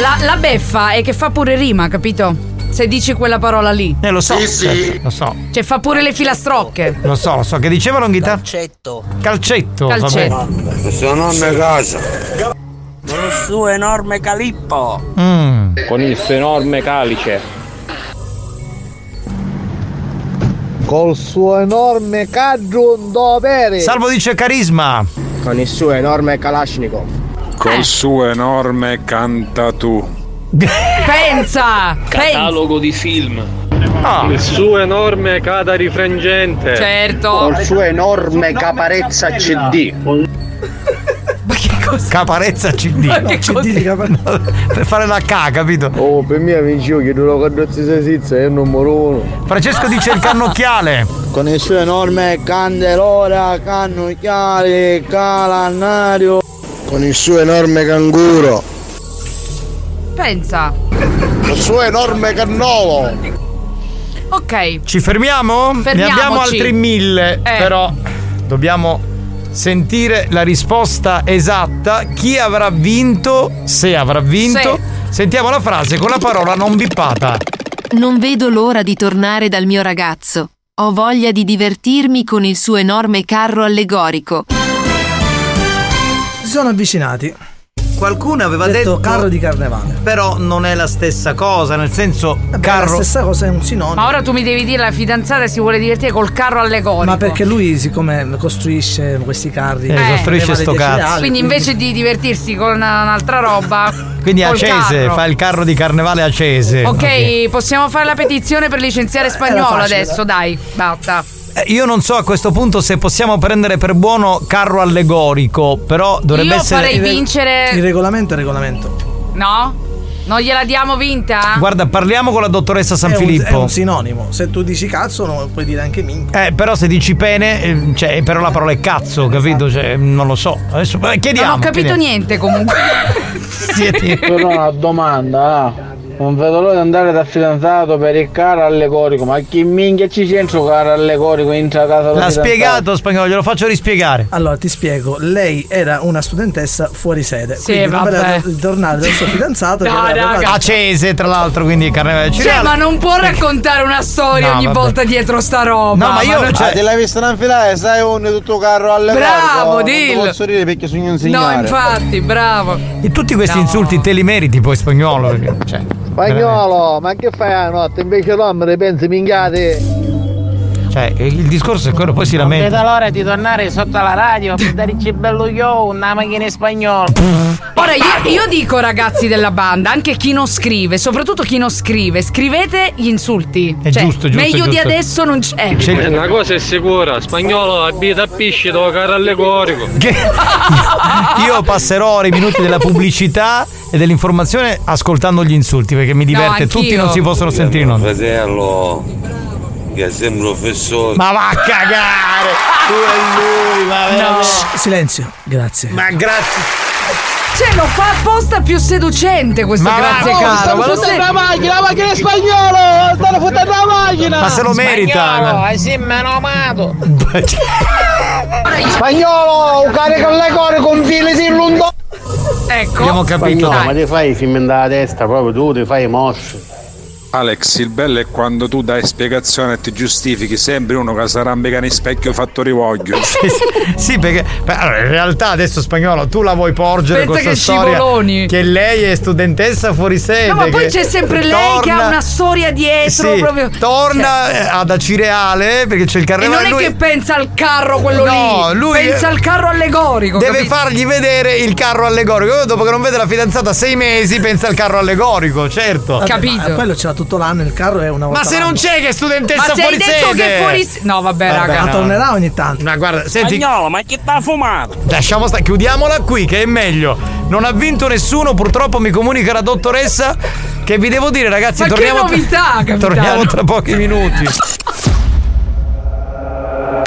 La, la beffa è che fa pure rima, capito? Se dici quella parola lì. Eh, lo so. certo, lo so. Cioè, fa pure le filastrocche. Lo so, lo so. Che dicevano in chitarra? Calcetto. Calcetto. Calcetto. bene. Il suo nome è casa. Con il suo enorme calippo. Mm. Con il suo enorme calice. Col suo enorme cagiundo pere. Salvo dice carisma. Con il suo enorme kalashnikov. Col suo enorme cantatù. Pensa! Pensa! di film. Ah. Il suo enorme cada rifrangente. Certo. Col suo enorme caparezza CD. Cosa? Caparezza CD. Ma che cos'è? per fare la K, capito? Oh, per me vinci che tu lo condozzi se sizza e non moro uno. Francesco dice il cannocchiale. Con il suo enorme candelora, cannocchiale, calannario. Con il suo enorme canguro. Pensa. Il suo enorme cannolo. Ok. Ci fermiamo? Ne abbiamo altri mille. Eh. Però dobbiamo sentire la risposta esatta. Chi avrà vinto, se avrà vinto. Sentiamo la frase con la parola non bippata. Non vedo l'ora di tornare dal mio ragazzo. Ho voglia di divertirmi con il suo enorme carro allegorico. Si sono avvicinati. Qualcuno aveva detto, detto- carro di carnevale. Però non è la stessa cosa, nel senso Beh, carro. La stessa cosa è un sinonimo. Ma ora tu mi devi dire la fidanzata si vuole divertire col carro allegorico. Ma perché lui, siccome costruisce questi carri, Eh, costruisce aveva sto cazzo. cereali, Quindi invece di divertirsi con una- un'altra roba. Quindi accese, carro. fa il carro di carnevale accese. Ok, possiamo fare la petizione per licenziare spagnolo facile, adesso, dai, basta. Eh, Io non so a questo punto se possiamo prendere per buono carro allegorico, però dovrebbe Io essere. farei vincere. Il regolamento è regolamento. No? Non gliela diamo vinta? Guarda, parliamo con la dottoressa San È un- Filippo. È un sinonimo. Se tu dici cazzo, no, puoi dire anche minchia. Eh, però se dici pene, eh, cioè, però la parola è cazzo, capito? Cioè, non lo so. Adesso eh, chiediamo. non ho capito chiediamo. niente comunque. Però una domanda, ah. Non vedo l'ora di andare dal fidanzato per il carro allegorico, ma chi minchia ci c'entra il carro allegorico in casa del L'ha fidanzato? spiegato spagnolo, glielo faccio rispiegare. Allora ti spiego, lei era una studentessa fuori sede. Sì, quindi non vabbè. voleva ritornare dal suo fidanzato. No, raga. Accese, tra l'altro, quindi carnevale Cioè, ma non può raccontare una storia No, ogni vabbè. volta dietro sta roba. No, ma io- non- cioè- Ah, te l'hai vista non filare, sai un tutto carro alle Bravo, Non ti dillo. posso dire perché sono un No, signore. infatti, bravo. E tutti questi insulti te li meriti poi spagnolo. Cioè, Spagnolo, ma che fai a notte? Invece dormire pensi minchiate? Cioè, il discorso è quello, poi si Non vedo lamenta. l'ora di tornare sotto la radio per darci bello io una macchina in spagnolo. Ora io, io dico ragazzi della banda, anche chi non scrive, soprattutto chi non scrive, scrivete gli insulti. È Cioè, giusto, giusto, Meglio di giusto. adesso non c'è. Eh, Una cosa è sicura, spagnolo abita a piscito, carro allegorico. Io passerò ora i minuti della pubblicità e dell'informazione ascoltando gli insulti perché mi diverte. anch'io. Tutti non si possono sentire. Mio No. fratello, che è sempre professore. Ma va a cagare! Tu e lui, ma veramente- Shh, Silenzio, grazie. Ma grazie. Cioè, lo fa apposta più seducente questo Ma grazie va, caro. stanno ma lo fottendo sai- La macchina, la macchina è spagnolo! Stanno fottendo la macchina! Ma se lo merita, Spagnolo, ma- hai sì menomato. Spagnolo, un carico alle core con fili di lundo! Ecco. Abbiamo capito. Spagnolo, ma ti fai i film dalla testa, proprio tu ti fai mosso. Alex, il bello è quando tu dai spiegazione e ti giustifichi, sembri uno che sarà in specchio fatto rivoglio. Sì, sì, sì, perché allora, in realtà adesso spagnolo tu la vuoi porgere Pensa questa che storia scivoloni. che lei è studentessa fuori sede. No, ma poi c'è sempre lei che ha una storia dietro Sì, proprio. torna eh, ad Acireale perché c'è il E carnevale. non è lui- che pensa al carro quello No, lì, lui- pensa al carro allegorico. Deve capito? fargli vedere il carro allegorico. Dopo che non vede la fidanzata sei mesi, pensa al carro allegorico, certo. Vabbè, ma quello c'era tutto l'anno, il carro è una volta. Ma se non c'è che è studentessa Ma se hai fuori detto sede. che è fuori No, vabbè, Vabbè, raga. Ma no. tornerà ogni tanto. Ma guarda, senti. Spagnolo, ma chi t'ha fumato? Lasciamo sta, chiudiamola qui che è meglio. Non ha vinto nessuno, purtroppo mi comunica la dottoressa che vi devo dire ragazzi, Ma che torniamo novità, capitano. Torniamo tra pochi minuti.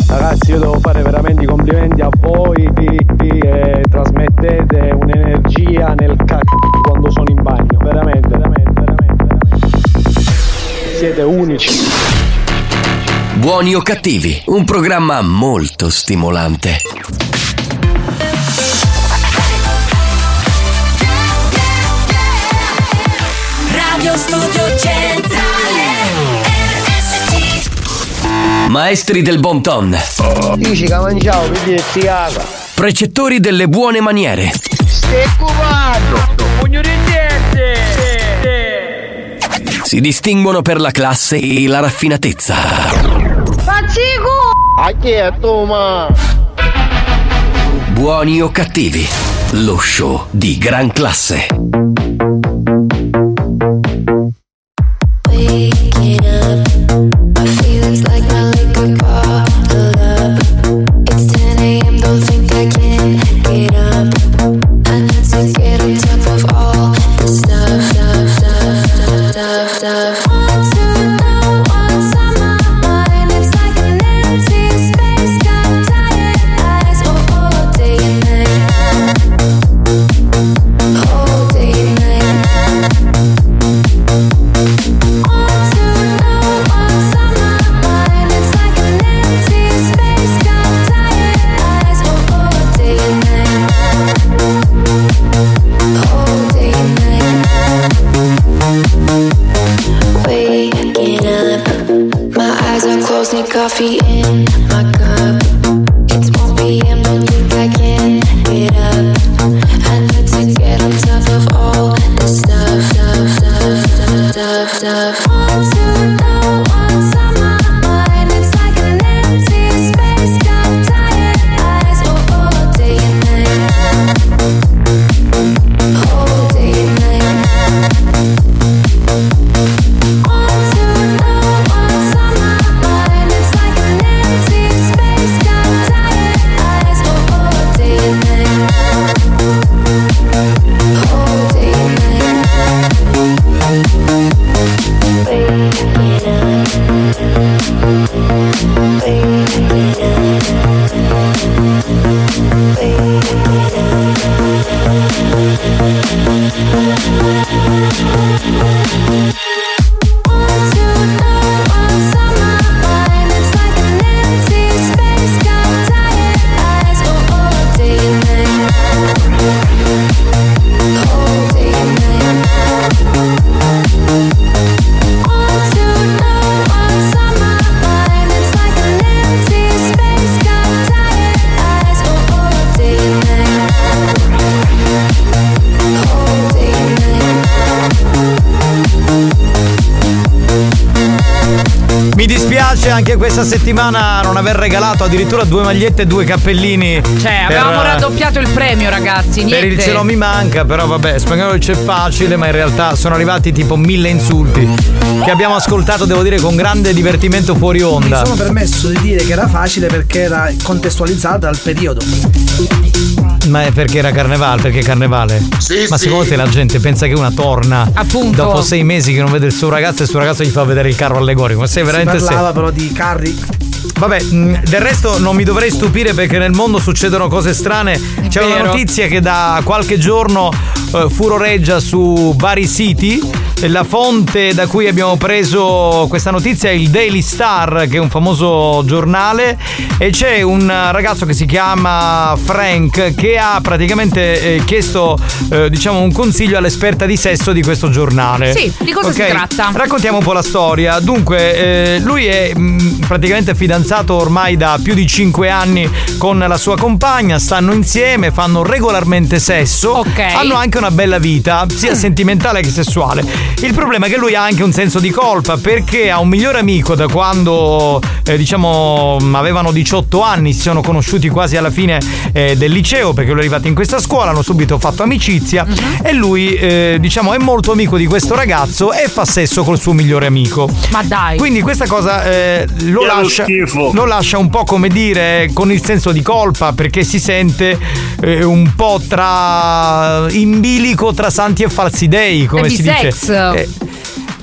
Ragazzi, io devo fare veramente i complimenti a voi che trasmettete un'energia nel cacchio quando sono in bagno. Veramente. Siete unici. Buoni o cattivi, un programma molto stimolante. Radio Studio Centrale Maestri del bon ton, precettori delle buone maniere, Stai cubando! Si distinguono per la classe e la raffinatezza. Faccico! A chi è tu, ma? Buoni o cattivi, lo show di gran classe. Anche questa settimana non aver regalato addirittura due magliette e due cappellini. Cioè, per, avevamo eh, raddoppiato il premio, ragazzi. Niente. Per il cielo mi manca, però vabbè, spagnolo c'è facile, ma in realtà sono arrivati tipo mille insulti che abbiamo ascoltato, devo dire, con grande divertimento fuori Mi onda. sono permesso di dire che era facile perché era contestualizzata al periodo. Ma è perché era carnevale, perché è carnevale? Sì, Ma sì. secondo te la gente pensa che una torna Appunto. dopo sei mesi che non vede il suo ragazzo e il suo ragazzo gli fa vedere il carro allegorico? Ma sei Si veramente parlava sei- però di carri. Vabbè, mh, del resto non mi dovrei stupire perché nel mondo succedono cose strane. C'è una notizia che da qualche giorno eh, furoreggia su vari siti. La fonte da cui abbiamo preso questa notizia è il Daily Star, che è un famoso giornale, e c'è un ragazzo che si chiama Frank che ha praticamente eh, chiesto eh, diciamo un consiglio all'esperta di sesso di questo giornale. Sì, di cosa si Ok? tratta? Raccontiamo un po' la storia. Dunque, eh, lui è mh, praticamente fidanzato ormai da più di 5 anni con la sua compagna, stanno insieme, fanno regolarmente sesso, hanno anche una bella vita, sia Mm. sentimentale che sessuale. Il problema è che lui ha anche un senso di colpa perché ha un migliore amico da quando, eh, diciamo, avevano 18 anni, si sono conosciuti quasi alla fine eh, del liceo perché lui è arrivato in questa scuola, hanno subito fatto amicizia Mhm. e lui, eh, diciamo, è molto amico di questo ragazzo e fa sesso col suo migliore amico. Ma dai. Quindi questa cosa eh, lo, lascia, lo lascia un po' come dire con il senso di colpa perché si sente eh, un po' tra in bilico tra santi e falsi dei, come È si bisex. dice. Eh,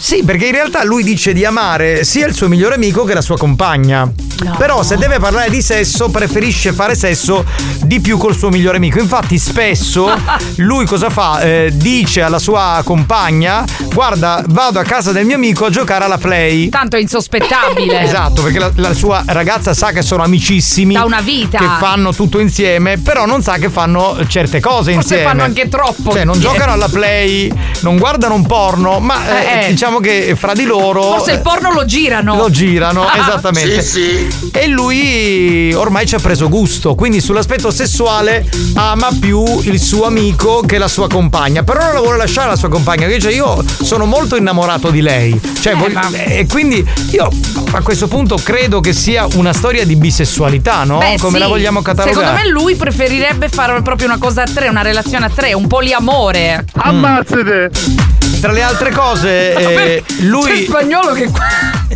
sì, perché in realtà lui dice di amare sia il suo migliore amico che la sua compagna. Però se deve parlare di sesso, preferisce fare sesso di più col suo migliore amico. Infatti, spesso lui cosa fa? Eh, dice alla sua compagna: Guarda, vado a casa del mio amico a giocare alla play. Tanto è insospettabile. Esatto, perché la, la sua ragazza sa che sono amicissimi. Da una vita. Che fanno tutto insieme, però non sa che fanno certe cose Forse insieme. fanno anche troppo Cioè, non giocano alla play, non guardano un porno, ma eh, Eh, eh. Diciamo che fra di loro. Forse il porno lo girano. Lo girano, Ah. esattamente. E lui ormai ci ha preso gusto, quindi sull'aspetto sessuale ama più il suo amico che la sua compagna. Però non la vuole lasciare la sua compagna, che dice io sono molto innamorato di lei. Cioè, voglio- e quindi io a questo punto credo che sia una storia di bisessualità, no? Beh, Come sì. la vogliamo catalogare? Secondo me lui preferirebbe fare proprio una cosa a tre, una relazione a tre, un poliamore. Ammazzate! Tra le altre cose, eh, lui. C'è spagnolo che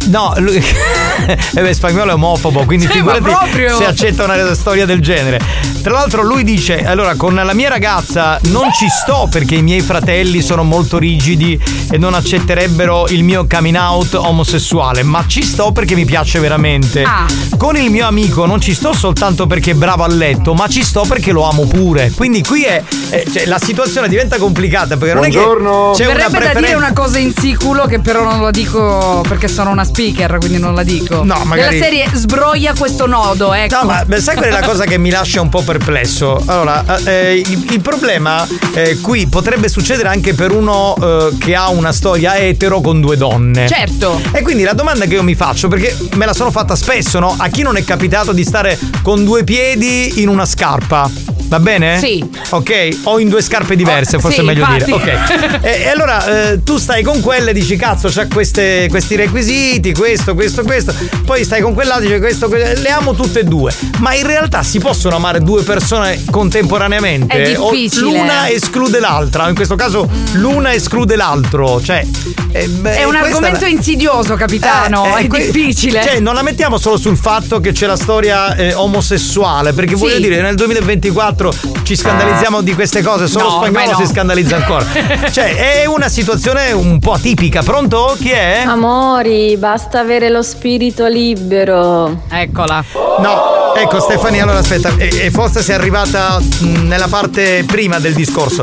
No, lui. eh beh, spagnolo è omofobo, quindi Sì, figurati se accetta una storia del genere. Tra l'altro, lui dice: Allora, con la mia ragazza non ci sto perché i miei fratelli sono molto rigidi e non accetterebbero il mio coming out omosessuale, ma ci sto perché mi piace veramente. Ah. Con il mio amico non ci sto soltanto perché è bravo a letto, ma ci sto perché lo amo pure. Quindi qui è. eh, cioè, la situazione diventa complicata perché non è che c'è una Verrebbe da dire preferenza. una cosa in siculo che però non lo dico perché sono una speaker, quindi non la dico. No, magari- Della serie sbroglia questo nodo, ecco. No, ma beh, sai qual è la cosa che mi lascia un po' perplesso? Allora, eh, il, il problema eh, qui potrebbe succedere anche per uno eh, che ha una storia etero con due donne. Certo. E quindi la domanda che io mi faccio, perché me la sono fatta spesso, no? A chi non è capitato di stare con due piedi in una scarpa? Va bene? Sì. Ok? O in due scarpe diverse, Oh, forse sì, è meglio infatti. dire. Ok. E, e allora eh, tu stai con quelle e dici cazzo c'ha queste- questi requisiti, questo, questo, questo. Poi stai con quell'altro e dici questo, questo, le amo tutte e due. Ma in realtà si possono amare due persone contemporaneamente? È difficile. O l'una esclude l'altra? In questo caso l'una esclude l'altro. Cioè. eh, beh, È un argomento insidioso, capitano. eh, è que- difficile. Cioè, non la mettiamo solo sul fatto che c'è la storia eh, omosessuale, perché Sì. voglio dire, nel 2024 ci scandalizziamo di queste cose, solo No, spagnolo no. si scandalizza ancora. cioè, è una situazione un po' atipica. Pronto? Chi è? Amori, basta avere lo spirito libero. Eccola. No, ecco Stefania, allora aspetta, e, e forse sei arrivata mh, nella parte prima del discorso.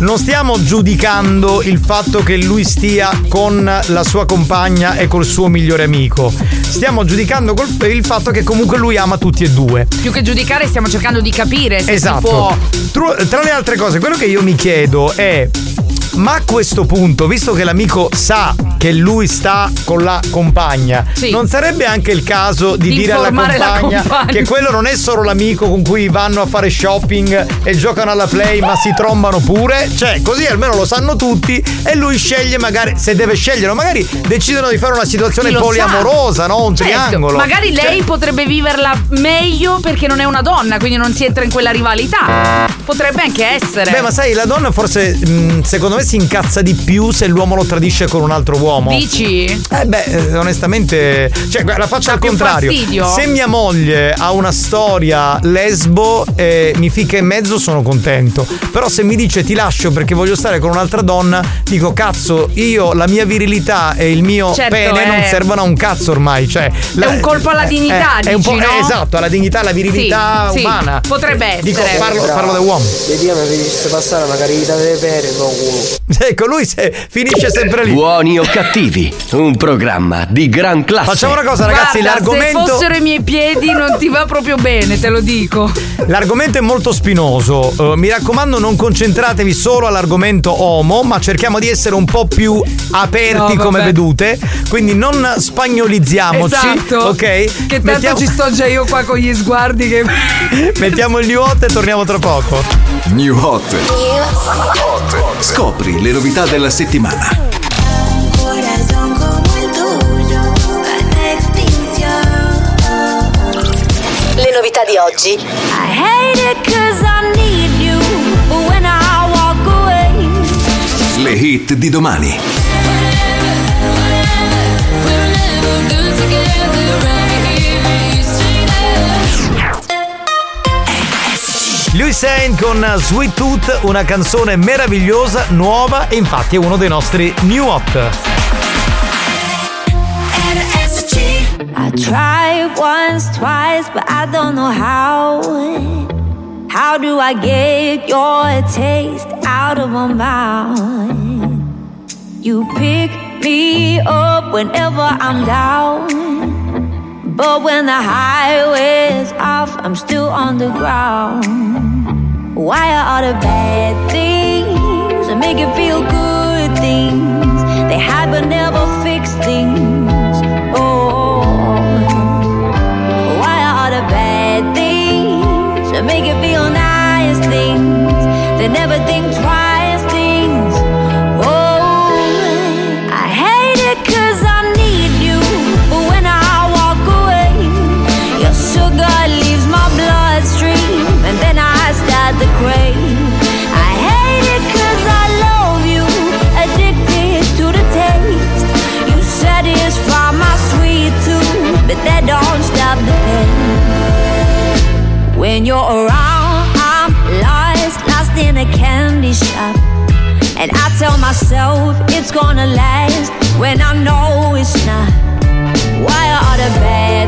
Non stiamo giudicando il fatto che lui stia con la sua compagna e col suo migliore amico. Stiamo giudicando col- il fatto che comunque lui ama tutti e due. Più che giudicare, stiamo cercando di capire se Esatto. si può. Tru- Tra le altre cose, quello che io mi chiedo è. Ma a questo punto, visto che l'amico sa che lui sta con la compagna, Sì. non sarebbe anche il caso di, Di dire alla compagna, compagna. che quello non è solo l'amico con cui vanno a fare shopping e giocano alla play, ma si trombano pure? Cioè, così almeno lo sanno tutti e lui sceglie magari, se deve scegliere, magari decidono di fare una situazione poliamorosa, sa? no? Un Certo, triangolo. Magari lei Cioè, potrebbe viverla meglio perché non è una donna, quindi non si entra in quella rivalità. Potrebbe anche essere. Beh, ma sai, la donna forse mh, secondo me si incazza di più se l'uomo lo tradisce con un altro uomo. Dici? Eh beh, eh, onestamente, cioè la faccio al contrario. fastidio? Se mia moglie ha una storia lesbo e mi fica in mezzo, sono contento. Però se mi dice ti lascio perché voglio stare con un'altra donna, dico cazzo, io la mia virilità e il mio Certo, pene non è- servono a un cazzo ormai. Cioè, la- un colpo alla eh, dignità, eh, è un po', dici, no? eh, esatto, alla dignità, alla virilità Sì, sì, umana. potrebbe Dico, essere. parlo, parlo da uomo. Vediamo se passare una carità delle pere, no culo. Ecco, lui se finisce sempre lì. Buoni o cattivi, un programma di gran classe. Facciamo una cosa, ragazzi, Guarda, l'argomento. Se fossero i miei piedi non ti va proprio bene, te lo dico. L'argomento è molto spinoso. Eh, mi raccomando, non concentratevi solo all'argomento homo, ma cerchiamo di essere un po' più aperti No, come vedute. Quindi non spagnolizziamoci. Esatto. Ok? Che tanto Mettiamo- ci sto già io qua con gli sguardi che. Mettiamo il new hot e torniamo tra poco. New Hot. Scopri le novità della settimana. Le novità di oggi. I hate it cause I need you, but when I walk away, Le hit di Lui Saint con Sweet Tooth, una canzone meravigliosa, nuova e infatti è uno dei nostri new hot. I tried once, twice, but I don't know how. How do I get your taste out of my mouth? You pick me up whenever I'm down. But when the highway's off, I'm still on the ground. Why are all the bad things that make you feel good things? They hide but never fix things. Oh, why are all the bad things that make you feel nice things? They never think twice Start crave. I hate it cause I love you. Addicted to the taste. You my sweet tooth. But that don't stop the pain. When you're around, I'm lost, lost in a candy shop. And I tell myself it's gonna last when I know it's not. Why are the bad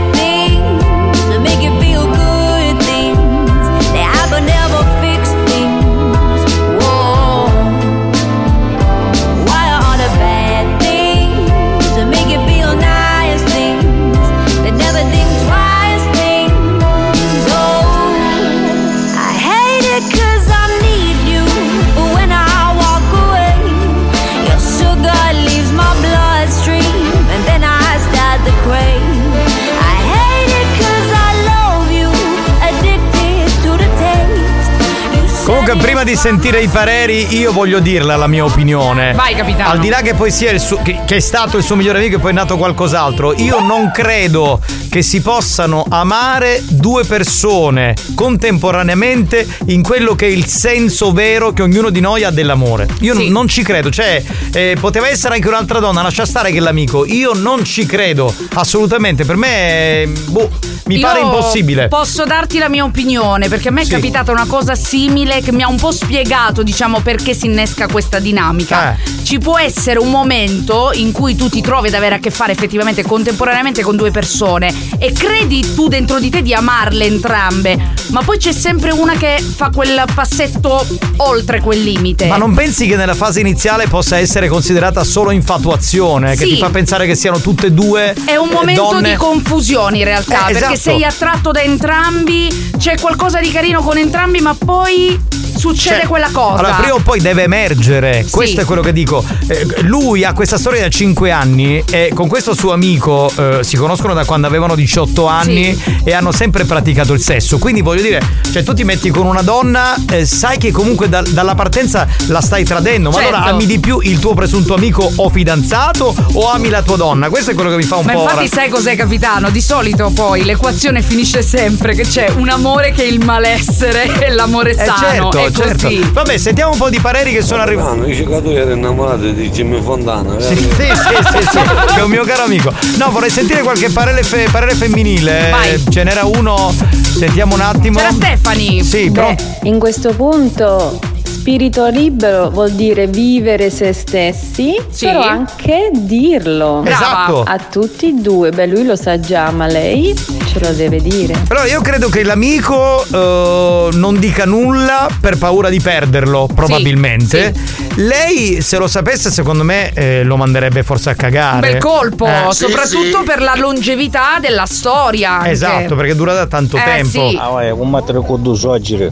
sentire i pareri, io voglio dirla la mia opinione. Vai, capitano. Al di là che poi sia il suo, che, che è stato il suo migliore amico e poi è nato qualcos'altro, io non credo che si possano amare due persone contemporaneamente in quello che è il senso vero che ognuno di noi ha dell'amore. Io n- non ci credo, cioè, eh, poteva essere anche un'altra donna, lascia stare che l'amico. Io non ci credo, assolutamente. Per me, boh, mi Io pare impossibile. Posso darti la mia opinione, perché a me è Sì. capitata una cosa simile che mi ha un po' spiegato, diciamo, perché si innesca questa dinamica. Eh. Ci può essere un momento in cui tu ti trovi ad avere a che fare effettivamente contemporaneamente con due persone e credi tu dentro di te di amarle entrambe, ma poi c'è sempre una che fa quel passetto oltre quel limite. Ma non pensi che nella fase iniziale possa essere considerata solo infatuazione? Che Sì. ti fa pensare che siano tutte e due È un momento donne? di confusione in realtà, Eh, perché esatto. sei attratto da entrambi, c'è qualcosa di carino con entrambi, ma poi succede Cioè, quella cosa. Allora, prima o poi deve emergere. Sì. Questo è quello che dico. Eh, lui ha questa storia da 5 anni e con questo suo amico eh, si conoscono da quando avevano 18 anni e hanno sempre praticato il sesso. Quindi voglio dire, cioè tu ti metti con una donna, eh, sai che comunque da- dalla partenza la stai tradendo. Ma Certo. allora ami di più il tuo presunto amico o fidanzato o ami la tua donna? Questo è quello che mi fa un Ma po'. infatti ra- sai cos'è capitano? Di solito poi l'equazione finisce sempre che c'è un amore che è il malessere e l'amore Eh, sano. certo, è certo. così. Vabbè, sentiamo un po' di pareri che sono arrivati. No, dice che tu eri innamorato di Jimmy Fontana. Sì, sì, sì, sì, sì, che è un mio caro amico. No, vorrei sentire qualche parere, fe- parere femminile. Vai. Ce n'era uno, sentiamo un attimo. C'era Stefani. Sì, pronto. in questo punto spirito libero vuol dire vivere se stessi, Sì. però anche dirlo. Esatto. A tutti e due. Beh, lui lo sa già, ma lei ce lo deve dire. Allora, io credo che l'amico eh, non dica nulla per paura di perderlo, probabilmente. Lei, se lo sapesse, secondo me eh, lo manderebbe forse a cagare. Un bel colpo, Eh, soprattutto per la longevità della storia. anche. Esatto, perché dura da tanto Eh, tempo. sì. Ah, vai, combattere con due soggi.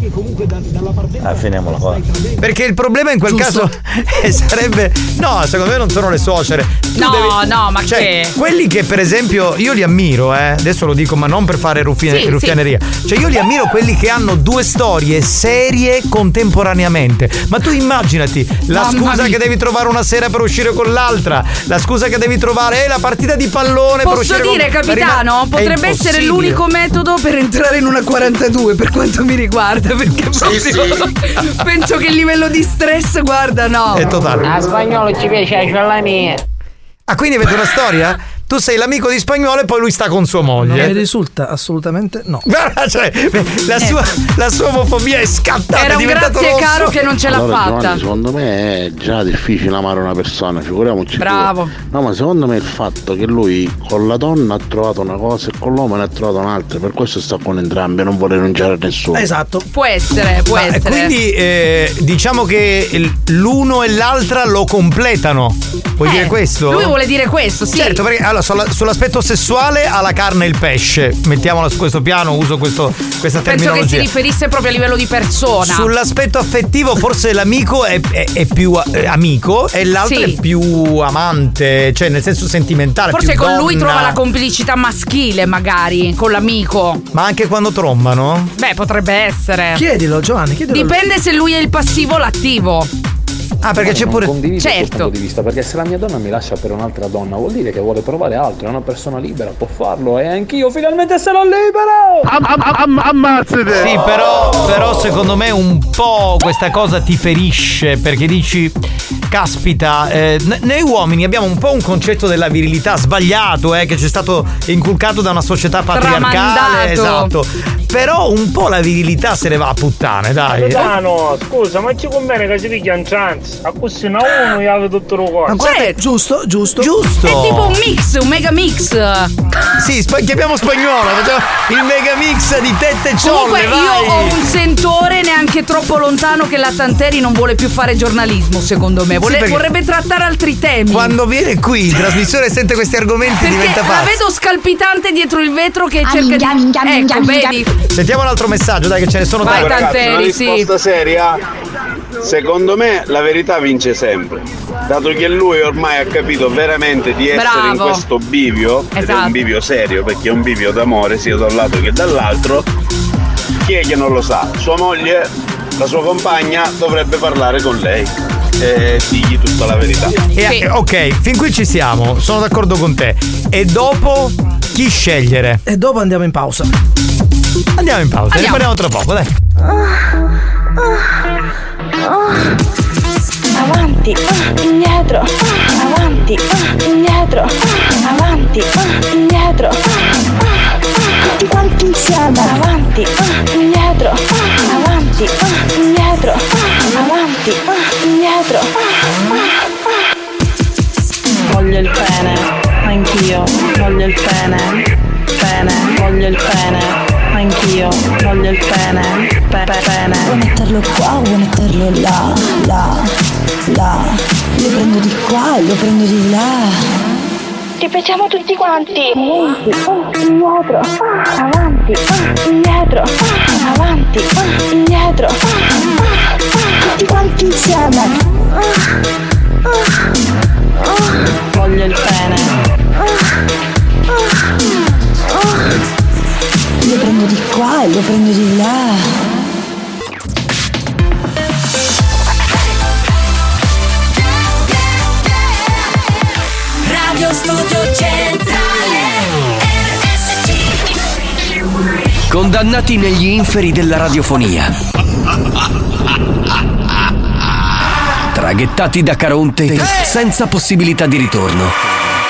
Ah, finiamola qua. Perché il problema in quel Giusto. caso eh, sarebbe. No, secondo me non sono le suocere. Tu No, no, ma cioè, che- Quelli che, per esempio, io li ammiro, eh. Adesso lo dico, ma non per fare ruffine- Sì, ruffianeria. Cioè, io li ammiro quelli che hanno due storie serie contemporaneamente. Ma tu immaginati la Mamma scusa mia. che devi trovare una sera per uscire con l'altra, la scusa che devi trovare è la partita di pallone per Posso uscire dire, con capitano, È potrebbe essere l'unico metodo per entrare in una 42 per quanto mi riguarda, perché proprio penso che il livello di stress, guarda, no. È totale. A spagnolo ci piace la mia. Ah, quindi avete una storia? Tu sei l'amico di spagnolo e poi lui sta con sua Non moglie. mi risulta assolutamente no. Guarda, cioè, la, sua, la sua omofobia è scattata. Era un grazie rosso. caro che non ce l'ha allora, fatta. Giovanni, secondo me è già difficile amare una persona, figuriamoci. due. Bravo. No, ma secondo me il fatto che lui con la donna ha trovato una cosa e con l'uomo ne ha trovato un'altra, per questo sta con entrambi e non vuole rinunciare a nessuno. Esatto. Può essere, può Ma, essere. quindi eh, diciamo che l'uno e l'altra lo completano. Puoi Eh, dire questo? Lui vuole dire questo, sì. Certo, perché allora, sulla- sull'aspetto sessuale ha la carne e il pesce. Mettiamola su questo piano, uso questo- questa Penso che si riferisse proprio a livello di persona. Sull'aspetto affettivo, forse l'amico è, è- è più eh, amico e l'altro Sì. è più amante, cioè nel senso sentimentale. Forse più con lui donna. trova la complicità maschile, magari, con l'amico. Ma anche quando trombano? Beh, potrebbe essere. Chiedilo, Giovanni, chiedilo. Dipende se lui è il passivo o l'attivo. Ah, perché c'è pure. condivido Certo. punto di vista perché se la mia donna mi lascia per un'altra donna vuol dire che vuole provare altro è una persona libera può farlo e anch'io finalmente sarò libero ammazzate! Sì, però, però secondo me un po' questa cosa ti ferisce perché dici, caspita, eh, n- noi uomini abbiamo un po' un concetto della virilità sbagliato, eh, che ci è stato inculcato da una società patriarcale. Tramandato. Esatto. Però un po' la virilità se ne va a puttane, dai. Capitano, scusa, ma ci conviene che si piglia un chance? A così una uno io avevo tutto lo Ma corso. guarda, Certo. giusto, giusto. Giusto. È tipo un mix, un mega mix. Sì, spa- chiamiamo spagnolo, facciamo il mega mix di tette e Comunque ciolle, io vai. ho un sentore neanche troppo lontano che la Tanteri non vuole più fare giornalismo, secondo me. Vuole- perché- vorrebbe trattare altri temi. Quando viene qui in trasmissione e sente questi argomenti Perché diventa la pazzo. vedo scalpitante dietro il vetro che cerca di. ecco, vedi? Sentiamo un altro messaggio, dai, che ce ne sono Vai, tanti. Tanteri, una sì. risposta seria. Secondo me la verità vince sempre. Dato che lui ormai ha capito veramente di essere in Bravo. questo bivio, ed è Esatto. un bivio serio perché è un bivio d'amore sia da un lato che dall'altro, chi è che non lo sa? Sua moglie la sua compagna dovrebbe parlare con lei e digli tutta la verità. E- eh, ok, fin qui ci siamo, sono d'accordo con te. E dopo chi scegliere? E dopo andiamo in pausa. Andiamo in pausa, Andiamo. rimaniamo tra poco, dai. Avanti, ah, indietro, ah, avanti, ah, indietro, ah, avanti, ah, indietro, ah, ah, tutti quanti insieme, avanti, ah, indietro, ah, avanti, ah, indietro, ah, avanti, ah, indietro. ah, ah, Voglio il pene, anch'io, voglio il pene, pene, voglio il pene, anch'io, voglio il pene, pe- pe- pene. Vuoi metterlo qua, vuoi metterlo là, là, là. Lo prendo di qua e lo prendo di là. Ripetiamo tutti quanti. Avanti, ah, indietro, ah, avanti, ah, indietro, ah, avanti, ah, indietro. ah, ah, ah, Tutti quanti insieme. Ah, ah, ah, Voglio il pene, ah, ah, ah. Prendo di qua e lo prendo di là. Radio Studio Centrale RSC Condannati negli inferi della radiofonia. Traghettati da Caronte senza possibilità di ritorno.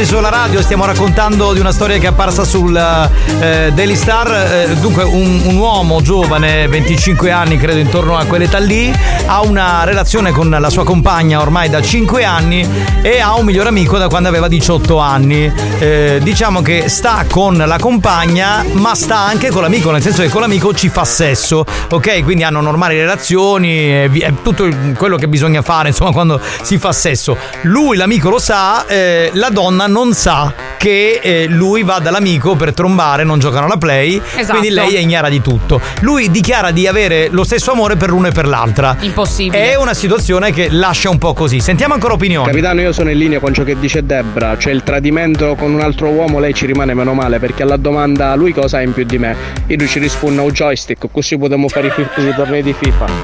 Che hanno appena acceso la radio. Stiamo raccontando di una storia che è apparsa sul eh, Daily Star. Eh, dunque, un, un uomo giovane, 25 anni, credo intorno a quell'età lì, ha una relazione con la sua compagna ormai da 5 anni e ha un migliore amico da quando aveva 18 anni. Eh, diciamo che sta con la compagna, ma sta anche con l'amico, nel senso che con l'amico ci fa sesso, ok? Quindi hanno normali relazioni, è tutto quello che bisogna fare, insomma, quando si fa sesso. Lui, l'amico, lo sa, eh, la donna non sa che eh, lui va dall'amico per trombare, non giocano alla play, Esatto. quindi lei è ignara di tutto. Lui dichiara di avere lo stesso amore per l'uno e per l'altra. Impossibile. È una situazione che lascia un po' così. Sentiamo ancora opinioni. Capitano, io sono in linea con ciò che dice Debra, cioè il tradimento con un altro uomo, lei ci rimane meno male perché alla domanda lui cosa ha in più di me, io lui ci rispondo un joystick, così potremmo fare i, fi- i tornei di FIFA.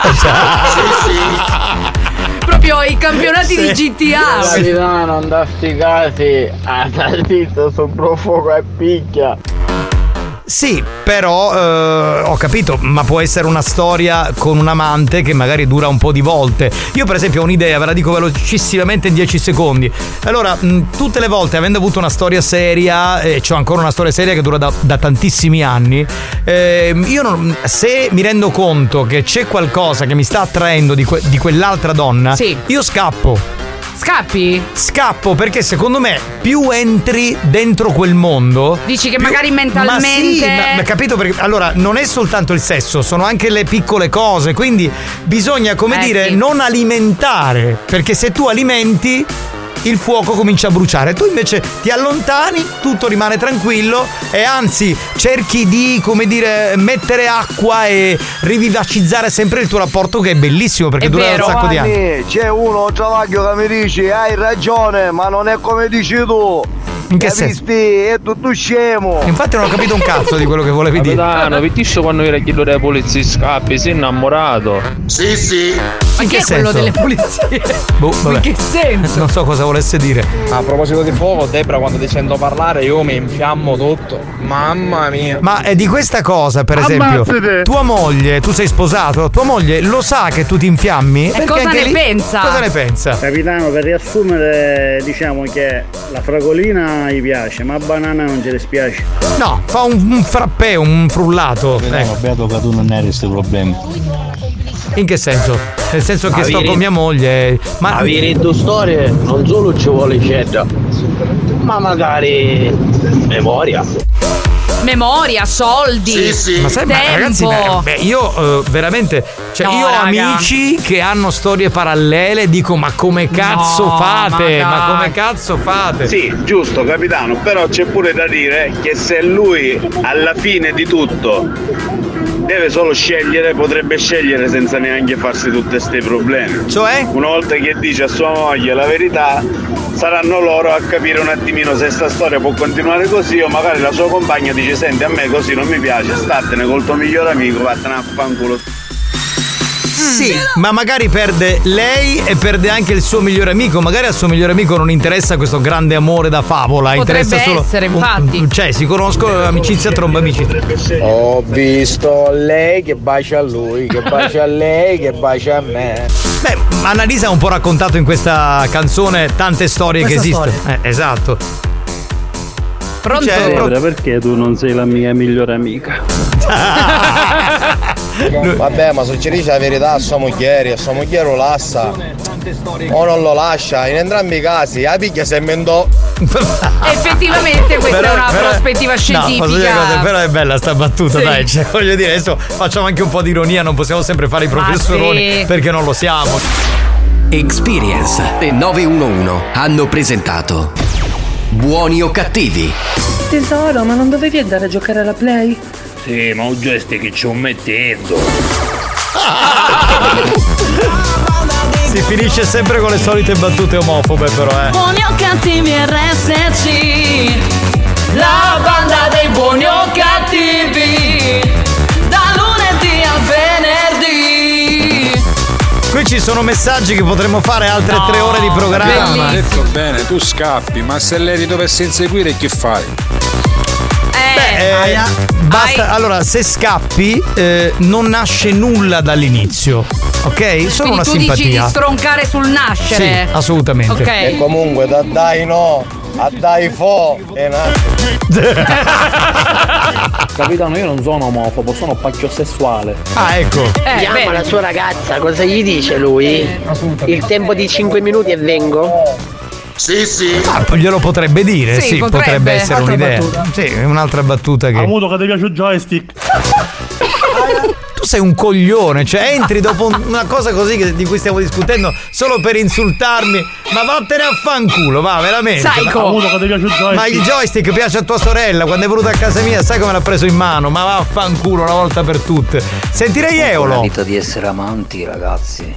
Proprio proprio i campionati di GTA. Capitano, non da sti casi, ah, zitto, sopra fuoco e picchia. Sì, però eh, ho capito, ma può essere una storia con un amante che magari dura un po' di volte. Io, per esempio, ho un'idea, ve la dico velocissimamente in 10 secondi. Allora, mh, tutte le volte, avendo avuto una storia seria, e c'ho ancora una storia seria che dura da, da tantissimi anni, ehm, io non, se mi rendo conto che c'è qualcosa che mi sta attraendo di, que- di quell'altra donna, io scappo. Scappi? Scappo perché secondo me più entri dentro quel mondo. Dici che più- magari mentalmente. Ma sì, ma, ma capito perché allora non è soltanto il sesso, sono anche le piccole cose. Quindi bisogna, come Eh, dire, sì. non alimentare. Perché se tu alimenti. Il fuoco comincia a bruciare, tu invece ti allontani, tutto rimane tranquillo e anzi cerchi di, come dire, mettere acqua e rivivacizzare sempre il tuo rapporto che è bellissimo perché dura un sacco di anni. C'è uno travaglio che mi dice hai ragione, ma non è come dici tu. In che Capisti? È tutto scemo. Infatti non ho capito un cazzo di quello che volevi dire. Capitano, vi dici quando era chiedo delle polizie scappi, sei innamorato? Sì, sì. Ma che è quello senso? delle pulizie? Boh, vabbè. In che senso? Non so cosa volesse dire. A proposito di fuoco, Debra, quando ti sento parlare io mi infiammo tutto. Mamma mia. Ma è di questa cosa, per esempio, Ammazzate! tua moglie, tu sei sposato, tua moglie lo sa che tu ti infiammi? E cosa anche ne lì- pensa? Cosa ne pensa? Capitano, per riassumere, diciamo che la fragolina gli piace, ma banana non ci dispiace. No, fa un, un frappè, un frullato. Ecco. beato che tu non hai questi problemi. In che senso? Nel senso che Ma sto veri- con mia moglie. Ma vi due storie non solo ci vuole cedda, ma magari memoria. Memoria, soldi. Ma sai, ma tempo. ragazzi, beh, beh, io eh, veramente, cioè No, io ho raga. amici che hanno storie parallele dico ma come cazzo No, fate? ma Ma, come cazzo fate? Sì, giusto capitano, però c'è pure da dire che se lui alla fine di tutto deve solo scegliere, potrebbe scegliere senza neanche farsi tutti questi problemi. Cioè? Una volta che dice a sua moglie la verità, saranno loro a capire un attimino se sta storia può continuare così o magari la sua compagna dice senti a me così non mi piace, statene col tuo migliore amico, vattene a fanculo. Sì, ma magari perde lei e perde anche il suo migliore amico. Magari al suo migliore amico non interessa questo grande amore da favola. Potrebbe interessa solo. essere, un- infatti. cioè, si conoscono amicizia tromba amici. Ho visto lei che bacia a lui, che bacia a lei, che bacia a me. Beh, Annalisa ha un po' raccontato in questa canzone tante storie Questa che esistono. Eh, esatto. Pronto? Cioè, Debra, perché tu non sei la mia migliore amica? Vabbè, ma se ci dice la verità a sua moglie, a sua moglie lo lascia. O non lo lascia, in entrambi i casi, la picchia se mendò. Effettivamente questa Però- è una però- prospettiva No, posso dire una cosa, scientifica. però è bella sta battuta, Sì. dai. Cioè, voglio dire, adesso facciamo anche un po' di ironia, non possiamo sempre fare i professoroni sì. perché non lo siamo. Experience e 911 hanno presentato Buoni o cattivi? Tesoro, ma non dovevi andare a giocare alla play? Sì, ma un gesto che ci ho mettendo. Si finisce sempre con le solite battute omofobe, però, eh. Buoni o cattivi RSC La banda dei buoni o cattivi Da lunedì a venerdì Qui ci sono messaggi che potremmo fare altre tre ore di programma. Ha detto bene, tu scappi, ma se lei ti dovesse inseguire che fai? Beh, eh, basta. Allora, se scappi, eh, non nasce nulla dall'inizio. Ok? Solo Quindi una tu dici di simpatia. stroncare sul nascere. Sì, assolutamente. Ok. E comunque da dai no, a dai fo, e Capitano, io non sono omofobo, sono pacchiosessuale. Ah, ecco. Eh, Chiama la sua ragazza, cosa gli dice lui? Il tempo di 5 minuti e vengo? Sì, sì. Ah, glielo potrebbe dire, Sì, sì, potrebbe, potrebbe. essere Altra un'idea. battuta. Sì, un'altra battuta che. Avuto che ti piace il joystick. Tu sei un coglione, cioè entri dopo un- una cosa così che- di cui stiamo discutendo solo per insultarmi. Ma vattene a fanculo, va, veramente. Psycho. Ma, Avuto che ti piace il joystick. ma il joystick piace a tua sorella, quando è venuta a casa mia, sai come l'ha preso in mano? Ma va a fanculo una volta per tutte. Sentirei Eolo. vita di essere amanti, ragazzi,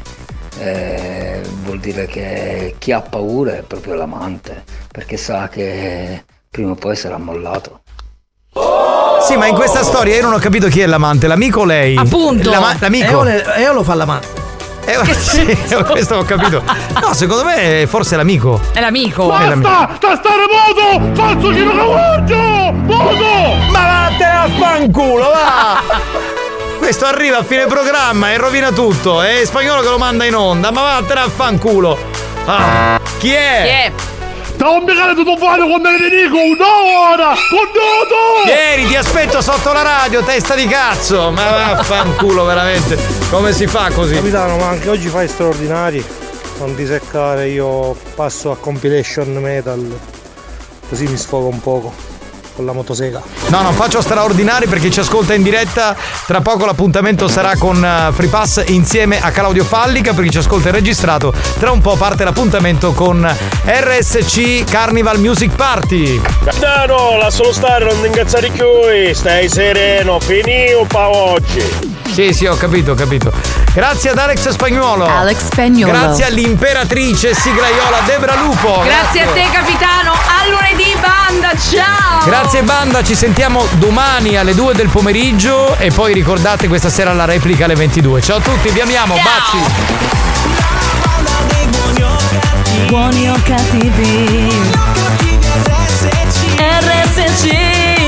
eh, vuol dire che chi ha paura è proprio l'amante, perché sa che prima o poi sarà mollato. Sì, ma in questa storia io non ho capito chi è l'amante, l'amico o lei? Appunto. L'ama- l'amico. Eolo, Eolo fa l'amante. Eh, sì, questo ho capito. No, secondo me forse è l'amico. È l'amico. È l'amico. Basta! Sta stare moto! Falso giracavallo! Moto! Ma vattene a fanculo, va! Questo arriva a fine programma e rovina tutto. È spagnolo che lo manda in onda, ma vattene a fanculo. Ah, chi è? Chi è? Stavo piegare tutto fuori quando ne dico un'ora! Conduto! Vieni, ti aspetto sotto la radio, testa di cazzo! Ma vaffanculo, veramente. Come si fa così? Capitano, ma anche oggi fai straordinari. Non ti seccare, io passo a compilation metal. Così mi sfogo un poco con la motosega. No, non faccio straordinari perché ci ascolta in diretta. Tra poco l'appuntamento sarà con eh, Free Pass insieme a Claudio Fallica per chi ci ascolta in registrato. Tra un po' parte l'appuntamento con RSC Carnival Music Party. Capitano, lascialo stare, non ti incazzare più, stai sereno, finì un po' oggi. Sì, sì, ho capito, ho capito. Grazie ad Alex Spagnuolo. Alex Spagnuolo. Grazie all'imperatrice siglaiola Debra Lupo. Grazie a te capitano, a lunedì banda, ciao! Grazie Grazie banda, ci sentiamo domani alle 2 del pomeriggio e poi ricordate questa sera la replica alle 22. Ciao a tutti, vi amiamo, Ciao. baci. Buoni o cattivi. RSC.